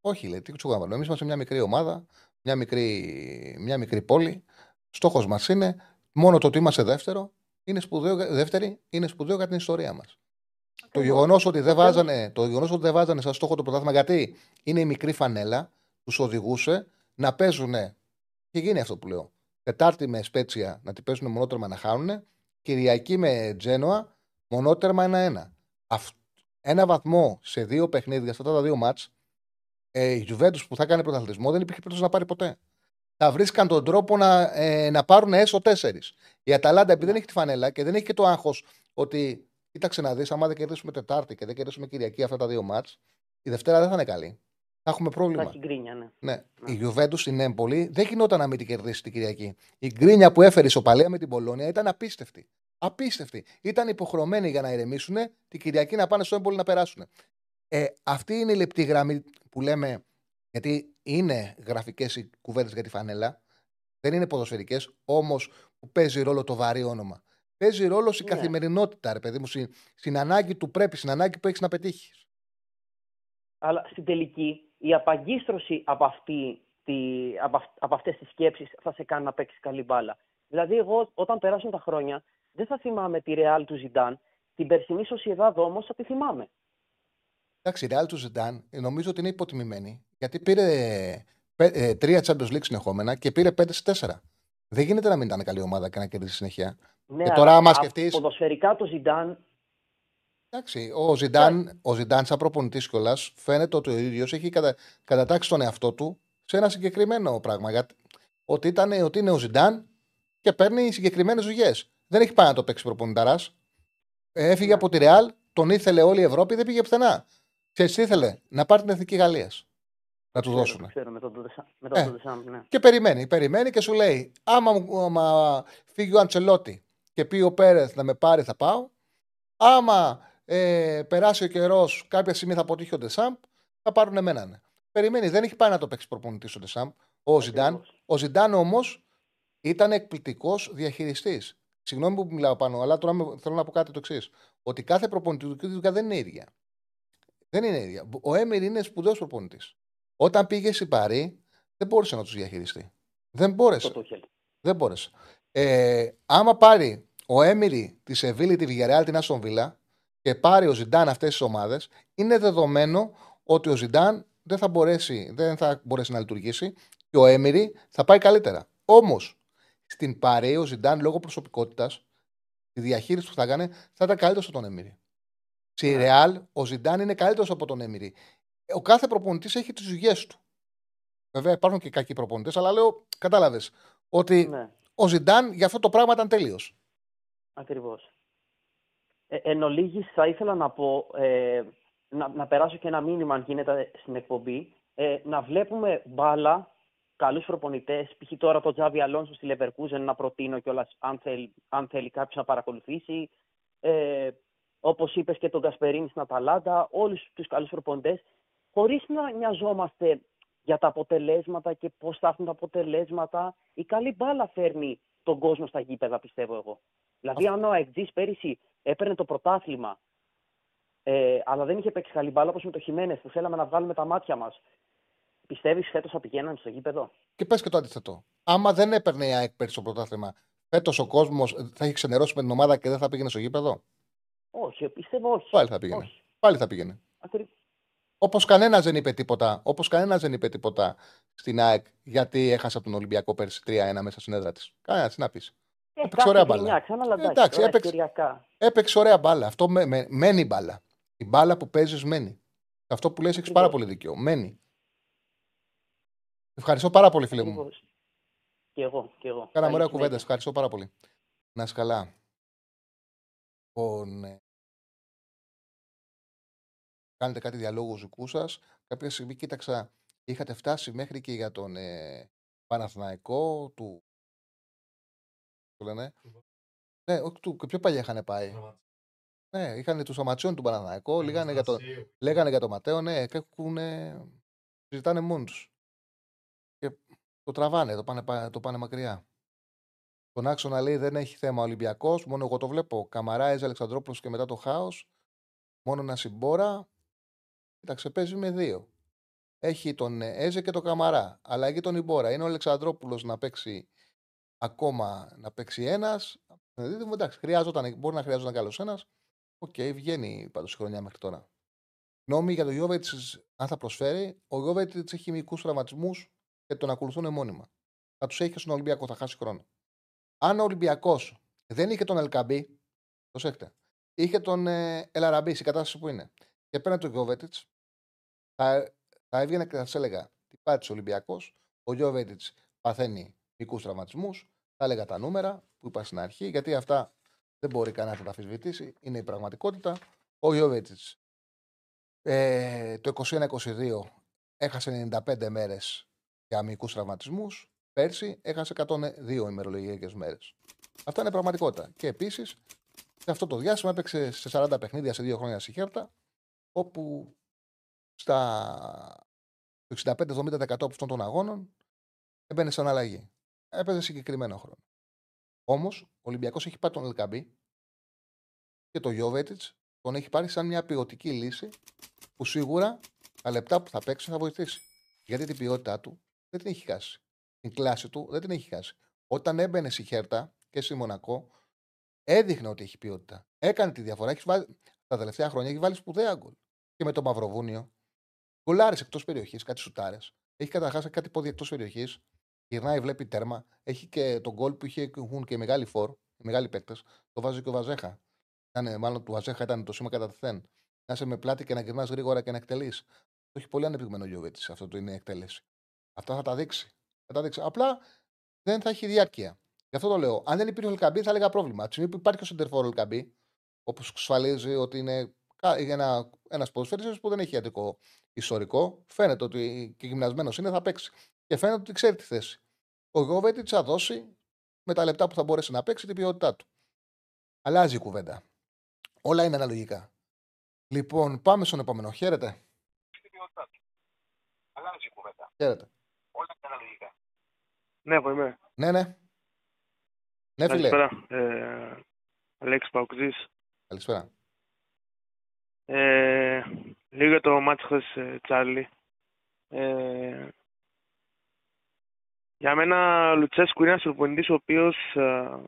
A: Όχι, λέει, τι σου Εμείς είμαστε μια μικρή ομάδα, μια μικρή, μια μικρή πόλη. Στόχος μας είναι μόνο το ότι είμαστε δεύτερο, είναι σπουδαίο, δεύτερη, είναι σπουδαίο για την ιστορία μας. Το γεγονός ότι, δεν βάζανε, το γεγονός ότι δεν βάζανε σαν στόχο το πρωτάθλημα, γιατί είναι η μικρή φανέλα, τους οδηγούσε να παίζουν. Και γίνει αυτό που λέω. Τετάρτη με Σπέτσια να την παίζουν μονότερμα να χάνουν. Κυριακή με Τζένοα μονότερμα 1-1. Αυ- Ένα βαθμό σε δύο παιχνίδια, αυτά τα δύο μάτς, ε, η Juventus που θα κάνει πρωταθλητισμό δεν υπήρχε περίπτωση να πάρει ποτέ. Θα βρίσκαν τον τρόπο να, ε, να πάρουν έσω τέσσερις. Η Αταλάντα, επειδή δεν έχει τη φανέλα και δεν έχει και το άγχος ότι κοίταξε να δεις, άμα δεν κερδίσουμε Τετάρτη και δεν κερδίσουμε Κυριακή αυτά τα δύο μάτς, η Δευτέρα δεν θα είναι καλή. Θα έχουμε
D: Θα
A: πρόβλημα.
D: έχει γκρίνια, ναι.
A: Ναι. Η Juventus στην Έμπολη δεν γινόταν να μην την κερδίσει την Κυριακή. Η γκρίνια που έφερε η Σοπαλία με την Πολώνια ήταν απίστευτη. Απίστευτη. Ήταν υποχρεωμένοι για να ηρεμήσουν την Κυριακή να πάνε στο Έμπολη να περάσουν. Ε, αυτή είναι η λεπτή γραμμή που λέμε, γιατί είναι γραφικές οι κουβέντες για τη φανέλα, δεν είναι ποδοσφαιρικές, όμως που παίζει ρόλο το βαρύ όνομα. Παίζει ρόλο στην
D: Ναι.
A: καθημερινότητα, ρε παιδί μου, στην, στην ανάγκη του πρέπει, στην ανάγκη που έχεις να πετύχεις.
D: Αλλά στην τελική η απαγκίστρωση από, αυτή, τη, από, αυ- από αυτές τις σκέψεις θα σε κάνει να παίξεις καλή μπάλα. Δηλαδή εγώ όταν περάσουν τα χρόνια δεν θα θυμάμαι τη Real του Ζιντάν, την περσινή Σοσιεδάδ όμως θα τη θυμάμαι.
A: Εντάξει, η Real του Ζιντάν ε, νομίζω ότι είναι υποτιμημένη. Γιατί πήρε πέ- ε, τρία Champions League συνεχόμενα και πήρε 5 στι 4. Δεν γίνεται να μην ήταν καλή ομάδα και να κερδίσει συνέχεια.
D: Ναι,
A: Και
D: αλλά
A: τώρα, άμα
D: α-
A: σκεφτείς-
D: Ποδοσφαιρικά το Ζιντάν
A: Εντάξει, ο Ζιντάν, ο Ζιντάν σαν προπονητής κιόλας, φαίνεται ότι ο ίδιος έχει κατα, κατατάξει τον εαυτό του σε ένα συγκεκριμένο πράγμα. Γιατί, ότι, ήταν, ότι είναι ο Ζιντάν και παίρνει συγκεκριμένες δουλειές. Δεν έχει πάει να το παίξει προπονηταράς. Έφυγε
D: Ναι.
A: από τη Ρεάλ, τον ήθελε όλη η Ευρώπη, δεν πήγε πουθενά. Ξέρεις τι ήθελε, να πάρει την εθνική Γαλλίας. Να του
D: ξέρω,
A: δώσουν.
D: ξέρω με τον Τοντεσάμ, με τον
A: Ε.
D: Τοντεσάμ, ναι.
A: Και περιμένει, περιμένει και σου λέει: Άμα, μου- άμα φύγει ο Αντσελότη και πει ο Πέρεθ να με πάρει, θα πάω. Άμα ε, περάσει ο καιρός, κάποια στιγμή θα αποτύχει ο Ντεσάμπ, θα πάρουν εμένα. ναι. Περιμένεις, δεν έχει πάει να το παίξει προπονητής ο Ντεσάμπ. Ο Ζιντάν.
D: Ακριβώς.
A: Ο Ζιντάν όμως ήταν εκπληκτικός διαχειριστής. Συγγνώμη που μιλάω πάνω, αλλά τώρα με- θέλω να πω κάτι το εξής. Ότι κάθε προπονητική δουλειά δεν είναι ίδια. Δεν είναι ίδια. Ο Έμιρ είναι σπουδαίος προπονητής. Όταν πήγε στην Παρή, δεν μπόρεσε να τους διαχειριστεί. Δεν μπόρεσε.
D: Το Τούχελ.
A: Δεν μπόρεσε. Ε, άμα πάρει ο Έμιρη της Σεβίλη, τη Βιγερεάλ, την Άστον Βίλα και πάρει ο Ζιντάν αυτές τις ομάδες, είναι δεδομένο ότι ο Ζιντάν δεν θα μπορέσει, δεν θα μπορέσει να λειτουργήσει και ο Έμιρη θα πάει καλύτερα. Όμως στην Παρή ο Ζιντάν λόγω προσωπικότητας, τη διαχείριση που θα κάνει θα ήταν καλύτερος από τον Έμιρη. Στη
D: Ναι.
A: Ρεάλ ο Ζιντάν είναι καλύτερος από τον Έμιρη. Ο κάθε προπονητής έχει τις δουλειέ του. Βέβαια υπάρχουν και κακοί προπονητές, αλλά λέω, κατάλαβες ότι
D: Ναι.
A: ο Ζιντάν για αυτό το πράγμα ήταν τέλειος.
D: Ακριβώς. Ε, εν ολίγης θα ήθελα να πω, ε, να, να περάσω και ένα μήνυμα αν γίνεται στην εκπομπή, ε, να βλέπουμε μπάλα, καλούς προπονητές, π.χ. τώρα το Τζάβι Αλόνσο στη Leverkusen να προτείνω κιόλας αν θέλει, αν θέλει κάποιος να παρακολουθήσει, ε, όπως είπες και τον Κασπερίνη στην Αταλάντα, όλους τους καλούς προπονητές, χωρίς να νοιαζόμαστε για τα αποτελέσματα και πώς θα έρθουν τα αποτελέσματα. Η καλή μπάλα φέρνει τον κόσμο στα γήπεδα, πιστεύω εγώ. Δηλαδή, αν ο Αεκτζής πέρυσι έπαιρνε το πρωτάθλημα, ε, αλλά δεν είχε παίξει καλή μπάλα όπως με το Χιμένες που θέλαμε να βγάλουμε τα μάτια μας, πιστεύεις φέτος θα πηγαίνανε στο γήπεδο;
A: Και πες και το αντίθετο. Άμα δεν έπαιρνε η ΑΕΚ πέρσι το πρωτάθλημα, φέτος ο κόσμος θα έχει ξενερώσει με την ομάδα και δεν θα πήγαινε στο γήπεδο;
D: Όχι, πιστεύω όχι.
A: Πάλι θα πήγαινε.
D: Όχι.
A: Πάλι θα πήγαινε.
D: Ακρι-
A: Όπως κανένας δεν είπε τίποτα, όπως κανένας δεν είπε τίποτα στην ΑΕΚ γιατί έχασε από τον Ολυμπιακό πέρσι 3-1 μέσα στην έδρα της. Κανένας, τι να πεις.
D: Ε,
A: Έπαιξε
D: κάθε
A: ωραία μπάλα.
D: χρονιά, ξανά, αλλά
A: Ε,
D: εντάξει,
A: εντάξει,
D: τώρα
A: έπαιξε.
D: ευκαιριακά.
A: Έπαιξε ωραία μπάλα. Αυτό με, με- μένει η μπάλα. Η μπάλα που παίζεις μένει. Αυτό που λες έχεις πάρα πολύ δίκιο. Μένει. Ευχαριστώ πάρα πολύ, φίλε μου.
D: Ακριβώς. Και εγώ, και εγώ.
A: Κάναμε
D: Καλή
A: ωραία
D: συνέχεια.
A: κουβέντα. Ευχαριστώ πάρα πολύ. Να είσαι καλά. Λοιπόν, ε, κάνετε κάτι διαλόγου δικού σας. Κάποια στιγμή κοίταξα, είχατε φτάσει μέχρι και για τον ε, Παναθηναϊκό του. Το λένε. Ναι, όχι του, και πιο παλιά είχαν πάει. Ναι, είχαν του Αματσιών του Παναθηναϊκό, λέγανε για, το, λέγανε για τον Ματέο, ναι, και έχουν. συζητάνε μόνοι τους. Και το τραβάνε, το πάνε, πα- το πάνε μακριά. Τον άξονα λέει δεν έχει θέμα ο Ολυμπιακός, μόνο εγώ το βλέπω. Καμαράιζ, Αλεξανδρόπουλος και μετά το χάος. Μόνο ένα συμπόρα. Κοίταξε, παίζει με δύο. Έχει τον ε, Έζε και τον Καμαρά. Αλλαγή τον Ιμπόρα. Είναι ο Αλεξανδρόπουλος να παίξει ακόμα να παίξει ένας. Εντάξει, χρειάζονταν, μπορεί να χρειάζονταν καλό ένας. Οκ, βγαίνει πάντω η χρονιά μέχρι τώρα. Νομίζω για τον Γιόβετιτς, αν θα προσφέρει, ο Γιόβετιτς έχει μικροτραυματισμούς και τον ακολουθούν μόνιμα. θα τους έχει και στον Ολυμπιακό, θα χάσει χρόνο. Αν ο Ολυμπιακός δεν είχε τον Ελ Κααμπί, προσέχτε, είχε τον ε, Ελ Αραμπί στην κατάσταση που είναι και παίρνει τον Γιόβετιτς, θα, θα έβγαινε και θα σας έλεγα τι πάει ο Ολυμπιακός. Ο Γιόβετιτς παθαίνει μικροτραυματισμούς. Θα έλεγα τα νούμερα που είπα στην αρχή, γιατί αυτά δεν μπορεί κανένας να τα αφισβητήσει. Είναι η πραγματικότητα. Ο Γιώβετιτς ε, το 21-22 έχασε 95 μέρες για μικρού τραυματισμούς. Πέρσι έχασε 102 ημερολογιακές μέρες. Αυτά είναι πραγματικότητα. Και επίσης, σε αυτό το διάστημα έπαιξε σε 40 παιχνίδια σε δύο χρόνια στη Χέρτα, όπου στα 65-70% από αυτών των αγώνων έμπαινε σαν αλλαγή. Έπαιζε συγκεκριμένο χρόνο. Όμως, ο Ολυμπιακός έχει πάρει τον Ελκαμπή και το Γιώβετιτς τον έχει πάρει σαν μια ποιοτική λύση που σίγουρα τα λεπτά που θα παίξει θα βοηθήσει. Γιατί την ποιότητά του δεν την έχει χάσει. Την κλάση του δεν την έχει χάσει. Όταν έμπαινε στη Χέρτα και στη Μονακό, έδειχνε ότι έχει ποιότητα. Έκανε τη διαφορά. Έχεις βάλει, τα τελευταία χρόνια έχει βάλει σπουδαία γκολ. Και με το Μαυροβούνιο. Γκολάρε εκτός περιοχής, κάτι σουτάρες. Έχει καταρχάς κάτι πόδια εκτός περιοχής. Γυρνάει, βλέπει τέρμα. Έχει και τον γκολ που είχε, έχουν και μεγάλοι φόρ, οι μεγάλοι παίκτες. Το βάζει και ο Βαζέχα. Ήταν, μάλλον του Βαζέχα ήταν το σήμα κατά τεθέν. Να είσαι με πλάτη και να γυρνάς γρήγορα και να εκτελείς. Το έχει πολύ ανεπτυγμένο ο Γιώβετ αυτό το είναι εκτέλεση. Αυτά θα τα δείξει. Θα τα δείξει. Απλά δεν θα έχει διάρκεια. Γι' αυτό το λέω. Αν δεν υπήρχε ο Ελκαμπή, θα έλεγα πρόβλημα. Από που υπάρχει και ο Σεντερφόρ Ελκαμπή, όπω εξασφαλίζει ότι είναι ένας ένας που δεν έχει ιατρικό ιστορικό, φαίνεται ότι και γυμνασμένος είναι, θα παίξει. Και φαίνεται ότι ξέρει τη θέση. Ο Γιώβετιτ θα δώσει με τα λεπτά που θα μπορέσει να παίξει την ποιότητά του. Αλλάζει η κουβέντα. Όλα είναι αναλογικά. Λοιπόν, πάμε στον επόμενο. Χαίρετε.
H: Αλλάζει η κουβέντα.
A: Χαίρετε.
H: Όλα είναι αναλογικά. Ναι, εγώ είμαι.
A: Ναι, ναι. Ναι, φίλε.
H: Καλησπέρα. Ε, Αλέξης Παουκτζής.
A: Καλησπέρα.
H: Ε, λίγο για το μάτι χθες, ε, Τσάρλι. Ε, για μένα ο Λουτσέσκου είναι ένας προπονητής ο οποίος ε,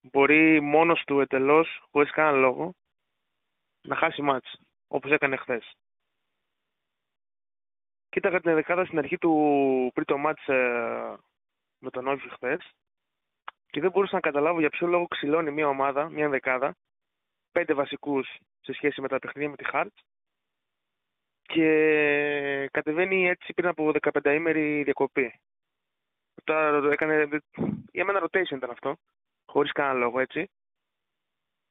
H: μπορεί μόνος του ετελώς, χωρίς κανένα λόγο, να χάσει μάτς, όπως έκανε χθες. Κοίταγα την δεκάδα στην αρχή του πριν το μάτς ε, με τον Όφη χθες και δεν μπορούσα να καταλάβω για ποιο λόγο ξυλώνει μια ομάδα, μια δεκάδα, πέντε βασικούς σε σχέση με τα παιχνίδια με τη Χάρτ και κατεβαίνει έτσι πριν από 15 ημέρη διακοπή. Τώρα έκανε, για μένα rotation ήταν αυτό, χωρίς κανένα λόγο έτσι.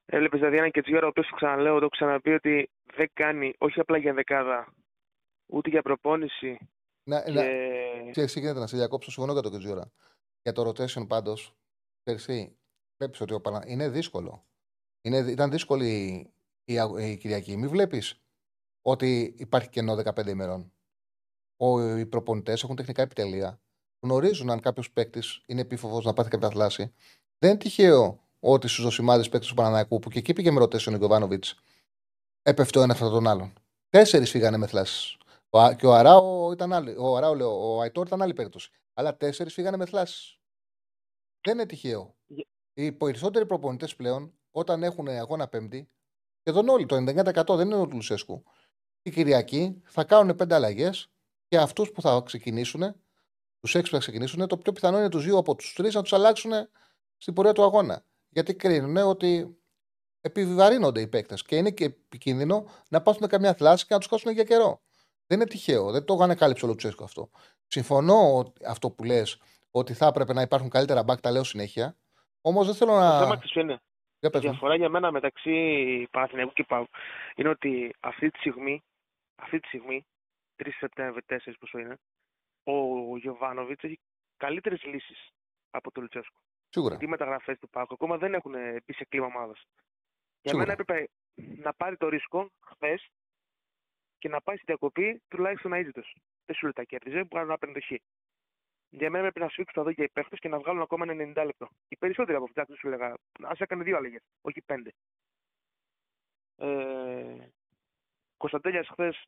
H: Έβλεπες δηλαδή ένα Κετζιόρα, ο οποίος το ξαναλέω, το έχω ξαναπεί ότι δεν κάνει όχι απλά για δεκάδα, ούτε για προπόνηση.
A: Να, και... να... Ξέρεις, γίνεται να σε διακόψω, συμφωνώ για το Κετζιόρα. Για το rotation πάντως, ξέρεις, βλέπεις ότι ο Πανα... είναι δύσκολο. Είναι, ήταν δύσκολη η, η Κυριακή. Μην βλέπεις ότι υπάρχει κενό 15 ημερών; Ο, οι προπονητές έχουν τεχνικά επιτελεία. Γνωρίζουν αν κάποιος παίκτης είναι επίφοβος να πάθει κάποια θλάση. Δεν είναι τυχαίο ότι στους δοσημάδε παίκτε του Παναναναϊκού, που και εκεί πήγε με ρωτήσει ο Νικοβάνοβιτς, έπεφτε ο ένας από τον άλλον. Τέσσερις φύγανε με θλάσεις. Και ο Αράο ήταν άλλη. Ο Αράο, λέω, ο Αϊτόρ ήταν άλλη περίπτωση. Αλλά τέσσερις φύγανε με θλάσεις. Δεν είναι τυχαίο. Οι περισσότεροι προπονητές πλέον, όταν έχουν αγώνα Πέμπτη, σχεδόν όλοι, το 99% δεν είναι ο του Λουσέσκου, η Κυριακή θα κάνουν πέντε αλλαγές και αυτούς που θα ξεκινήσουν, τους έξι που θα ξεκινήσουν, το πιο πιθανό είναι τους δύο από τους τρεις να τους αλλάξουν στην πορεία του αγώνα. Γιατί κρίνουν ότι επιβαρύνονται οι παίκτες και είναι και επικίνδυνο να πάθουν καμιά θλάση και να τους χάσουν για καιρό. Δεν είναι τυχαίο. Δεν το ανακάλυψε ο Λουτσέσκο αυτό. Συμφωνώ αυτό που λες ότι θα έπρεπε να υπάρχουν καλύτερα μπακ, τα λέω συνέχεια. Όμως δεν θέλω να.
H: Το θέμα της είναι; Η διαφορά για μένα μεταξύ Παναθηναϊκού και Πάου είναι ότι αυτή τη στιγμή, αυτή τη στιγμή 3 Σεπτέμβρη, 4 πόσο είναι, ο Γιωβάνοβιτς έχει καλύτερες λύσεις από τον Λουτσέσκο.
A: Σίγουρα.
H: Οι μεταγραφές του Πάου ακόμα δεν έχουν μπει σε κλίμα ομάδας. Για μένα έπρεπε να πάρει το ρίσκο χθες και να πάει στη διακοπή τουλάχιστον αίτητο. Δεν σου λέει τα κέρδιζε, μπορεί να παίρνει το χ. Για μένα έπρεπε να σφίξουν τα δόντια οι παίχτε και να βγάλουν ακόμα ένα 90 λεπτό. Οι περισσότεροι από αυτά σου έλεγα. Α έκανε δύο αλλαγές, όχι πέντε. Ε, Κωνσταντέλιας χθες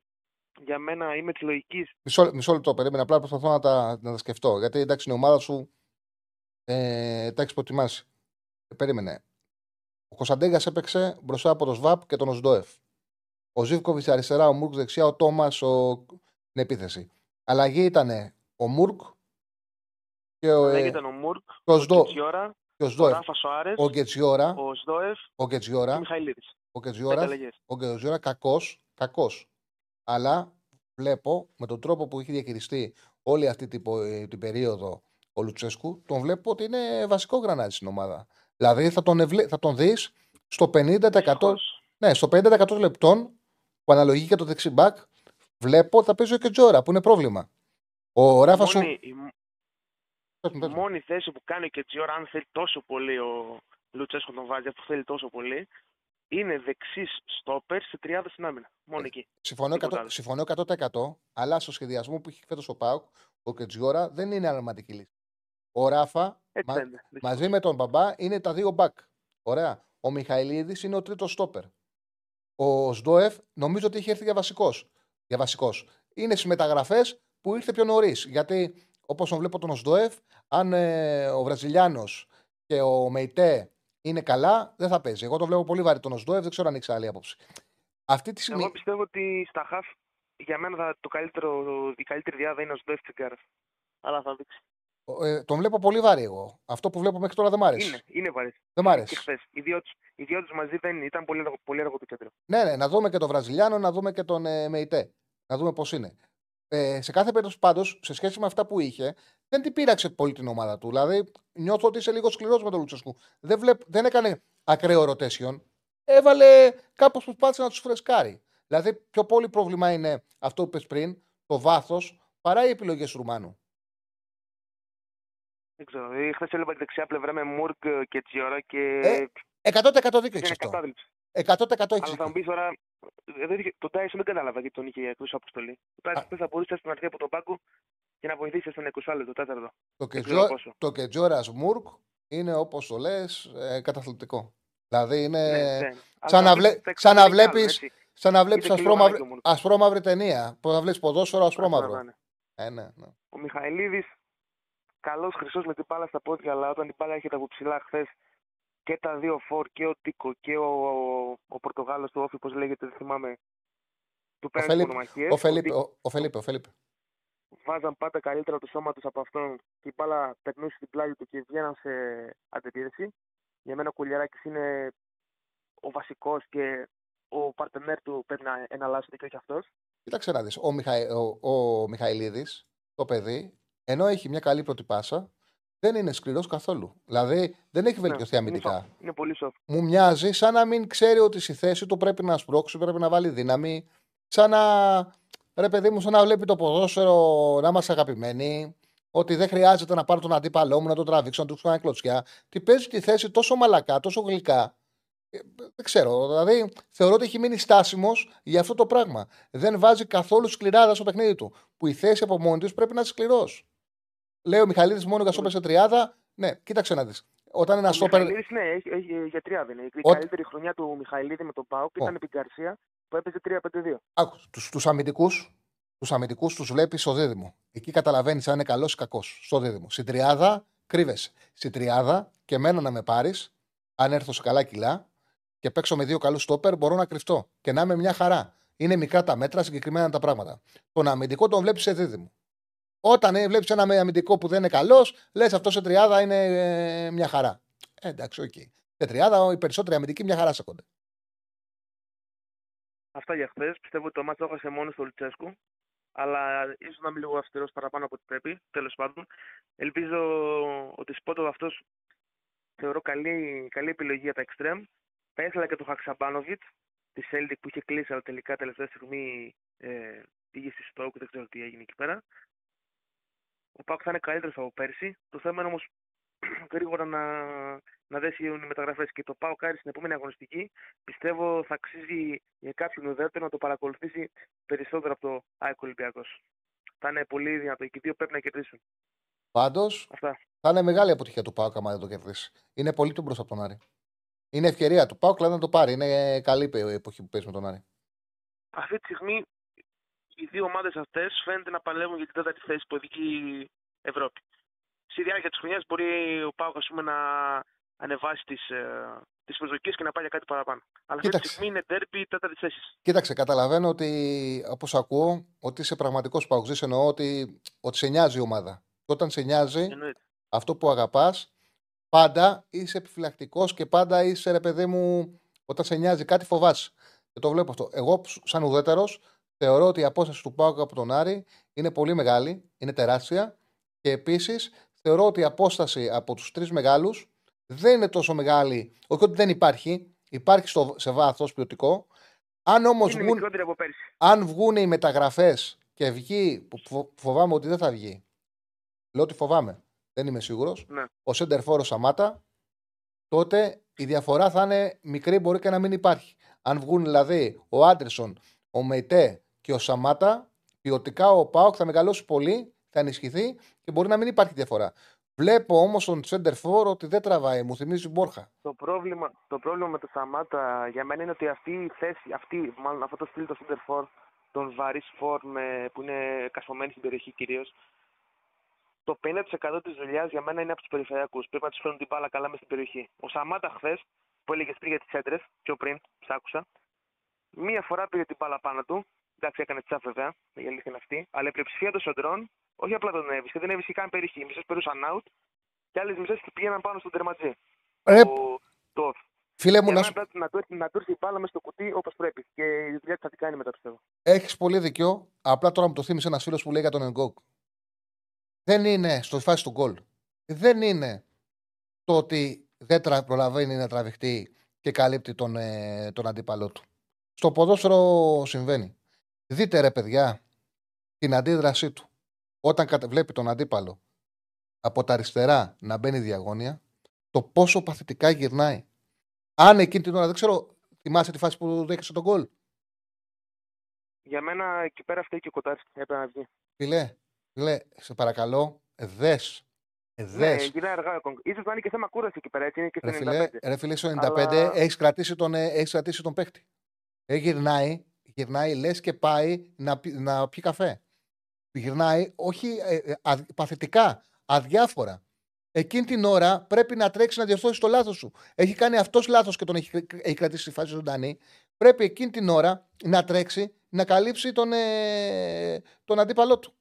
H: για μένα είμαι της λογικής.
A: Μισό, μισό λεπτό, περίμενα. Απλά προσπαθώ να τα, να τα σκεφτώ. Γιατί εντάξει, η ομάδα σου ε, τα έχεις προτιμάσει. Ε, περίμενε. Ο Κωνσταντέγκα έπαιξε μπροστά από τον ΣΒΑΠ και τον Οσντόεφ. Ο Ζήβκοβιτ αριστερά, ο Μουρκ δεξιά, ο Τόμας ο... στην επίθεση. Αλλαγή ήταν ο Μουρκ Και ο,
H: Δεν
A: ε,
H: ήταν ο Μουρκ,
A: και ο
H: ο
A: Σδο-
H: Κετζιόρα,
A: και ο
H: ο
A: Σδόεφ,
H: Ράφα Σοάρε,
A: ο Γκετσιόρα,
H: ο Σδόεφ
A: ο
H: και ο
A: Γκετσιόρα,
H: Μιχαηλίδης.
A: ο
H: Πέντε
A: Γκετσιόρα,
H: αλλαγέ.
A: ο Γκετσιόρα κακός, κακός. Αλλά βλέπω με τον τρόπο που έχει διαχειριστεί όλη αυτή την, πο- ε, την περίοδο ο Λουτσέσκου, τον βλέπω ότι είναι βασικό γρανάζι στην ομάδα. Δηλαδή θα τον, ευλέ- θα τον δεις στο 50%,
H: Δυστυχώς.
A: ναι, στο 50% των λεπτών που αναλογεί και το δεξιμπάκ, βλέπω ότι θα παίζει ο Κετζόρα που είναι πρόβλημα. Ο Ράφα σου.
H: Μόνη- η
A: Πες μου, πες
H: η
A: μου.
H: μόνη θέση που κάνει και Τζιόρα, αν θέλει τόσο πολύ ο Λουτσέσκο τον βάζει, αφού θέλει τόσο πολύ, είναι δεξί στόπερ σε 30 στην άμυνα. Μόνο εκεί.
A: Συμφωνώ,
H: Τίποτα
A: 100%,
H: άλλο.
A: συμφωνώ 100%, αλλά στο σχεδιασμό που έχει φέτος ο Πάουκ, ο Κετζιόρα δεν είναι αρματική λύση. Ο Ράφα
H: Έτσι
A: μα-
H: φαίνεται. δυστυχώς.
A: μαζί με τον Μπαμπά είναι τα δύο μπακ. Ωραία. Ο Μιχαηλίδης είναι ο τρίτος στόπερ. Ο Σντόεφ νομίζω ότι έχει έρθει για βασικός. Για βασικός. Είναι στις μεταγραφές που ήρθε πιο νωρίς. Γιατί όπως τον βλέπω τον Σντόεφ, αν ε, ο Βραζιλιάνος και ο Μεϊτέ είναι καλά, δεν θα παίζει. Εγώ τον βλέπω πολύ βαρύ τον Σντόεφ, δεν ξέρω αν έχει άλλη άποψη. Αυτή τη στιγμή.
H: Εγώ πιστεύω ότι στα χαφ για μένα θα, το καλύτερο, η καλύτερη διάδα είναι ο Σντόεφ Τσιγκάρα. Αλλά θα δείξει.
A: Ε, τον βλέπω πολύ βαρύ εγώ. Αυτό που βλέπω μέχρι τώρα δεν μ' άρεσε.
H: Είναι, είναι βαρύς.
A: Δεν μ'
H: Και
A: άρεσε.
H: χθες. Οι δύο τους- οι δύο τους μαζί δεν ήταν πολύ, έργο- πολύ έργο το κέντρο.
A: Ναι, ναι, να δούμε και τον Βραζιλιάνο, να δούμε και τον ε, Μεϊτέ. Να δούμε πώς είναι. Ε, σε κάθε περίπτωση πάντως, σε σχέση με αυτά που είχε, δεν την πείραξε πολύ την ομάδα του. Δηλαδή, νιώθω ότι είσαι λίγο σκληρός με τον Λουτσεσκού. Δεν, βλέπ, δεν έκανε ακραίο rotation. Έβαλε κάπως που πάτησε να τους φρεσκάρει. Δηλαδή, πιο πολύ πρόβλημα είναι αυτό που είπες πριν, το βάθος, παρά οι επιλογές του Ρουμάνου.
H: Δεν ξέρω. Χθε έβλεπα τη δεξιά πλευρά με Μουρκ και Τζιόρα και.
A: Ε, 100% δίκιο έχεις
H: είναι
A: αυτό.
H: κατάδυψη.
A: 100% έχει
H: Αλλά θα μου πεις τώρα. ε, δεν είχε- Το Τάισον δεν κατάλαβα γιατί τον είχε εκτό αποστολή. Το Τάισον δεν θα μπορούσε στην αρχή από τον πάγκο και να βοηθήσεις στον 20 λεπτό, το τέταρτο.
A: Το,
H: Δεν
A: Κετζο...
H: ξέρω πόσο.
A: το Κετζόρα Μουρκ είναι όπως το λες, ε, καταθλιπτικό. Δηλαδή είναι.
H: Ναι, ναι. Αλλά
A: σαν
H: θα
A: να,
H: μου
A: βλέ...
H: πεις, θα
A: σαν να
H: εξαρτάται κι άλλο,
A: βλέπεις,
H: έτσι.
A: σαν να βλέπεις
H: Είτε
A: ασπρόμαυρη...
H: κλειδωμάκι ο Μουρκ.
A: ασπρόμαυρη ταινία. Που θα βλέπεις ποδόσφαιρο ασπρόμαυρο.
H: Αυτό να είναι.
A: Ε, ναι, ναι.
H: Ο Μιχαηλίδης, καλός χρυσός με την μπάλα στα πόδια, αλλά όταν την μπάλα έρχεται από ψηλά χθες και τα δύο φορ και ο Τίκο και ο, ο, ο Πορτογάλος του Όφη, πώς λέγεται, δεν θυμάμαι. Του
A: Ο
H: παίρνουν
A: Φελίπ,
H: μονομαχίες.
A: ο, Φελίπ, ο, ο Φελίπ, ο Φελίπ.
H: Βάζαν πάντα καλύτερα το σώμα τους από αυτόν και η μπάλα περνούσε στην πλάγη του και βγαίναν σε αντεπίθεση. Για μένα ο Κουλιαράκης είναι ο βασικός και ο παρτενέρ του πρέπει να εναλλάσσεται και όχι αυτός.
A: Κοίταξε να δεις. Ο, Μιχαη... ο, ο Μιχαηλίδης, το παιδί, ενώ έχει μια καλή πρώτη πάσα, δεν είναι σκληρός καθόλου. Δηλαδή δεν έχει βελτιωθεί
H: είναι,
A: αμυντικά.
H: soft, είναι πολύ soft.
A: μου μοιάζει σαν να μην ξέρει ότι στη θέση του πρέπει να σπρώξει, πρέπει να βάλει δύναμη. Σαν να, ρε παιδί μου, σαν να βλέπει το ποδόσφαιρο να είμαστε αγαπημένοι. Ότι δεν χρειάζεται να πάρω τον αντίπαλό μου, να τον τραβήξω, να του κάνω κλωτσιά. Τι παίζει τη θέση τόσο μαλακά, τόσο γλυκά. Ε, Δεν ξέρω. Δηλαδή, θεωρώ ότι έχει μείνει στάσιμος για αυτό το πράγμα. Δεν βάζει καθόλου σκληράδα στο παιχνίδι του. Που η θέση από μόνη της πρέπει να είναι σκληρός. Λέει ο Μιχαλίδης μόνο για στόπερ σε τριάδα. Ναι, κοίταξε να δεις. Όταν ένα
H: Ο
A: στόπερ.
H: Μιχαηλίδης, ναι, έχει, έχει, για τριάδα είναι. Η
A: Ό-
H: καλύτερη χρονιά του Μιχαηλίδη με τον Πάουκ ήταν επί Γκαρσία που έπαιζε 3-5-2.
A: Άκου, τους, τους αμυντικούς, τους αμυντικούς τους βλέπεις στο δίδυμο. Εκεί καταλαβαίνεις αν είναι καλός ή κακός. Στο δίδυμο. Στην τριάδα κρύβεσαι. Στην τριάδα και μένα να με πάρεις, αν έρθω σε καλά κιλά και παίξω με δύο καλούς στόπερ, μπορώ να κρυφτώ και να είμαι μια χαρά. Είναι μικρά τα μέτρα, συγκεκριμένα τα πράγματα. Τον αμυντικό τον βλέπεις σε δίδυμο. Όταν ε, βλέπεις ένα αμυντικό που δεν είναι καλός, λες αυτό σε τριάδα είναι ε, μια χαρά. Ε, εντάξει, οκ. Σε τριάδα οι περισσότεροι αμυντικοί μια χαρά σέκονται.
H: Αυτά για χθες. Πιστεύω ότι το μάτσο το έχασε μόνος στο Λουτσέσκου. Αλλά ίσως να είμαι λίγο αυστηρός παραπάνω από ό,τι πρέπει. Τέλος πάντων. Ελπίζω ότι Σπότοβ αυτός θεωρώ καλή, καλή επιλογή για τα εξτρέμ. Θα ήθελα και τον Χαξαμπάνοβιτ τη Celtic που είχε κλείσει, αλλά τελικά τελευταία στιγμή ε, πήγε στη Στόκ. Δεν ξέρω τι έγινε εκεί πέρα. Ο Πάκ θα είναι καλύτερος από πέρσι. Το θέμα είναι όμως γρήγορα να, να δέσει οι μεταγραφές. Και το ΠΑΟΚ-Άρης στην επόμενη αγωνιστική πιστεύω θα αξίζει για κάποιον ουδέτερο να το παρακολουθήσει περισσότερο από το ΑΕΚ Ολυμπιακός. Θα είναι πολύ δυνατό. Και οι δύο πρέπει να κερδίσουν.
A: Πάντως,
H: Αυτά.
A: θα είναι μεγάλη αποτυχία του ΠΑΟΚ άμα δεν το κερδίσει. Είναι πολύ πιο μπροστά από τον Άρη. Είναι ευκαιρία του ΠΑΟΚ, δηλαδή να το πάρει. Είναι καλή η εποχή που παίζει με τον Άρη.
H: Αυτή τη στιγμή οι δύο ομάδες αυτές φαίνεται να παλεύουν για την τέταρτη θέση στην ποδική Ευρώπη. Στη διάρκεια της χρονιάς μπορεί ο Πάουκ ας πούμε, να ανεβάσει τις τις προσδοκίες και να πάει για κάτι παραπάνω. Αλλά αυτή τη
A: Κοίταξε.
H: στιγμή είναι τέρπι τέταρτη θέση.
A: Κοίταξε, καταλαβαίνω ότι όπως ακούω ότι είσαι πραγματικός Πάουκ. Εννοώ ότι, ότι σε νοιάζει η ομάδα. Και όταν σε νοιάζει,
H: Εννοείται.
A: αυτό που αγαπάς, πάντα είσαι επιφυλακτικός και πάντα είσαι ρε παιδί μου, όταν σε νοιάζει κάτι φοβάσαι. Και το βλέπω αυτό. Εγώ, σαν ουδέτερος, θεωρώ ότι η απόσταση του Πάουκ από τον Άρη είναι πολύ μεγάλη, είναι τεράστια. Και επίσης θεωρώ ότι η απόσταση από τους τρεις μεγάλους δεν είναι τόσο μεγάλη. Όχι ότι δεν υπάρχει, υπάρχει στο, σε βάθος ποιοτικό. Αν όμως
H: Είναι
A: βγουν,
H: μικρότερη από πέρσι.
A: αν βγουν οι μεταγραφές και βγει, που φο- φοβάμαι ότι δεν θα βγει. Λέω ότι φοβάμαι. Δεν είμαι σίγουρος.
H: Ναι.
A: Ο Σέντερφορ Σαμάτα, τότε η διαφορά θα είναι μικρή, μπορεί και να μην υπάρχει. Αν βγουν δηλαδή ο Άντερσον, ο Μεϊτέ και ο Σαμάτα, ποιοτικά ο Πάοκ θα μεγαλώσει πολύ, θα ενισχυθεί και μπορεί να μην υπάρχει διαφορά. Βλέπω όμως τον Σέντερφορ ότι δεν τραβάει, μου θυμίζει Μπόρχα.
H: Το πρόβλημα, το πρόβλημα με το Σαμάτα για μένα είναι ότι αυτή η θέση, αυτή, μάλλον αυτό το στυλ το center for, τον βαρύ φορ με, που είναι κασμωμένοι στην περιοχή κυρίως, το 50% της δουλειάς για μένα είναι από τους περιφερειακούς. Πρέπει να τους φέρουν την μπάλα καλά μες στην περιοχή. Ο Σαμάτα χθες, που έλεγε πριν για τις έντρες, πιο πριν, σ' άκουσα, μία φορά πήγε την μπάλα πάνω του. Εντάξει, έκανε τσά βέβαια, η αλήθεια είναι αυτή. Αλλά η πλειοψηφία των σοντρών, όχι απλά τον έβρισκε, δεν έβρισκε καν περιοχή. Οι μισές περούσαν out και άλλες μισές πήγαιναν πάνω στον τερματζή.
A: Ρε,
H: Το, το
A: φίλε μου,
H: για
A: να
H: μένα
A: σου
H: πρέπει να, του, έρθει- να του έρθει η μπάλα μέσα στο κουτί όπως πρέπει. Και η δουλειά της θα την κάνει μετά πιστεύω.
A: Έχεις πολύ δίκιο. Απλά τώρα μου το θύμισε ένας φίλος που λέει για τον Εγκόκ. Δεν είναι στο φάση του γκολ. Δεν είναι το ότι δεν τρα- προλαβαίνει να τραβηχτεί και καλύπτει τον, ε, τον αντίπαλό του. Στο ποδόσφαιρο συμβαίνει. Δείτε ρε παιδιά την αντίδρασή του. Όταν κατε- βλέπει τον αντίπαλο από τα αριστερά να μπαίνει διαγώνια, το πόσο παθητικά γυρνάει. Αν εκείνη την ώρα, δεν ξέρω, θυμάσαι τη φάση που δέχεσαι τον γκολ;
H: Για μένα εκεί πέρα φταίει και ο Κοτάρσκι. Έπρεπε να βγει.
A: Φιλέ, φιλέ, σε παρακαλώ, δες.
H: Ναι,
A: Δες.
H: γυρνάει αργά ο Κονγκ. σω να είναι και θέμα κούραση εκεί πέρα. Έτσι είναι και στο
A: Ρε φιλέ,
H: 95.
A: ρε φιλέ, στο 95
H: Αλλά-
A: έχεις κρατήσει, τον, ε, έχεις κρατήσει τον παίχτη. Ε, γυρνάει, γυρνάει, λες και πάει να, πι- να πιει καφέ. Γυρνάει, όχι ε, ε, αδ- παθητικά, αδιάφορα. Εκείνη την ώρα πρέπει να τρέξει να διορθώσει το λάθος σου. Έχει κάνει αυτός λάθος και τον έχει, έχει κρατήσει στη φάση ζωντανή. Πρέπει εκείνη την ώρα να τρέξει να καλύψει τον, ε, τον αντίπαλό του.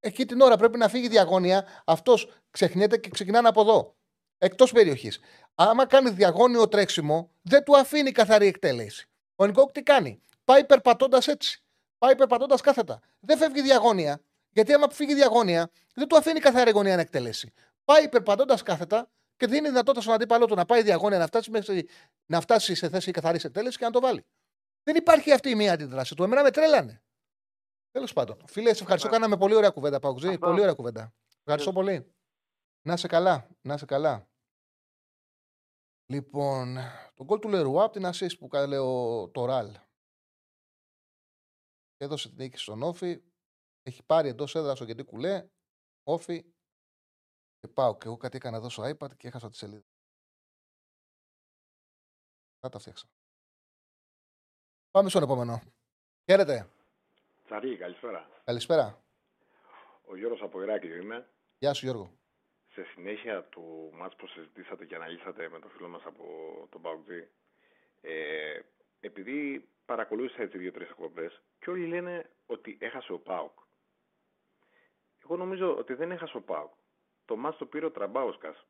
A: Εκεί την ώρα πρέπει να φύγει διαγώνια. Αυτός ξεχνιέται και ξεκινάνε από εδώ. Εκτός περιοχής. Άμα κάνει διαγώνιο τρέξιμο, δεν του αφήνει καθαρή εκτέλεση. Ο Νικόκ τι κάνει; Πάει περπατώντας έτσι. Πάει περπατώντας κάθετα. Δεν φεύγει διαγώνια. Γιατί άμα φύγει διαγώνια, δεν του αφήνει καθαρή γωνία να εκτελέσει. Πάει περπατώντας κάθετα και δίνει δυνατότητα στον αντίπαλό του να πάει διαγώνια, να φτάσει, μέχρι, να φτάσει σε θέση καθαρής εκτέλεσης και να το βάλει. Δεν υπάρχει αυτή η μία αντίδραση του. Εμένα με τρέλανε. Τέλος πάντων. Φίλε, σε ευχαριστώ.
H: Ναι.
A: Κάναμε πολύ ωραία κουβέντα, Παουξή.
H: Αυτό.
A: Πολύ ωραία κουβέντα. Ευχαριστώ πολύ. Να σε καλά. Να σε καλά. Λοιπόν, τον γκολ του Λερουά από την assist που κάνει ο το Ραλ. Έδωσε την νίκη στον Όφη. Έχει πάρει εντός έδρας ο Γεντή Κουλέ. Όφη. Και πάω. Και εγώ κάτι έκανα εδώ στο iPad και έχασα τη σελίδα. Θα τα φτιάξα. Πάμε στον επόμενο. Χαίρετε.
I: Τσαρί, καλησπέρα.
A: Καλησπέρα.
I: Ο Γιώργος από Ηράκλειο είμαι.
A: Γεια σου Γιώργο.
I: Σε συνέχεια του μάτς που συζητήσατε και αναλύσατε με τον φίλο μας από τον Παουτζή, ε, επειδή παρακολούθησα έτσι δύο-τρεις εκπομπές και όλοι λένε ότι έχασε ο ΠΑΟΚ. Εγώ νομίζω ότι δεν έχασε ο ΠΑΟΚ. Το μάτς το πήρε ο Τραμπάουσκας.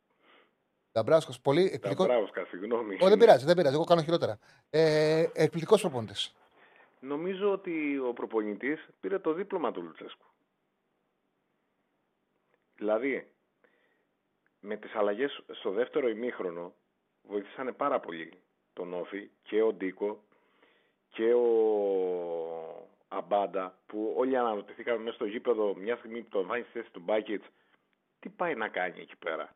A: Νταμπράσκο. Πολύ εκπληκτικό.
I: Τραμπάουσκας, συγγνώμη.
A: Ω, δεν πειράζει, δεν πειράζει. Εγώ κάνω χειρότερα. Ε, Εκπληκτικός προπονητής.
I: Νομίζω ότι ο προπονητής πήρε το δίπλωμα του Λουτσέσκου. Δηλαδή, με τις αλλαγές στο δεύτερο ημίχρονο βοηθήσανε πάρα πολύ τον Όφη και ο Ντίκο και ο Αμπάντα που όλοι αναρωτηθήκαμε μέσα στο γήπεδο μια στιγμή που τον βάζει στη θέση του Μπάκετς τι πάει να κάνει εκεί πέρα.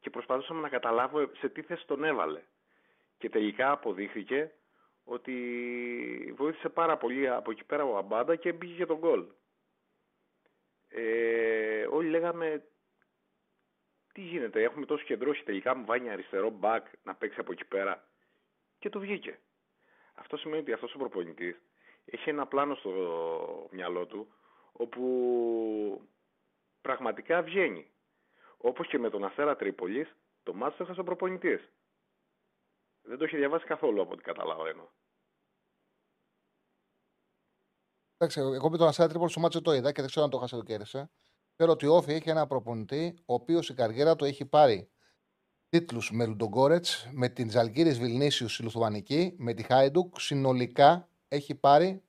I: Και προσπαθούσαμε να καταλάβω σε τι θέση τον έβαλε. Και τελικά αποδείχθηκε ότι βοήθησε πάρα πολύ από εκεί πέρα ο Αμπάντα και μπήκε και τον γκολ. Ε, όλοι λέγαμε τι γίνεται, έχουμε τόσο κεντρό και τελικά μου βάνει αριστερό μπακ να παίξει από εκεί πέρα και το βγήκε. Αυτό σημαίνει ότι αυτός ο προπονητής έχει ένα πλάνο στο μυαλό του όπου πραγματικά βγαίνει. Όπως και με τον Αστέρα Τρίπολης, το μάτι το έχασε ο προπονητής. Δεν το έχει διαβάσει καθόλου από ό,τι καταλαβαίνω.
A: Εντάξει, εγώ με τον Αστέρα Τρίπολη στο μάτσο το είδα και δεν ξέρω αν το χάσε το κέρδισε. Ξέρω ότι ο Όφη έχει ένα προπονητή, ο οποίος η καριέρα του έχει πάρει τίτλους με Λουντογκόρετς, με την Ζαλγκύρη Βιλνίσιους στη Λουθουανική, με τη Χάιντουκ. Συνολικά έχει πάρει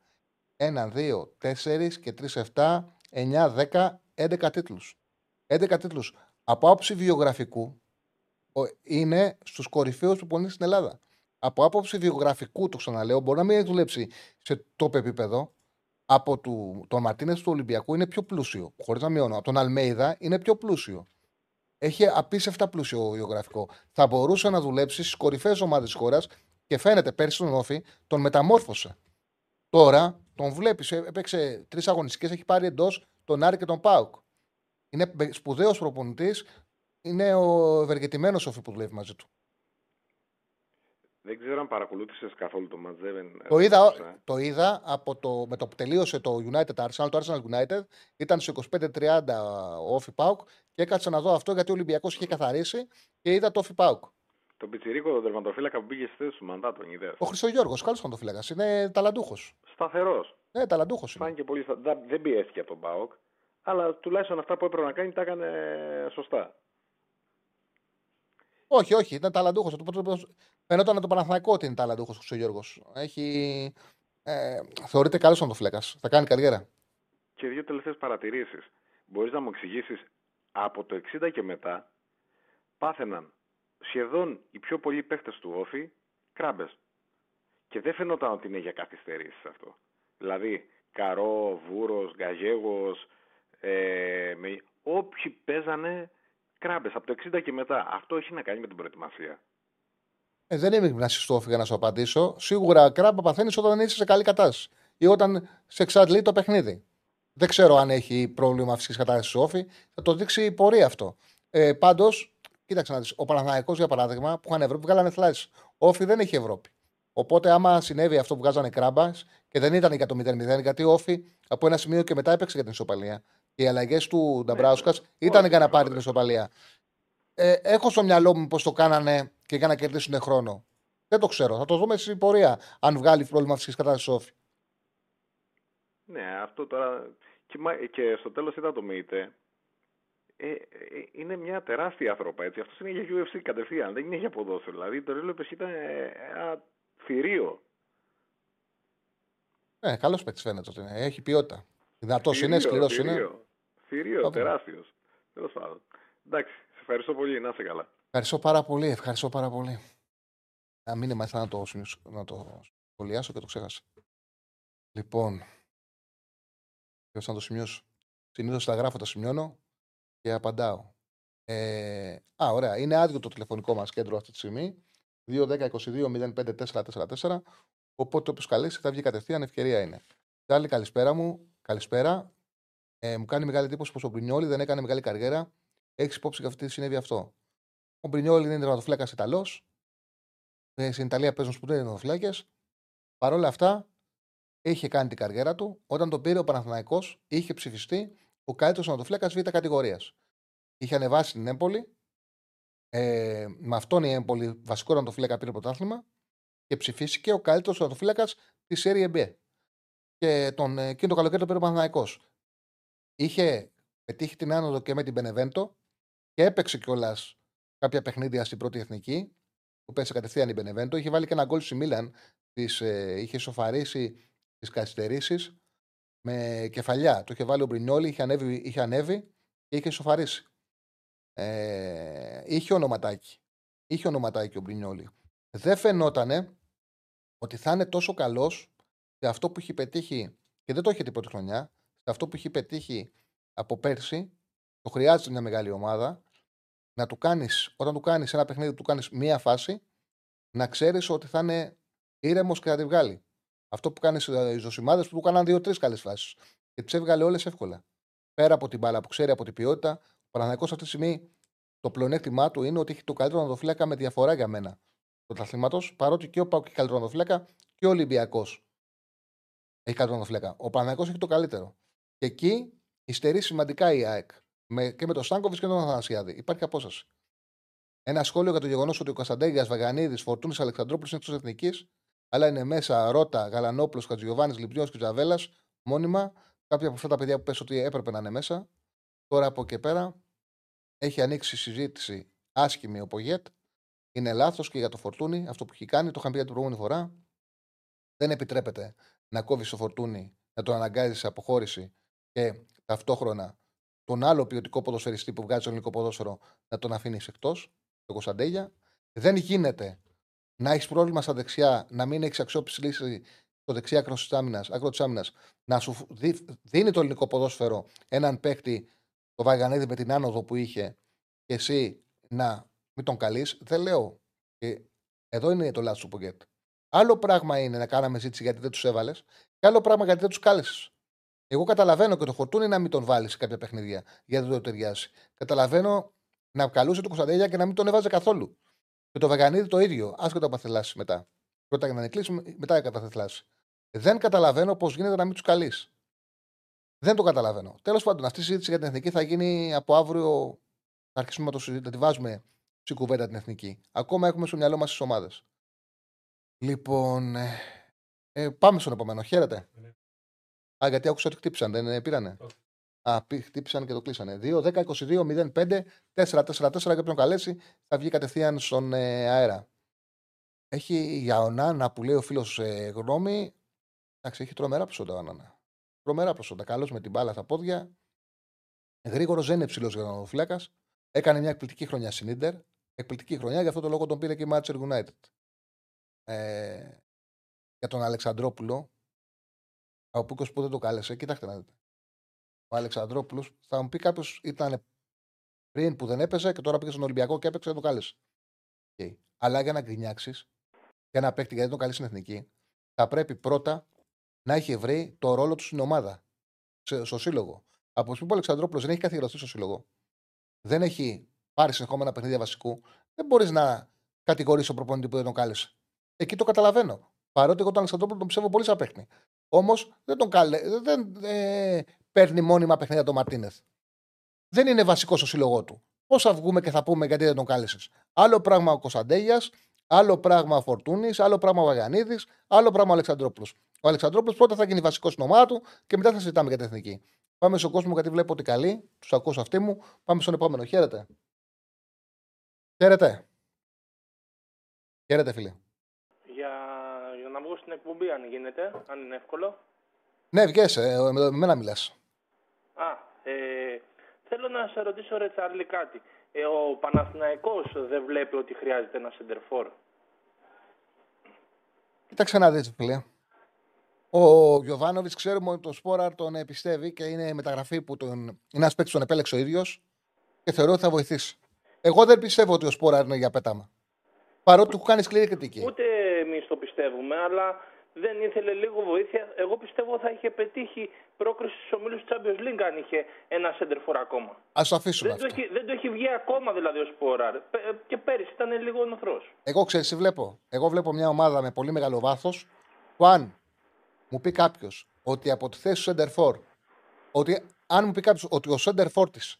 A: 1, 2, 4 και 3, 7, 9, 10, 11 τίτλους. 11 τίτλους. Από άποψη βιογραφικού, ο- είναι στους κορυφαίους προπονητέ στην Ελλάδα. Από άποψη βιογραφικού, το ξαναλέω, μπορεί να μην έχει δουλέψει σε top επίπεδο. Από του, τον Μαρτίνες του Ολυμπιακού είναι πιο πλούσιο. Χωρίς να μειώνω. Από τον Αλμέιδα είναι πιο πλούσιο. Έχει απίστευτα πλούσιο βιογραφικό. Θα μπορούσε να δουλέψει στις κορυφαίες ομάδες της χώρας και φαίνεται πέρσι τον Όφη τον μεταμόρφωσε. Τώρα τον βλέπεις, έπαιξε τρεις αγωνιστικές, έχει πάρει εντός τον Άρη και τον Πάουκ. Είναι σπουδαίος προπονητής. Είναι ο ευεργετημένος Όφη που δουλεύει μαζί του.
I: Δεν ξέρω αν παρακολούθησες καθόλου το match. Δεν,
A: Το
I: δεν
A: είδα,
I: άκουσα.
A: το είδα από το, με το που τελείωσε το United Arsenal, το Arsenal United. Ήταν στο 25-30 ο Όφη Πάουκ και έκατσα να δω αυτό γιατί ο Ολυμπιακός είχε καθαρίσει και είδα το Όφη Πάουκ.
I: Το πιτσιρίκο, τον τερματοφύλακα που πήγε στη θέση του Μαντά, τον είδες;
A: Ο Χρυσογιώργο, καλό φαντοφύλακα. Είναι ταλαντούχος.
I: Σταθερός.
A: Ναι, ταλαντούχος είναι.
I: Φάνηκε πολύ στα... δεν- Δεν πιέστηκε από τον Πάοκ. Αλλά τουλάχιστον αυτά που έπρεπε να κάνει τα έκανε σωστά.
A: Όχι, όχι, ήταν ταλαντούχος. Φαινόταν το Παναθηναϊκό ότι είναι ταλαντούχος ο Χρυσογιώργο. Έχει. Ε, θεωρείται καλός φαντοφύλακα. Θα κάνει καριέρα.
I: Και δύο τελευταίες παρατηρήσεις. Μπορείς να μου εξηγήσεις από το 60 και μετά πάθαιναν σχεδόν οι πιο πολλοί παίχτε του Όφη κράμπες. Και δεν φαινόταν ότι είναι για καθυστερήσεις αυτό. Δηλαδή, Καρό, Βούρος, Γκαγέγο, ε, με... όποιοι παίζανε κράμπες από το 60 και μετά. Αυτό έχει να κάνει με την προετοιμασία.
A: Ε, δεν είμαι γυμναστή του Όφη για να σου απαντήσω. Σίγουρα κράμπα παθαίνεις όταν είσαι σε καλή κατάσταση ή όταν σε εξαντλεί το παιχνίδι. Δεν ξέρω αν έχει πρόβλημα φυσικής κατάστασης του Όφη. Θα το δείξει η πορεία αυτό. Ε, Πάντως, κοίταξε να δεις. Ο Παναθηναϊκός για παράδειγμα, που είχαν Ευρώπη, βγάλανε θλάσεις. Ο Όφη δεν έχει Ευρώπη. Οπότε, άμα συνέβη αυτό που βγάζανε κράμπας και δεν ήταν για το 0-0, γιατί ο Όφη από ένα σημείο και μετά έπαιξε για την ισοπαλία. Και οι αλλαγές του Νταμπράουσκα ήταν για να πάρει την ισοπαλία. Ε, έχω στο μυαλό μου πώς το κάνανε και για να κερδίσουν χρόνο. Δεν το ξέρω. Θα το δούμε στην πορεία. Αν βγάλει πρόβλημα φυσικής κατάστασης Όφη.
I: Ναι, αυτό τώρα. Και, μα- και στο τέλος είδα το ΜΕΙΤΕ. Ε, ε, είναι μια τεράστια άνθρωπα έτσι. Αυτός είναι για UFC κατευθείαν. Δεν είναι για ποδόσφαιρο. Δηλαδή το Ρέλο ήταν ε, ένα θηρίο.
A: Ε, καλός παίκτης φαίνεται ότι είναι. Έχει ποιότητα. Δυνατός είναι,
I: Θηρίο,
A: σκληρός είναι.
I: θηρίο. Θηρίο,
A: Όπα.
I: τεράστιος. Τέλος πάντων. Εντάξει, σε ευχαριστώ πολύ. Να είσαι καλά.
A: Ευχαριστώ πάρα πολύ. Ευχαριστώ πάρα πολύ. Να μην ήθελα να το, σημειώσω- να το σχολιάσω και το ξέχασα. Λοιπόν. Ποιος να το σημειώσω; Συνήθως τα γράφω, τα σημειώνω και απαντάω. Ε, α, ωραία. Είναι άδειο το τηλεφωνικό μας κέντρο αυτή τη στιγμή. 2-10-22-05-444. Οπότε όποιος καλέσει θα βγει κατευθείαν, ευκαιρία είναι. Άλλη καλησπέρα μου. Καλησπέρα. Ε, μου κάνει μεγάλη εντύπωση πως ο Μπρινιόλη δεν έκανε μεγάλη καριέρα. Έχεις υπόψη και αυτή συνέβη αυτό. Ο Μπρινιόλη είναι τερματοφύλακας Ιταλός. Ε, στην Ιταλία παίζουν σπουδαίοι τερματοφύλακε. Παρ' όλα αυτά, είχε κάνει την καριέρα του. Όταν τον πήρε ο Παναθηναϊκός είχε ψηφιστεί ο καλύτερος τερματοφύλακας Β' κατηγορίας. Είχε ανεβάσει την Έμπολη. Ε, με αυτόν η Έμπολη, βασικό τερματοφύλακα, πήρε πρωτάθλημα και ψηφίστηκε ο καλύτερος τερματοφύλακας της Serie B. Και τον, ε, εκείνο το καλοκαίρι το πήρε ο Παναθηναϊκός. Είχε πετύχει την άνοδο και με την Μπενεβέντο και έπαιξε κιόλας κάποια παιχνίδια στην πρώτη εθνική που πέσε κατευθείαν η Μπενεβέντο. Είχε βάλει και ένα γκολ στη Μίλαν. Της, ε, είχε σοφαρίσει τις καθυστερήσεις με κεφαλιά. Το είχε βάλει ο Μπρινιόλη, είχε ανέβει, είχε ανέβει και είχε σοφαρίσει. Ε, είχε ονοματάκι. Είχε ονοματάκι ο Μπρινιόλη. Δεν φαινότανε ότι θα είναι τόσο καλός σε αυτό που έχει πετύχει και δεν το είχε την πρώτη χρονιά. Σε αυτό που έχει πετύχει από πέρσι, το χρειάζεται μια μεγάλη ομάδα να του κάνεις, όταν του κάνεις ένα παιχνίδι, του κάνεις μία φάση, να ξέρεις ότι θα είναι ήρεμος και θα τη βγάλει. Αυτό που κάνεις οι ζωσιμάδες που του κάναν δύο-τρεις καλές φάσεις. Και τις έβγαλε όλες εύκολα. Πέρα από την μπάλα που ξέρει από την ποιότητα, ο Παναγιακό αυτή τη στιγμή το πλεονέκτημά του είναι ότι έχει το καλύτερο νοδοφύλακα με διαφορά για μένα του αθλήματο, παρότι και ο Πάουκ έχει καλύτερο νοδοφύλακα και ο Ολυμπιακός έχει καλύτερο νοδοφύλακα. Ο Παναγιακό έχει το καλύτερο. Και εκεί υστερεί σημαντικά η ΑΕΚ. Με, και με τον Στάνκοβιτς και τον Αθανασιάδη. Υπάρχει απόσταση. Ένα σχόλιο για το γεγονός ότι ο Κωνσταντέγιας Βαγανίδης, Φορτούνης Αλεξανδρόπουλος είναι εκτός εθνικής, αλλά είναι μέσα Ρότα, Γαλανόπουλος, Χατζιωβάνη, Λιμπιό και Τζαβέλας μόνιμα. Κάποια από αυτά τα παιδιά που πες ότι έπρεπε να είναι μέσα. Τώρα από εκεί πέρα έχει ανοίξει συζήτηση άσχημη ο Πογέτ. Είναι λάθος και για το φορτούνι αυτό που έχει κάνει. Το είχαμε πει για την προηγούμενη φορά. Δεν επιτρέπεται να κόβεις το φορτούνι, να τον αναγκάζεις σε αποχώρηση και ταυτόχρονα τον άλλο ποιοτικό ποδοσφαιριστή που βγάζει το ελληνικό ποδόσφαιρο να τον αφήνεις εκτός, τον Κωνσταντέλια. Δεν γίνεται να έχεις πρόβλημα στα δεξιά, να μην έχεις αξιόπιστη λύση στο δεξιά άκρο της άμυνας, να σου δίνει το ελληνικό ποδόσφαιρο έναν παίκτη, το Βαγανίδη με την άνοδο που είχε, και εσύ να μην τον καλείς. Δεν λέω. Και εδώ είναι το λάθο του Πογκέτ. Άλλο πράγμα είναι να κάναμε ζήτηση γιατί δεν τους έβαλες, και άλλο πράγμα γιατί δεν τους κάλεσες. Εγώ καταλαβαίνω και το φορτούνι να μην τον βάλεις σε κάποια παιχνίδια γιατί δεν το ταιριάζει. Καταλαβαίνω να καλούσε τον Κωνσταντέλια και να μην τον έβαζε καθόλου. Και το Βαγανίδη το ίδιο, άσχετο από θελάσει μετά. Πρώτα για να κλείσει, μετά για καταθελάσει. Δεν καταλαβαίνω πώς γίνεται να μην τους καλείς. Δεν το καταλαβαίνω. Τέλος πάντων, αυτή η συζήτηση για την εθνική θα γίνει από αύριο. Θα αρχίσουμε να, το να τη βάζουμε στην κουβέντα την εθνική. Ακόμα έχουμε στο μυαλό μας τις ομάδες. Λοιπόν, ε, ε, πάμε στον επόμενο. Χαίρετε. Ναι. Α, γιατί άκουσα ότι χτύπησαν, δεν ε, πήρανε. Α, χτύπησαν και το κλείσανε. 2, 10, 22, 05, 4, 4, 4 και όποιον καλέσει θα βγει κατευθείαν στον ε, αέρα. Έχει για ονάνα που λέει ο φίλος ε, γνώμη. Εντάξει, έχει τρομερά προσόντα ο Ανάνα. Τρομερά προσόντα. Καλός με την μπάλα στα πόδια. Γρήγορος δεν είναι ψηλός γραμματοφύλακα. Έκανε μια εκπληκτική χρονιά στην ντερ. Εκπληκτική χρονιά, γι' αυτό το λόγο τον πήρε και η Manchester United. Ε, για τον Αλεξανδρόπουλο, από Πούκος που δεν το κάλεσε, κοιτάξτε να δείτε. Ο Αλεξανδρόπουλος, θα μου πει κάποιος ήταν πριν που δεν έπαιζε και τώρα πήγε στον Ολυμπιακό και έπαιξε, δεν το κάλεσε. Okay. Αλλά για να γκρινιάξεις και να παίχτη γιατί δεν τον καλεί στην εθνική, θα πρέπει πρώτα να έχει βρει το ρόλο του στην ομάδα, στο σύλλογο. Από που ο Αλεξανδρόπουλος δεν έχει καθιερωθεί στο σύλλογο, δεν έχει πάρει συνεχόμενα παιχνίδια βασικού, δεν μπορείς να κατηγορήσει τον προπονητή που δεν τον κάλεσε. Εκεί το καταλαβαίνω. Παρότι εγώ τον Αλεξανδρόπουλο τον πιστεύω πολύ σαν παίχνη. Όμως δεν τον καλέ, δεν ε, παίρνει μόνιμα παιχνίδια τον Μαρτίνεθ. Δεν είναι βασικό στο σύλλογό του. Πώς θα βγούμε και θα πούμε γιατί δεν τον κάλεσες. Άλλο πράγμα ο Κωνσταντέγια, άλλο πράγμα ο Φορτούνης, άλλο πράγμα ο Βαγανίδη, άλλο πράγμα ο Αλεξανδρόπουλος. Ο Αλεξανδρόπουλος πρώτα θα γίνει βασικό στην ομάδα του και μετά θα συζητάμε για την εθνική. Πάμε στον κόσμο γιατί βλέπω ότι καλή. Τους ακούω αυτοί μου. Πάμε στον επόμενο. Χαίρετε. Χαίρετε. Χαίρετε, φίλε.
J: Για, για να βγω στην εκπομπή, αν γίνεται, αν είναι εύκολο.
A: Ναι, βγες, ε, με μένα μιλάς.
J: Α, ε, θέλω να σε ρωτήσω, ρε Τσάρλι, κάτι. Ε, ο Παναθηναϊκός δεν βλέπει ότι χρειάζεται ένα σεντερφόρ.
A: Κοίταξε να δεις, φίλε. Ο Γιωβάνοβιτς ξέρουμε ότι το Σπόραρ τον πιστεύει και είναι η μεταγραφή που τον. Είναι ένας παίκτης που τον επέλεξε ο ίδιος και θεωρώ ότι θα βοηθήσει. Εγώ δεν πιστεύω ότι ο Σπόραρ είναι για πέταμα. Παρότι του κάνει σκληρή κριτική.
J: Ούτε εμεί το πιστεύουμε, αλλά δεν ήθελε λίγο βοήθεια. Εγώ πιστεύω θα είχε πετύχει πρόκριση στους ομίλους του Champions League αν είχε ένα σέντερφορ ακόμα.
A: Α το αφήσουμε.
J: Δεν, αυτό. Το έχει, δεν το έχει βγει ακόμα δηλαδή ο Σπόραρ. Και πέρυσι ήταν λίγο νοθρός.
A: Εγώ ξέρεις, βλέπω. Εγώ βλέπω μια ομάδα με πολύ μεγάλο βάθος που αν μου πει κάποιος ότι από τη θέση του Σέντερφορ, ότι αν μου πει κάποιος ότι ο Σέντερφορ της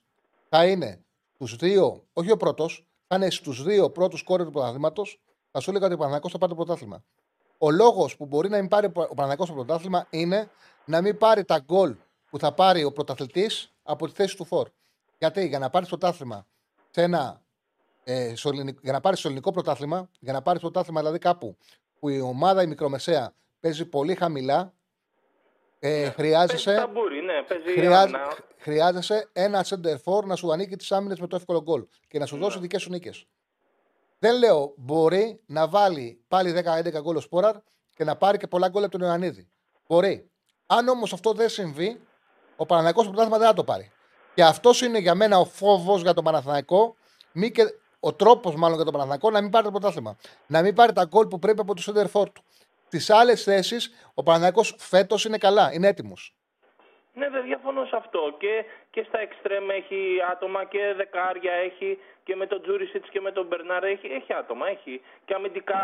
A: θα είναι στου δύο, όχι ο πρώτος, θα είναι στους δύο πρώτους κόρες του πρωταθλήματος, θα σου έλεγα ότι ο Παναγιώ θα πάρει το πρωτάθλημα. Ο λόγος που μπορεί να μην πάρει ο Παναγιώ το πρωτάθλημα είναι να μην πάρει τα γκολ που θα πάρει ο πρωταθλητής από τη θέση του Φορ. Γιατί για να πάρεις το πρωτάθλημα σε ένα. Ε, για να πάρεις το ελληνικό πρωτάθλημα, για να πάρεις πρωτάθλημα δηλαδή κάπου που η ομάδα η μικρομεσαία παίζει πολύ χαμηλά. Ε, ναι. χρειάζεσαι,
J: ταμπούρι, ναι,
A: χρειά, χρειάζεσαι ένα center for να σου ανήκει τις άμυνες με το εύκολο γκολ και να σου ναι. δώσει δικές σου νίκες. Δεν λέω μπορεί να βάλει πάλι 10-11 γκολ ο Σπόραρ και να πάρει και πολλά γκολ από τον Ιωαννίδη. Μπορεί. Αν όμως αυτό δεν συμβεί, ο Παναθηναϊκός πρωτάθλημα δεν θα το πάρει. Και αυτός είναι για μένα ο φόβος για τον Παναθηναϊκό, μη και ο τρόπος μάλλον για τον Παναθηναϊκό να μην πάρει το πρωτάθλημα. Να μην πάρει τα γκολ που πρέπει από το center for του. Τις άλλες θέσεις ο Παναθηναϊκός φέτος είναι καλά, είναι έτοιμος.
J: Ναι, δεν διαφωνώ σε αυτό. Και, και στα εξτρέμ έχει άτομα και δεκάρια έχει και με τον Τζούρισιτς και με τον Μπερνάρ έχει, έχει άτομα. Έχει. Και αμυντικά,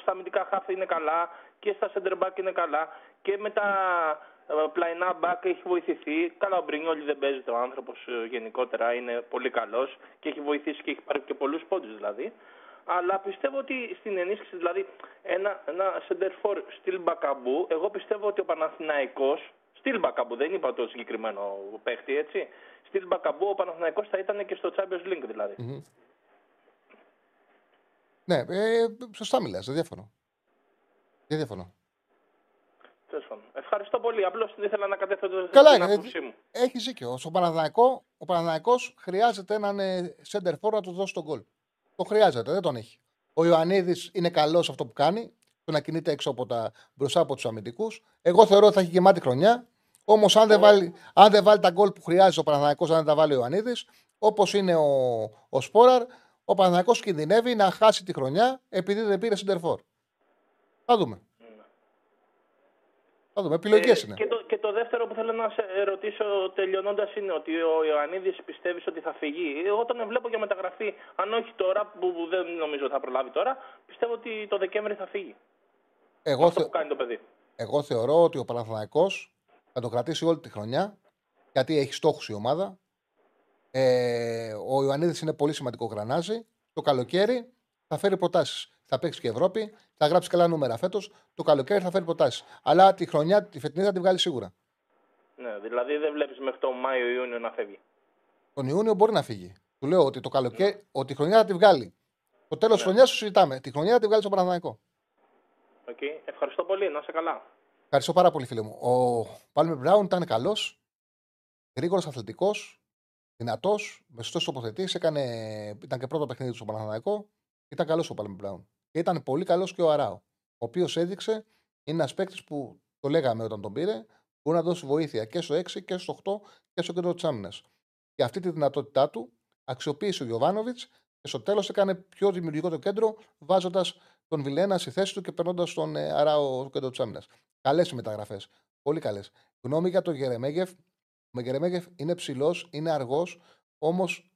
J: στα αμυντικά χάφη είναι καλά και στα center είναι καλά και με τα ε, πλαϊνά μπακ έχει βοηθηθεί. Καλά, ο Μπρινιόλη δεν παίζεται ο άνθρωπος ε, γενικότερα, είναι πολύ καλός και έχει βοηθήσει και έχει πάρει και πολλούς πόντους δηλαδή αλλά πιστεύω ότι στην ενίσχυση, δηλαδή ένα, ένα center for στυλ Μπακαμπού, εγώ πιστεύω ότι ο Παναθηναϊκός Στυλ Μπακαμπού, δεν είπα το συγκεκριμένο παίχτη, έτσι. Στυλ Μπακαμπού, ο Παναθηναϊκός θα ήταν και στο Champions League δηλαδή.
A: Μμμ. Ναι, ε, σωστά μιλάς, δεν διαφωνώ. Δεν διαφωνώ.
J: Τέλος πάντων. Ευχαριστώ πολύ. Απλώς ήθελα να κατέθω το
A: Καλά
J: την
A: είναι.
J: άποψή μου.
A: Έχεις δίκιο. Στο Παναθηναϊκό, ο Παναθηναϊκός χρειάζεται έναν ε, center for να του δώσει τον γκολ. Το χρειάζεται, δεν τον έχει. Ο Ιωαννίδης είναι καλός σε αυτό που κάνει, το να κινείται έξω από τα, μπροστά από τους αμυντικούς. Εγώ θεωρώ ότι θα έχει γεμάτη χρονιά. Όμως, αν, δεν βάλει, αν δεν βάλει τα γκολ που χρειάζεται ο Παναθηναϊκός, αν δεν τα βάλει ο Ιωαννίδης, όπως είναι ο, ο Σπόραρ, ο Παναθηναϊκός κινδυνεύει να χάσει τη χρονιά επειδή δεν πήρε center for. Θα δούμε. Θα δούμε. Επιλογές
J: Ε,
A: είναι.
J: Και το, και το δεύτερο που θέλω να σε ρωτήσω τελειώνοντας είναι ότι ο Ιωαννίδης πιστεύεις ότι θα φύγει. Εγώ τον βλέπω για μεταγραφή. Αν όχι τώρα, που που δεν νομίζω θα προλάβει τώρα, πιστεύω ότι το Δεκέμβρη θα φύγει.
A: Εγώ,
J: Αυτό
A: θε-
J: που κάνει το παιδί.
A: Εγώ θεωρώ ότι ο Παναθηναϊκός θα το κρατήσει όλη τη χρονιά γιατί έχει στόχους η ομάδα. Ε, ο Ιωαννίδης είναι πολύ σημαντικό γρανάζι. Το καλοκαίρι θα φέρει προτάσεις. Θα παίξει και Ευρώπη, θα γράψει καλά νούμερα φέτος. Το καλοκαίρι θα φέρει προτάσεις. Αλλά τη χρονιά, τη φετινή θα τη βγάλει σίγουρα.
J: Ναι, δηλαδή δεν βλέπεις μέχρι τον Μάιο-Ιούνιο να φεύγει.
A: Τον Ιούνιο μπορεί να φύγει. Του λέω ότι το καλοκαίρι, ότι η χρονιά θα τη βγάλει. Το τέλος της χρονιάς σου συζητάμε. Τη χρονιά θα τη βγάλει στον Παναθηναϊκό.
J: Οκ. Ευχαριστώ πολύ. Να είσαι καλά.
A: Ευχαριστώ πάρα πολύ, φίλε μου. Ο Πάλμερ Μπράουν ήταν καλός, γρήγορος, αθλητικός, δυνατός, με σωστές τοποθετήσεις. Έκανε... Ήταν και πρώτο παιχνίδι του στο Παναθηναϊκό. Ήταν καλός ο Πάλμερ Μπράουν. Και ήταν πολύ καλός και ο Αράο. Ο οποίος έδειξε, είναι ένας παίκτης που το λέγαμε όταν τον πήρε, μπορεί να δώσει βοήθεια και στο 6 και στο 8 και στο κέντρο της άμυνας. Και αυτή τη δυνατότητά του αξιοποίησε ο Γιωβάνοβιτς και στο τέλος έκανε πιο δημιουργικό το κέντρο, βάζοντας τον Βιλένα στη θέση του και περνώντας τον ε, Αράο στο κέντρο τη άμυνα. Καλές οι μεταγραφές. Πολύ καλές. Γνώμη για τον Γερεμέγεφ. Ο Γερεμέγεφ είναι ψηλός, είναι αργός, όμως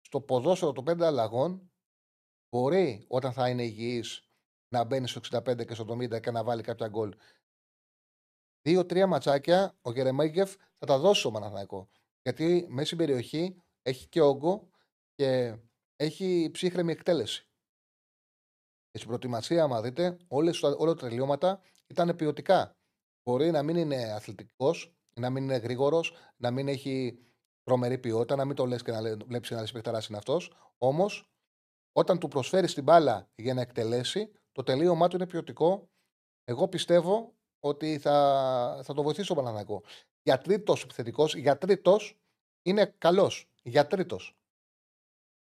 A: στο ποδόσφαιρο των πέντε αλλαγών μπορεί όταν θα είναι υγιής να μπαίνει στο 65 και στο 70 και να βάλει κάποια γκολ. Δύο-τρία ματσάκια ο Γερεμέγεφ θα τα δώσει στο Παναθηναϊκό. Γιατί μέσα στην περιοχή έχει και όγκο και έχει ψύχρεμη εκτέλεση. Και στην προετοιμασία, άμα δείτε, όλες, όλα τα τελειώματα ήταν ποιοτικά. Μπορεί να μην είναι αθλητικός, να μην είναι γρήγορος, να μην έχει τρομερή ποιότητα, να μην το λες και να βλέπεις ένα παιχταράς είναι αυτός. Όμως, όταν του προσφέρεις την μπάλα για να εκτελέσει, το τελείωμά του είναι ποιοτικό. Εγώ πιστεύω ότι θα, θα το βοηθήσει ο Παναθηναϊκός. Για τρίτος επιθετικός, για τρίτος είναι καλός. Για τρίτος.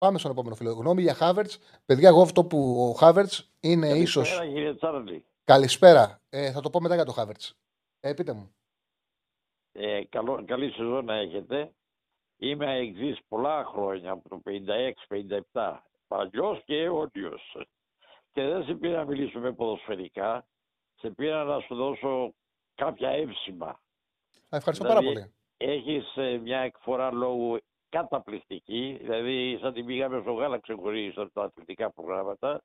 A: Πάμε στον επόμενο φίλο. Γνώμη για Χάβερτς. Παιδιά, εγώ αυτό που ο Χάβερτς είναι ίσω.
K: Καλησπέρα κύριε Τσάρλι.
A: Καλησπέρα. Ε, θα το πω μετά για το Χάβερτς. Ε, πείτε μου.
K: Ε, καλό, καλή σεζόν να έχετε. Είμαι εξής πολλά χρόνια, από το 56-57. Παλιός και αιώνιος. Και δεν σε πήρα να μιλήσουμε ποδοσφαιρικά. Σε πήρα να σου δώσω κάποια εύσημα.
A: Α, Ευχαριστώ
K: Δηλαδή,
A: πάρα πολύ.
K: Έχεις ε, μια εκφορά λόγου καταπληκτική. Δηλαδή, σαν την πήγαμε στο Γάλαξε χωρίς τα αθλητικά προγράμματα.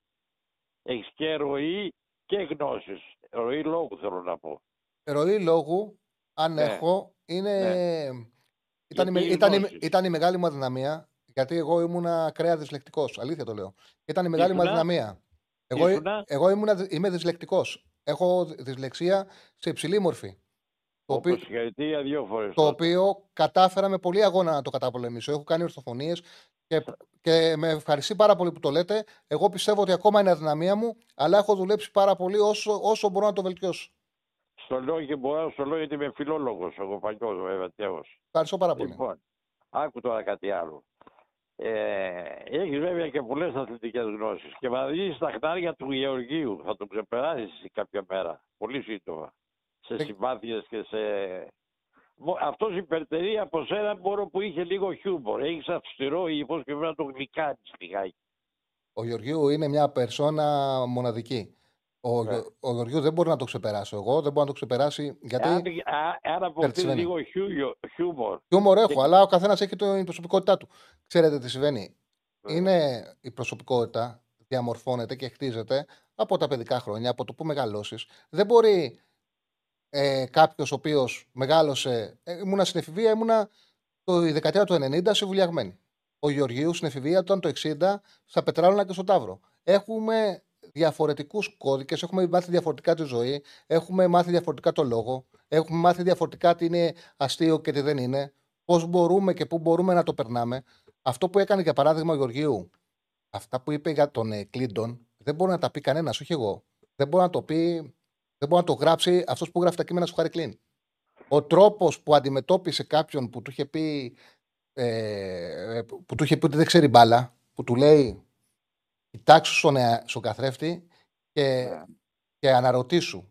K: Έχεις και ροή και γνώσεις. Ροή λόγου θέλω να πω.
A: Ροή λόγου, αν
K: Ναι.
A: έχω, είναι. Ήταν, η, με-
K: Γιατί
A: ήταν, η,
K: γνώσεις;
A: ήταν η μεγάλη μου αδυναμία. Γιατί εγώ ήμουν ακραία δυσλεκτικός. Αλήθεια το λέω. Ήταν η μεγάλη μου
K: Ήσουνα;
A: αδυναμία. Εγώ,
K: Ήσουνα;
A: εγώ ήμουνα, δυ- είμαι δυσλεκτικός. Έχω δυσλεξία σε υψηλή μορφή. Το οποίο,
K: Όπως συγχαρητήρια δύο φορές.
A: το οποίο κατάφερα με πολύ αγώνα να το καταπολεμήσω. Έχω κάνει ορθοφωνίες και, και με ευχαριστεί πάρα πολύ που το λέτε. Εγώ πιστεύω ότι ακόμα είναι αδυναμία μου, αλλά έχω δουλέψει πάρα πολύ όσο, όσο μπορώ να το βελτιώσω.
K: Στο λέω και μπορώ να στο λέω γιατί είμαι φιλόλογος, εγώ παλιός βέβαια τέος.
A: Ευχαριστώ πάρα πολύ.
K: Λοιπόν, άκου τώρα κάτι άλλο. Ε, έχεις βέβαια και πολλές αθλητικές γνώσεις και βαδίζεις στα χνάρια του Γεωργίου. Θα τον ξεπεράσεις εσύ κάποια μέρα, πολύ σύντομα. Σε συμπάθειες και σε... Μο- Αυτός υπερτερεί από σένα μόνο που είχε λίγο χιούμορ. Έχεις αυστηρό ύφος και πρέπει να το γλυκάνεις λιγάκι.
A: Ο Γεωργίου είναι μια περσόνα μοναδική. Ο,
K: Ναι.
A: Γεω- ο Γεωργίου δεν μπορεί να το ξεπεράσω εγώ, δεν μπορεί να το ξεπεράσει γιατί.
K: Αν, α- αν αποκτήσεις
A: συμβαίνει.
K: λίγο χιούμιο- χιούμορ.
A: Χιούμορ έχω,
K: και-
A: αλλά ο καθένας έχει την προσωπικότητά του. Ξέρετε τι συμβαίνει.
K: Ναι.
A: Είναι η προσωπικότητα, διαμορφώνεται και χτίζεται από τα παιδικά χρόνια, από το που μεγαλώσεις. Δεν μπορεί ε, κάποιος ο οποίος μεγάλωσε. Ε, ήμουνα στην εφηβεία, ήμουνα το, η δεκαετία του 90 σε βουλιαγμένη. Ο Γεωργίου στην εφηβεία ήταν το 60 στα Πετράλωνα και στο Ταύρο. Έχουμε διαφορετικούς κώδικες, έχουμε μάθει διαφορετικά τη ζωή, έχουμε μάθει διαφορετικά το λόγο, έχουμε μάθει διαφορετικά τι είναι αστείο και τι δεν είναι, πώς μπορούμε και πού μπορούμε να το περνάμε. Αυτό που έκανε για παράδειγμα ο Γεωργίου, αυτά που είπε για τον ε, Κλίντον, δεν μπορεί να τα πει κανένας, όχι εγώ. Δεν μπορεί να το πει, δεν μπορεί να το γράψει αυτός που γράφει τα κείμενα σου Χάρη Κλίν. Ο τρόπος που αντιμετώπισε κάποιον που του είχε πει, ε, που του είχε πει ότι δεν ξέρει μπάλα, που του λέει κοιτάξου στον, ε, στον καθρέφτη και, και αναρωτήσου.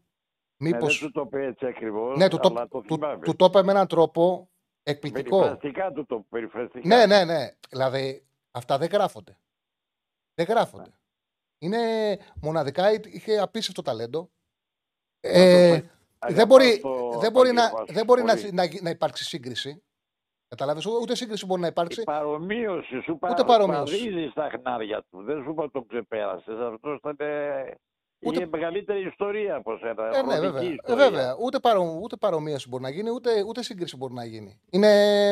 A: Μήπως...
K: Ναι, δεν του το πει έτσι ακριβώς.
A: Ναι, του, το,
K: αλλά το,
A: του,
K: θυμάμαι.
A: του το είπε με έναν τρόπο εκπληκτικό.
K: Περιφραστικά του το περιφραστικά.
A: Ναι, ναι, ναι. Δηλαδή αυτά δεν γράφονται. Δεν γράφονται. Είναι μοναδικά, είχε απίστευτο ταλέντο. Ε, δεν μπορεί,
K: το
A: δεν μπορεί, να,
K: επάγγελμα σου,
A: δεν μπορεί να,
K: πολύ.
A: να, να υπάρξει σύγκριση. Καταλάβεις, ούτε σύγκριση μπορεί να υπάρξει.
K: Η παρομοίωση σου
A: Ούτε παρομοίωση.
K: παραδίδεις στα χνάρια του. Δεν σου είπα το ξεπέρασες. Αυτός ήταν. ε,
A: Ούτε-
K: Είχε μεγαλύτερη ιστορία από σένα.
A: Ε, ναι,
K: χρονική
A: βέβαια. Ε,
K: ιστορία.
A: βέβαια. Ούτε, παρο, ούτε παρομοίωση μπορεί να γίνει, ούτε, ούτε σύγκριση μπορεί να γίνει. Είναι,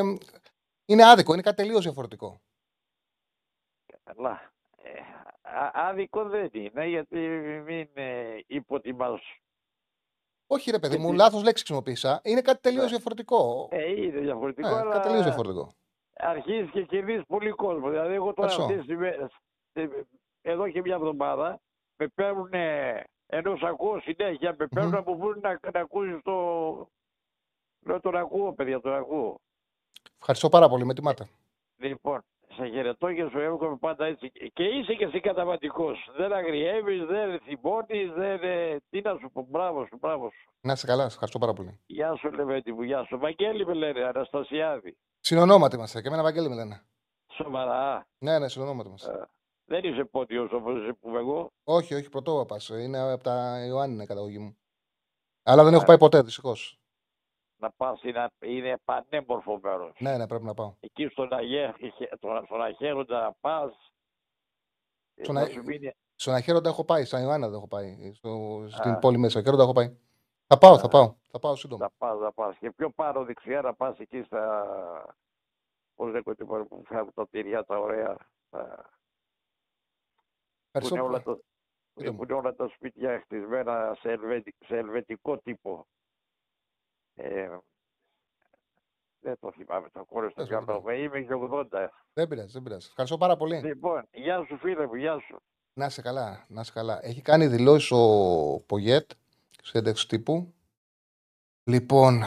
A: είναι άδικο, είναι κάτι τελείως διαφορετικό.
K: Καλά. Ε, α- άδικο δεν είναι, γιατί μην ε, υποτιμάς.
A: Όχι, ρε παιδί μου, λάθος λέξη χρησιμοποίησα. Είναι κάτι τελείως
K: ναι.
A: διαφορετικό.
K: Ε, είναι διαφορετικό.
A: Ναι,
K: αλλά...
A: Διαφορετικό.
K: Αρχίζεις και κερδίζεις πολύ κόσμο. Δηλαδή, εγώ τώρα αυτές τις ε, εδώ και μια εβδομάδα, με παίρνουν. Ενώ σ' ακούω συνέχεια, με παίρνουν mm-hmm. να μου να, να ακούσεις το. Λέω τον ακούω, παιδιά, τον ακούω.
A: Ευχαριστώ πάρα πολύ, με τη.
K: Λοιπόν, σε χαιρετώ και σου εύχομαι πάντα έτσι. Και είσαι και εσύ καταβατικός. Δεν αγριεύεις, δεν θυμώνεις, δεν... ε, Τι να σου πω, μπράβο σου, μπράβο σου.
A: Να είσαι καλά, σε ευχαριστώ πάρα πολύ.
K: Γεια σου, Λεβέντη μου, γεια σου. Βαγγέλη με λένε, Αναστασιάδη.
A: Συνονόματι είμαστε και εμένα Βαγγέλη με λένε.
K: Σοβαρά.
A: Ναι, ναι, συνονόματι είμαστε.
K: Ε, δεν είσαι πόντιος όπως είσαι που είμαι εγώ.
A: Όχι, όχι, πρωτόβαπα. Είναι από τα Ιωάννη η καταγωγή μου. Αλλά δεν έχω
K: Ε.
A: πάει ποτέ, δυστυχώς.
K: Να πας, είναι, είναι πανέμορφο μέρος.
A: Ναι, ναι, πρέπει να πάω.
K: Εκεί στον, Αγέ, στον, στον Αχέροντα να πας. ε,
A: Στον
K: να
A: Α-
K: σου μείνει-
A: Στον Αχέροντα έχω πάει, στον Ιωάννα δεν έχω πάει. Στο, στην
K: Α.
A: πόλη μέσα. Αχέροντα έχω πάει. Θα πάω, θα
K: Α.
A: πάω. Θα πάω σύντομα.
K: Να πας, να πας. Και πιο πάνω δεξιά να πας εκεί στα... Πώς λέγονται μόνο που φέρνουν τα τυριά τα ωραία. Τα... Που
A: Ευχαριστώ.
K: είναι, όλα τα...
A: Πείτε μου.
K: που είναι όλα τα σπίτια χτισμένα σε, ελβετι... σε ελβετικό τύπο. Ε, δεν το θυμάμαι το κόρο στο
A: Δεν σου
K: μυαλό μου. Είμαι και 80.
A: Δεν πειράζει, δεν πειράζει. Ευχαριστώ πάρα πολύ.
K: Λοιπόν, γεια σου φίλε μου, γεια σου.
A: Να είσαι καλά, να είσαι καλά. Έχει κάνει δηλώσεις ο Πογέτ σε ένταξη τύπου. Λοιπόν,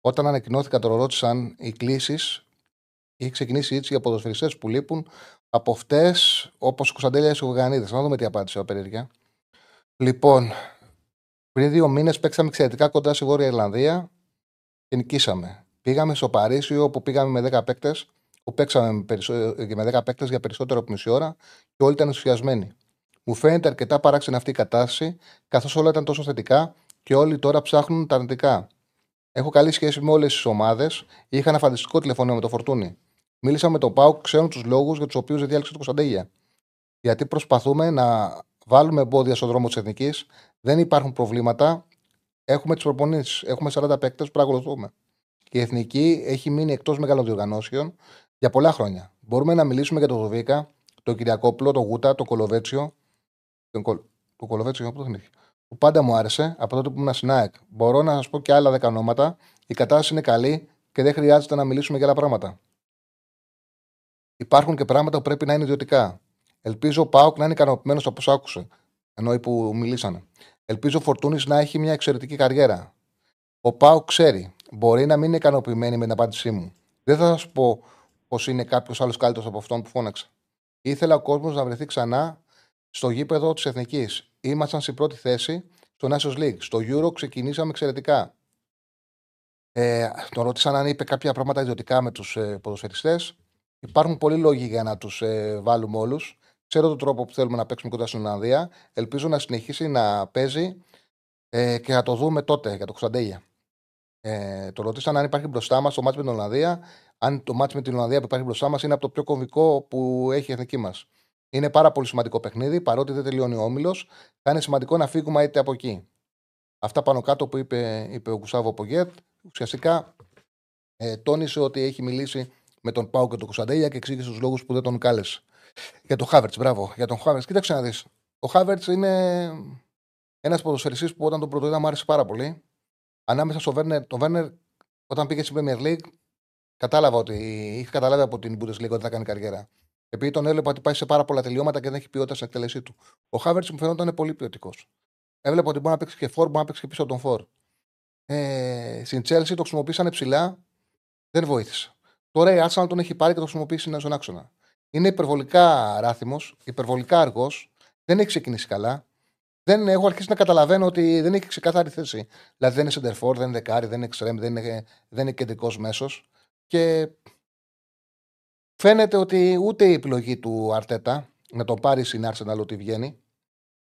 A: όταν ανακοινώθηκαν, το ρώτησαν οι κλήσεις. Είχε ξεκινήσει έτσι για ποδοσφαιριστέ που λείπουν από αυτές όπως ο Κωνσταντέλια ο Γανίδης. Να δούμε τι απάντησε ο περίεργα. Λοιπόν, πριν δύο μήνες παίξαμε εξαιρετικά κοντά στη Βόρεια Ιρλανδία και νικήσαμε. Πήγαμε στο Παρίσι όπου πήγαμε με 10 παίκτες που παίξαμε με, περισσο... και με 10 παίκτες για περισσότερο από μισή ώρα και όλοι ήταν ενθουσιασμένοι. Μου φαίνεται αρκετά παράξενη αυτή η κατάσταση, καθώς όλα ήταν τόσο θετικά και όλοι τώρα ψάχνουν τα αρνητικά. Έχω καλή σχέση με όλες τις ομάδες. Είχα ένα φανταστικό τηλεφωνείο με το Φορτούνι. Μίλησα με τον Πάουκ, ξέρουν τους λόγους για τους οποίους δεν διάλεξε το Κωνσταντέγια. Γιατί προσπαθούμε να βάλουμε εμπόδια στον δρόμο της Εθνικής. Δεν υπάρχουν προβλήματα. Έχουμε τις προπονήσεις. Έχουμε 40 παίκτες που παρακολουθούμε. Η Εθνική έχει μείνει εκτός μεγαλοδιοργανώσεων για πολλά χρόνια. Μπορούμε να μιλήσουμε για τον Δοβίκα, τον Κυριακόπουλο, τον Γούτα, τον Κολοβέτσιο. Τον, Κολ... τον Κολοβέτσιο, από το θυμήθη. Που πάντα μου άρεσε από τότε που ήμουν στην ΑΕΚ. Μπορώ να σας πω και άλλα δέκα ονόματα. Η κατάσταση είναι καλή και δεν χρειάζεται να μιλήσουμε για άλλα πράγματα. Υπάρχουν και πράγματα που πρέπει να είναι ιδιωτικά. Ελπίζω ο Πάοκ να είναι ικανοποιημένος από όσα άκουσε. Ενώ που μιλήσανε. Ελπίζω ο Φορτούνης να έχει μια εξαιρετική καριέρα. Ο Πάοκ ξέρει. Μπορεί να μην είναι ικανοποιημένη με την απάντησή μου. Δεν θα σας πω πως είναι κάποιος άλλος καλύτερος από αυτόν που φώναξε. Ήθελα ο κόσμος να βρεθεί ξανά στο γήπεδο της Εθνικής. Ήμασταν στην πρώτη θέση στο Nations League. Στο Euro ξεκινήσαμε εξαιρετικά. Ε, τον ρώτησαν αν είπε κάποια πράγματα ιδιωτικά με τους ε, ποδοσφαιριστές. Υπάρχουν πολλοί λόγοι για να τους ε, βάλουμε όλους. Ξέρω τον τρόπο που θέλουμε να παίξουμε κοντά στην Ολλανδία. Ελπίζω να συνεχίσει να παίζει ε, και να το δούμε τότε για το Κωνσταντέγια. Ε, το ρωτήσαν αν υπάρχει μπροστά μας το μάτι με την Ολλανδία. Αν το μάτι με την Ολλανδία που υπάρχει μπροστά μας είναι από το πιο κομβικό που έχει η εθνική μας. Είναι πάρα πολύ σημαντικό παιχνίδι, παρότι δεν τελειώνει ο όμιλος. Θα είναι σημαντικό να φύγουμε είτε από εκεί. Αυτά πάνω κάτω που είπε, είπε ο Γκουσάβο Πογκέτ. Ουσιαστικά ε, τόνισε ότι έχει μιλήσει με τον Πάο και τον Κωνσταντέλια και εξήγησε τους λόγους που δεν τον κάλεσε. Για τον Χάβερτς, μπράβο. Για τον Χάβερτς, κοίταξε να δεις. Ο Χάβερτς είναι ένας ποδοσφαιριστής που όταν τον πρωτοείδα μου άρεσε πάρα πολύ. Ανάμεσα στο Βέρνερ, τον Βέρνερ, όταν πήγε στην Premier League, κατάλαβα ότι είχε καταλάβει από την Bundesliga ότι θα κάνει καριέρα. Επειδή τον έβλεπα ότι πάει σε πάρα πολλά τελειώματα και δεν έχει ποιότητα στην εκτέλεσή του. Ο Χάβερτς μου φαινόταν πολύ ποιοτικός. Έβλεπα ότι μπορεί να παίξει και φόρ, μπορεί να παίξει και πίσω από τον φόρ. Ε, στην Chelsea το χρησιμοποίησαν ψηλά, δεν βοήθησε. Τώρα η Arsenal τον έχει πάρει και το χρησιμοποιήσει στον άξονα. Είναι υπερβολικά ράθυμος, υπερβολικά αργός, δεν έχει ξεκινήσει καλά. Δεν έχω αρχίσει να καταλαβαίνω ότι δεν έχει ξεκάθαρη θέση. Δηλαδή δεν είναι σεντερφόρ, δεν είναι δεκάρι, δεν είναι εξτρέμ, δεν είναι, δεν είναι κεντρικός μέσος. Και φαίνεται ότι ούτε η επιλογή του Αρτέτα να τον πάρει στην Arsenal ότι βγαίνει.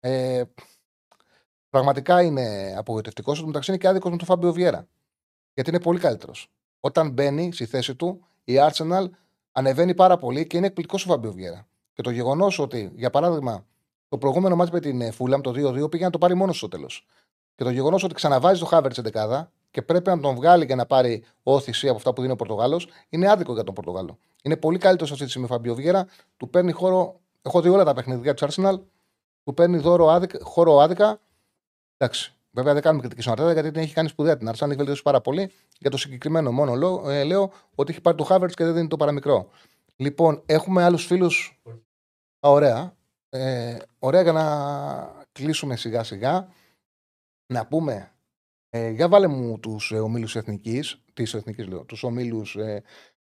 A: Ε, πραγματικά είναι απογοητευτικός. Στο μεταξύ είναι και άδικος με τον Φάμπιο Βιέρα. Γιατί είναι πολύ καλύτερος. Όταν μπαίνει στη θέση του, η Arsenal ανεβαίνει πάρα πολύ και είναι εκπληκτικός ο Φάμπιο Βιέρα. Και το γεγονός ότι, για παράδειγμα, το προηγούμενο μάτι με την Φούλαμ το 2-2 πήγε να το πάρει μόνος στο τέλος. Και το γεγονός ότι ξαναβάζει το Χάβερτ δεκάδα και πρέπει να τον βγάλει και να πάρει όθηση από αυτά που δίνει ο Πορτογάλος, είναι άδικο για τον Πορτογάλο. Είναι πολύ καλύτερος αυτή τη στιγμή ο Φαμπιο Βιέρα, του παίρνει χώρο. Έχω δει όλα τα παιχνίδια του Arsenal, του παίρνει δώρο άδικα, χώρο άδικα. Εντάξει. Βέβαια δεν κάνουμε κριτική στον Αρτέτα γιατί την έχει κάνει σπουδαία την Arsenal, έχει βελτιώσει πάρα πολύ. Για το συγκεκριμένο μόνο λέω, ε, λέω ότι έχει πάρει το Χάβερτ και δεν δίνει το παραμικρό. Λοιπόν, έχουμε άλλους φίλους. Ωραία. Ε, ωραία για να κλείσουμε σιγά σιγά. Να πούμε, ε, για βάλε μου τους ε, ομίλους εθνικής, της εθνικής λέω, τους ομίλους ε,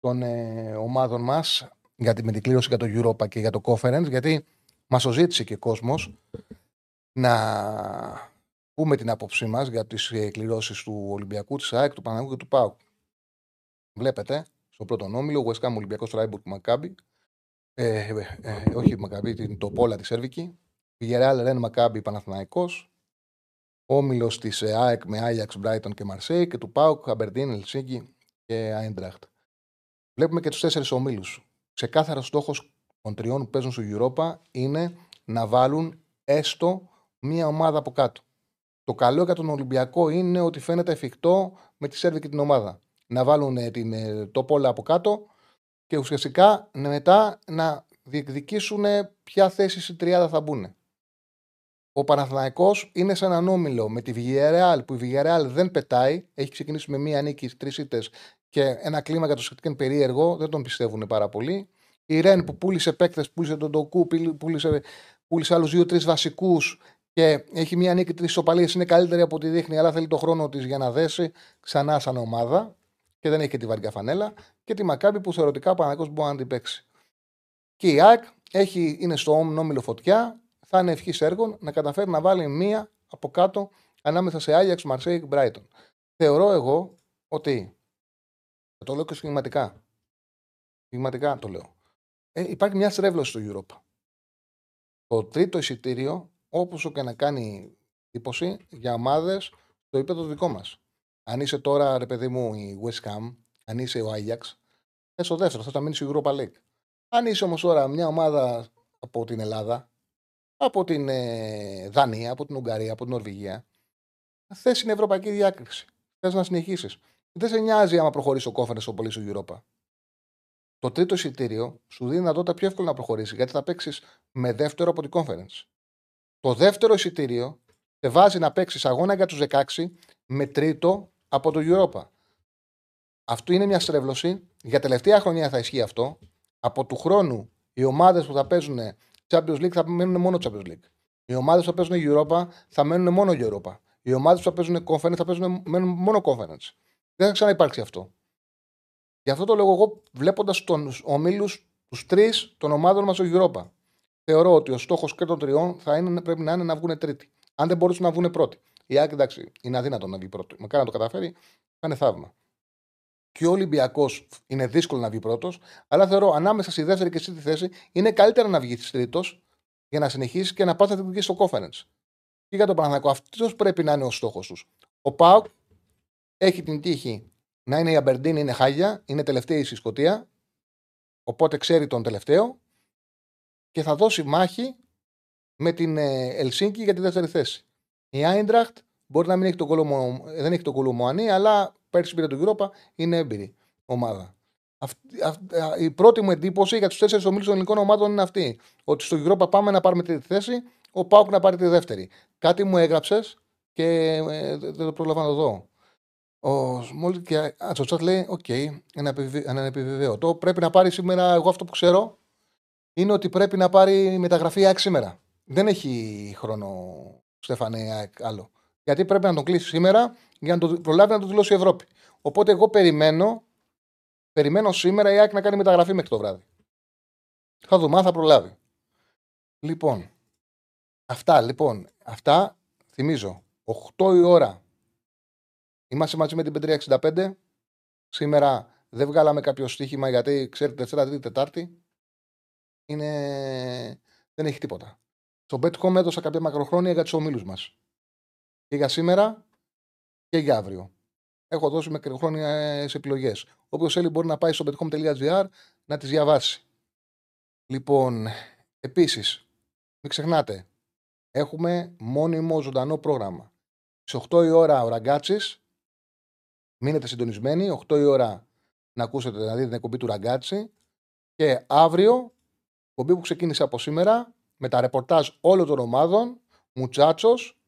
A: των ε, ομάδων μας για τη, με την κλήρωση για το Europa και για το Conference, γιατί μας το ζήτησε και ο κόσμος να πούμε την άποψή μας για τις ε, κληρώσεις του Ολυμπιακού, της ΑΕΚ, του Παναγού και του ΠΑΟΚ. Βλέπετε, στο πρώτο όμιλο, West Ham Ολυμπιακός Ράιμπουργκ Μακάμπι, ε, ε, ε, όχι Μακαμπή, το Πόλα της Σέρβικη. Βιγεράλ Ρεν Μακάμπι Παναθηναϊκός. Όμιλος της ε, ΑΕΚ με Άγιαξ, Μπράιτον και Μαρσέη και του Πάουκ, Αμπερντίν, Ελσίγκη και Άιντραχτ. Βλέπουμε και τους τέσσερις ομίλους. Ξεκάθαρος στόχος των τριών που παίζουν στο Europa είναι να βάλουν έστω μία ομάδα από κάτω. Το καλό για τον Ολυμπιακό είναι ότι φαίνεται εφικτό με τη Σέρβικη την ομάδα. Να βάλουν την, το πόλα από κάτω και ουσιαστικά μετά να διεκδικήσουν ποια θέση στην τριάδα θα μπουν. Ο Παναθηναϊκός είναι σε έναν όμιλο με τη Villarreal που η Villarreal δεν πετάει. Έχει ξεκινήσει με μία νίκη, τρεις ήττες και ένα κλίμα για το σχετικό περίεργο. Δεν τον πιστεύουν πάρα πολύ. Η Ρεν που πούλησε παίκτες, πούλησε τον Ντοκού, πούλησε, πούλησε άλλους δύο-τρεις βασικούς και έχει μία νίκη, τρει ισοπαλίε. Είναι καλύτερη από ό,τι δείχνει, αλλά θέλει το χρόνο της για να δέσει ξανά σαν ομάδα και δεν έχει και τη βαριά φανέλα. Και τη Μακάμπη που θεωρητικά ο Παναγιώ μπορεί να την παίξει. Και η ΑΕΚ έχει, είναι στο όμιλο φωτιά, θα είναι ευχής έργων να καταφέρει να βάλει μία από κάτω ανάμεσα σε Άγιαξ, Μαρσέικ, Μπράιτον. Θεωρώ εγώ ότι. Το λέω και σχηματικά. Σχηματικά το λέω. Ε, υπάρχει μια στρέβλωση στο Europa. Το τρίτο εισιτήριο, όπως και να κάνει εντύπωση, για ομάδες στο επίπεδο δικό μας. Αν είσαι τώρα, ρε παιδί μου, η West Ham, αν είσαι ο Άγιαξ, θε ο δεύτερο, θα τα μείνεις στο Europa League. Αν είσαι όμως τώρα μια ομάδα από την Ελλάδα, από την ε, Δανία, από την Ουγγαρία, από την Νορβηγία, θες είναι ευρωπαϊκή διάκριση. Θες να συνεχίσεις. Δεν σε νοιάζει άμα προχωρήσει ο κόφερ στο πολύ στο Europa. Το τρίτο εισιτήριο σου δίνει δυνατότητα πιο εύκολα να προχωρήσει γιατί θα παίξεις με δεύτερο από την conference. Το δεύτερο εισιτήριο σε βάζει να παίξει αγώνα για τους 16 με τρίτο από το Europa. Αυτό είναι μια στρέβλωση. Για τελευταία χρονιά θα ισχύει αυτό. Από του χρόνου οι ομάδες που θα παίζουν Champions League θα μένουν μόνο Champions League. Οι ομάδες που θα παίζουν Europa θα μένουν μόνο Europa. Οι ομάδες που θα παίζουν Conference θα παίζουν μένουν μόνο Conference. Δεν θα ξαναυπάρξει αυτό. Γι' αυτό το λέω εγώ, βλέποντας του ομίλους, τους τρεις των ομάδων μας στο Europa. Θεωρώ ότι ο στόχος και των τριών θα είναι, πρέπει να είναι να βγουν τρίτη. Αν δεν μπορούσαν να βγουν πρώτοι. Η Άκη εντάξει, είναι αδύνατο να βγει πρώτο. Μακάρι να το καταφέρει, θα είναι θαύμα. Και ο Ολυμπιακός είναι δύσκολο να βγει πρώτος, αλλά θεωρώ ανάμεσα στη δεύτερη και στη θέση είναι καλύτερα να βγει τρίτος για να συνεχίσεις και να πα να την βγει στο conference. Και για τον Παναγιακό, αυτός πρέπει να είναι ο στόχος τους. Ο Πάουκ έχει την τύχη να είναι η Αμπερντίν, είναι χάλια, είναι τελευταία στη Σκωτία, οπότε ξέρει τον τελευταίο και θα δώσει μάχη με την ε, Ελσίνκη για τη δεύτερη θέση. Η Άιντραχτ μπορεί να μην έχει τον Κολομο-, δεν έχει τον Κολομοανί, αλλά πέρσι πήρε τον Europa, είναι έμπειρη ομάδα. Αυτή- αυ- α, η πρώτη μου εντύπωση για τους τέσσερις ομίλους των ελληνικών ομάδων είναι αυτή. Ότι στο Europa πάμε να πάρουμε τρίτη θέση, ο ΠΑΟΚ να πάρει τη δεύτερη. Κάτι μου έγραψες και ε, δεν δεν το πρόλαβα να το δω. Ο Σμόλ και α, στο chat λέει: Οκ, ανεπιβεβαι- ανεπιβεβαίωτο. Πρέπει να πάρει σήμερα, εγώ αυτό που ξέρω, είναι ότι πρέπει να πάρει μεταγραφή ΑΕΚ σήμερα. Δεν έχει χρόνο Στέφανε ΑΕΚ άλλο. Γιατί πρέπει να τον κλείσει σήμερα για να το προλάβει να το δηλώσει η Ευρώπη. Οπότε εγώ περιμένω, περιμένω σήμερα η ΑΕΚ να κάνει μεταγραφή μέχρι το βράδυ. Θα δούμε αν θα προλάβει. Λοιπόν, αυτά λοιπόν, αυτά θυμίζω. 8 η ώρα είμαστε μαζί με την 565. Σήμερα δεν βγάλαμε κάποιο στοίχημα γιατί ξέρετε Δευτέρα, Τρίτη, Τετάρτη είναι... δεν έχει τίποτα. Στο Bet.com έδωσα κάποια μακροχρόνια για τους ομίλους μας. Και για σήμερα και για αύριο. Έχω δώσει μακροχρόνια επιλογές. Όποιος θέλει μπορεί να πάει στο betcom.gr να τις διαβάσει. Λοιπόν, επίσης, μην ξεχνάτε, έχουμε μόνιμο ζωντανό πρόγραμμα. Στις 8 η ώρα ο Ραγκάτσης. Μείνετε συντονισμένοι. 8 η ώρα να ακούσετε να δείτε την εκπομπή του Ραγκάτση. Και αύριο, εκπομπή που ξεκίνησε από σήμερα, με τα ρεπορτάζ όλων των ομάδων, Μουτσάτσος,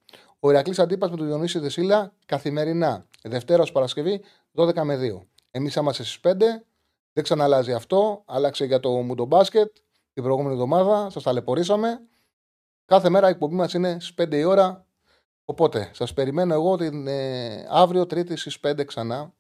A: ο Ηρακλής Αντίπα με τον Διονύση Δεσίλα καθημερινά. Δευτέρας ως Παρασκευή, 12 με 2. Εμείς είμαστε στις 5. Δεν ξαναλάζει αυτό. Άλλαξε για το Μουντομπάσκετ την προηγούμενη εβδομάδα. Σας ταλαιπωρήσαμε. Κάθε μέρα η εκπομπή μας είναι στις 5 η ώρα. Οπότε σας περιμένω εγώ την ε, αύριο Τρίτη στις 5 ξανά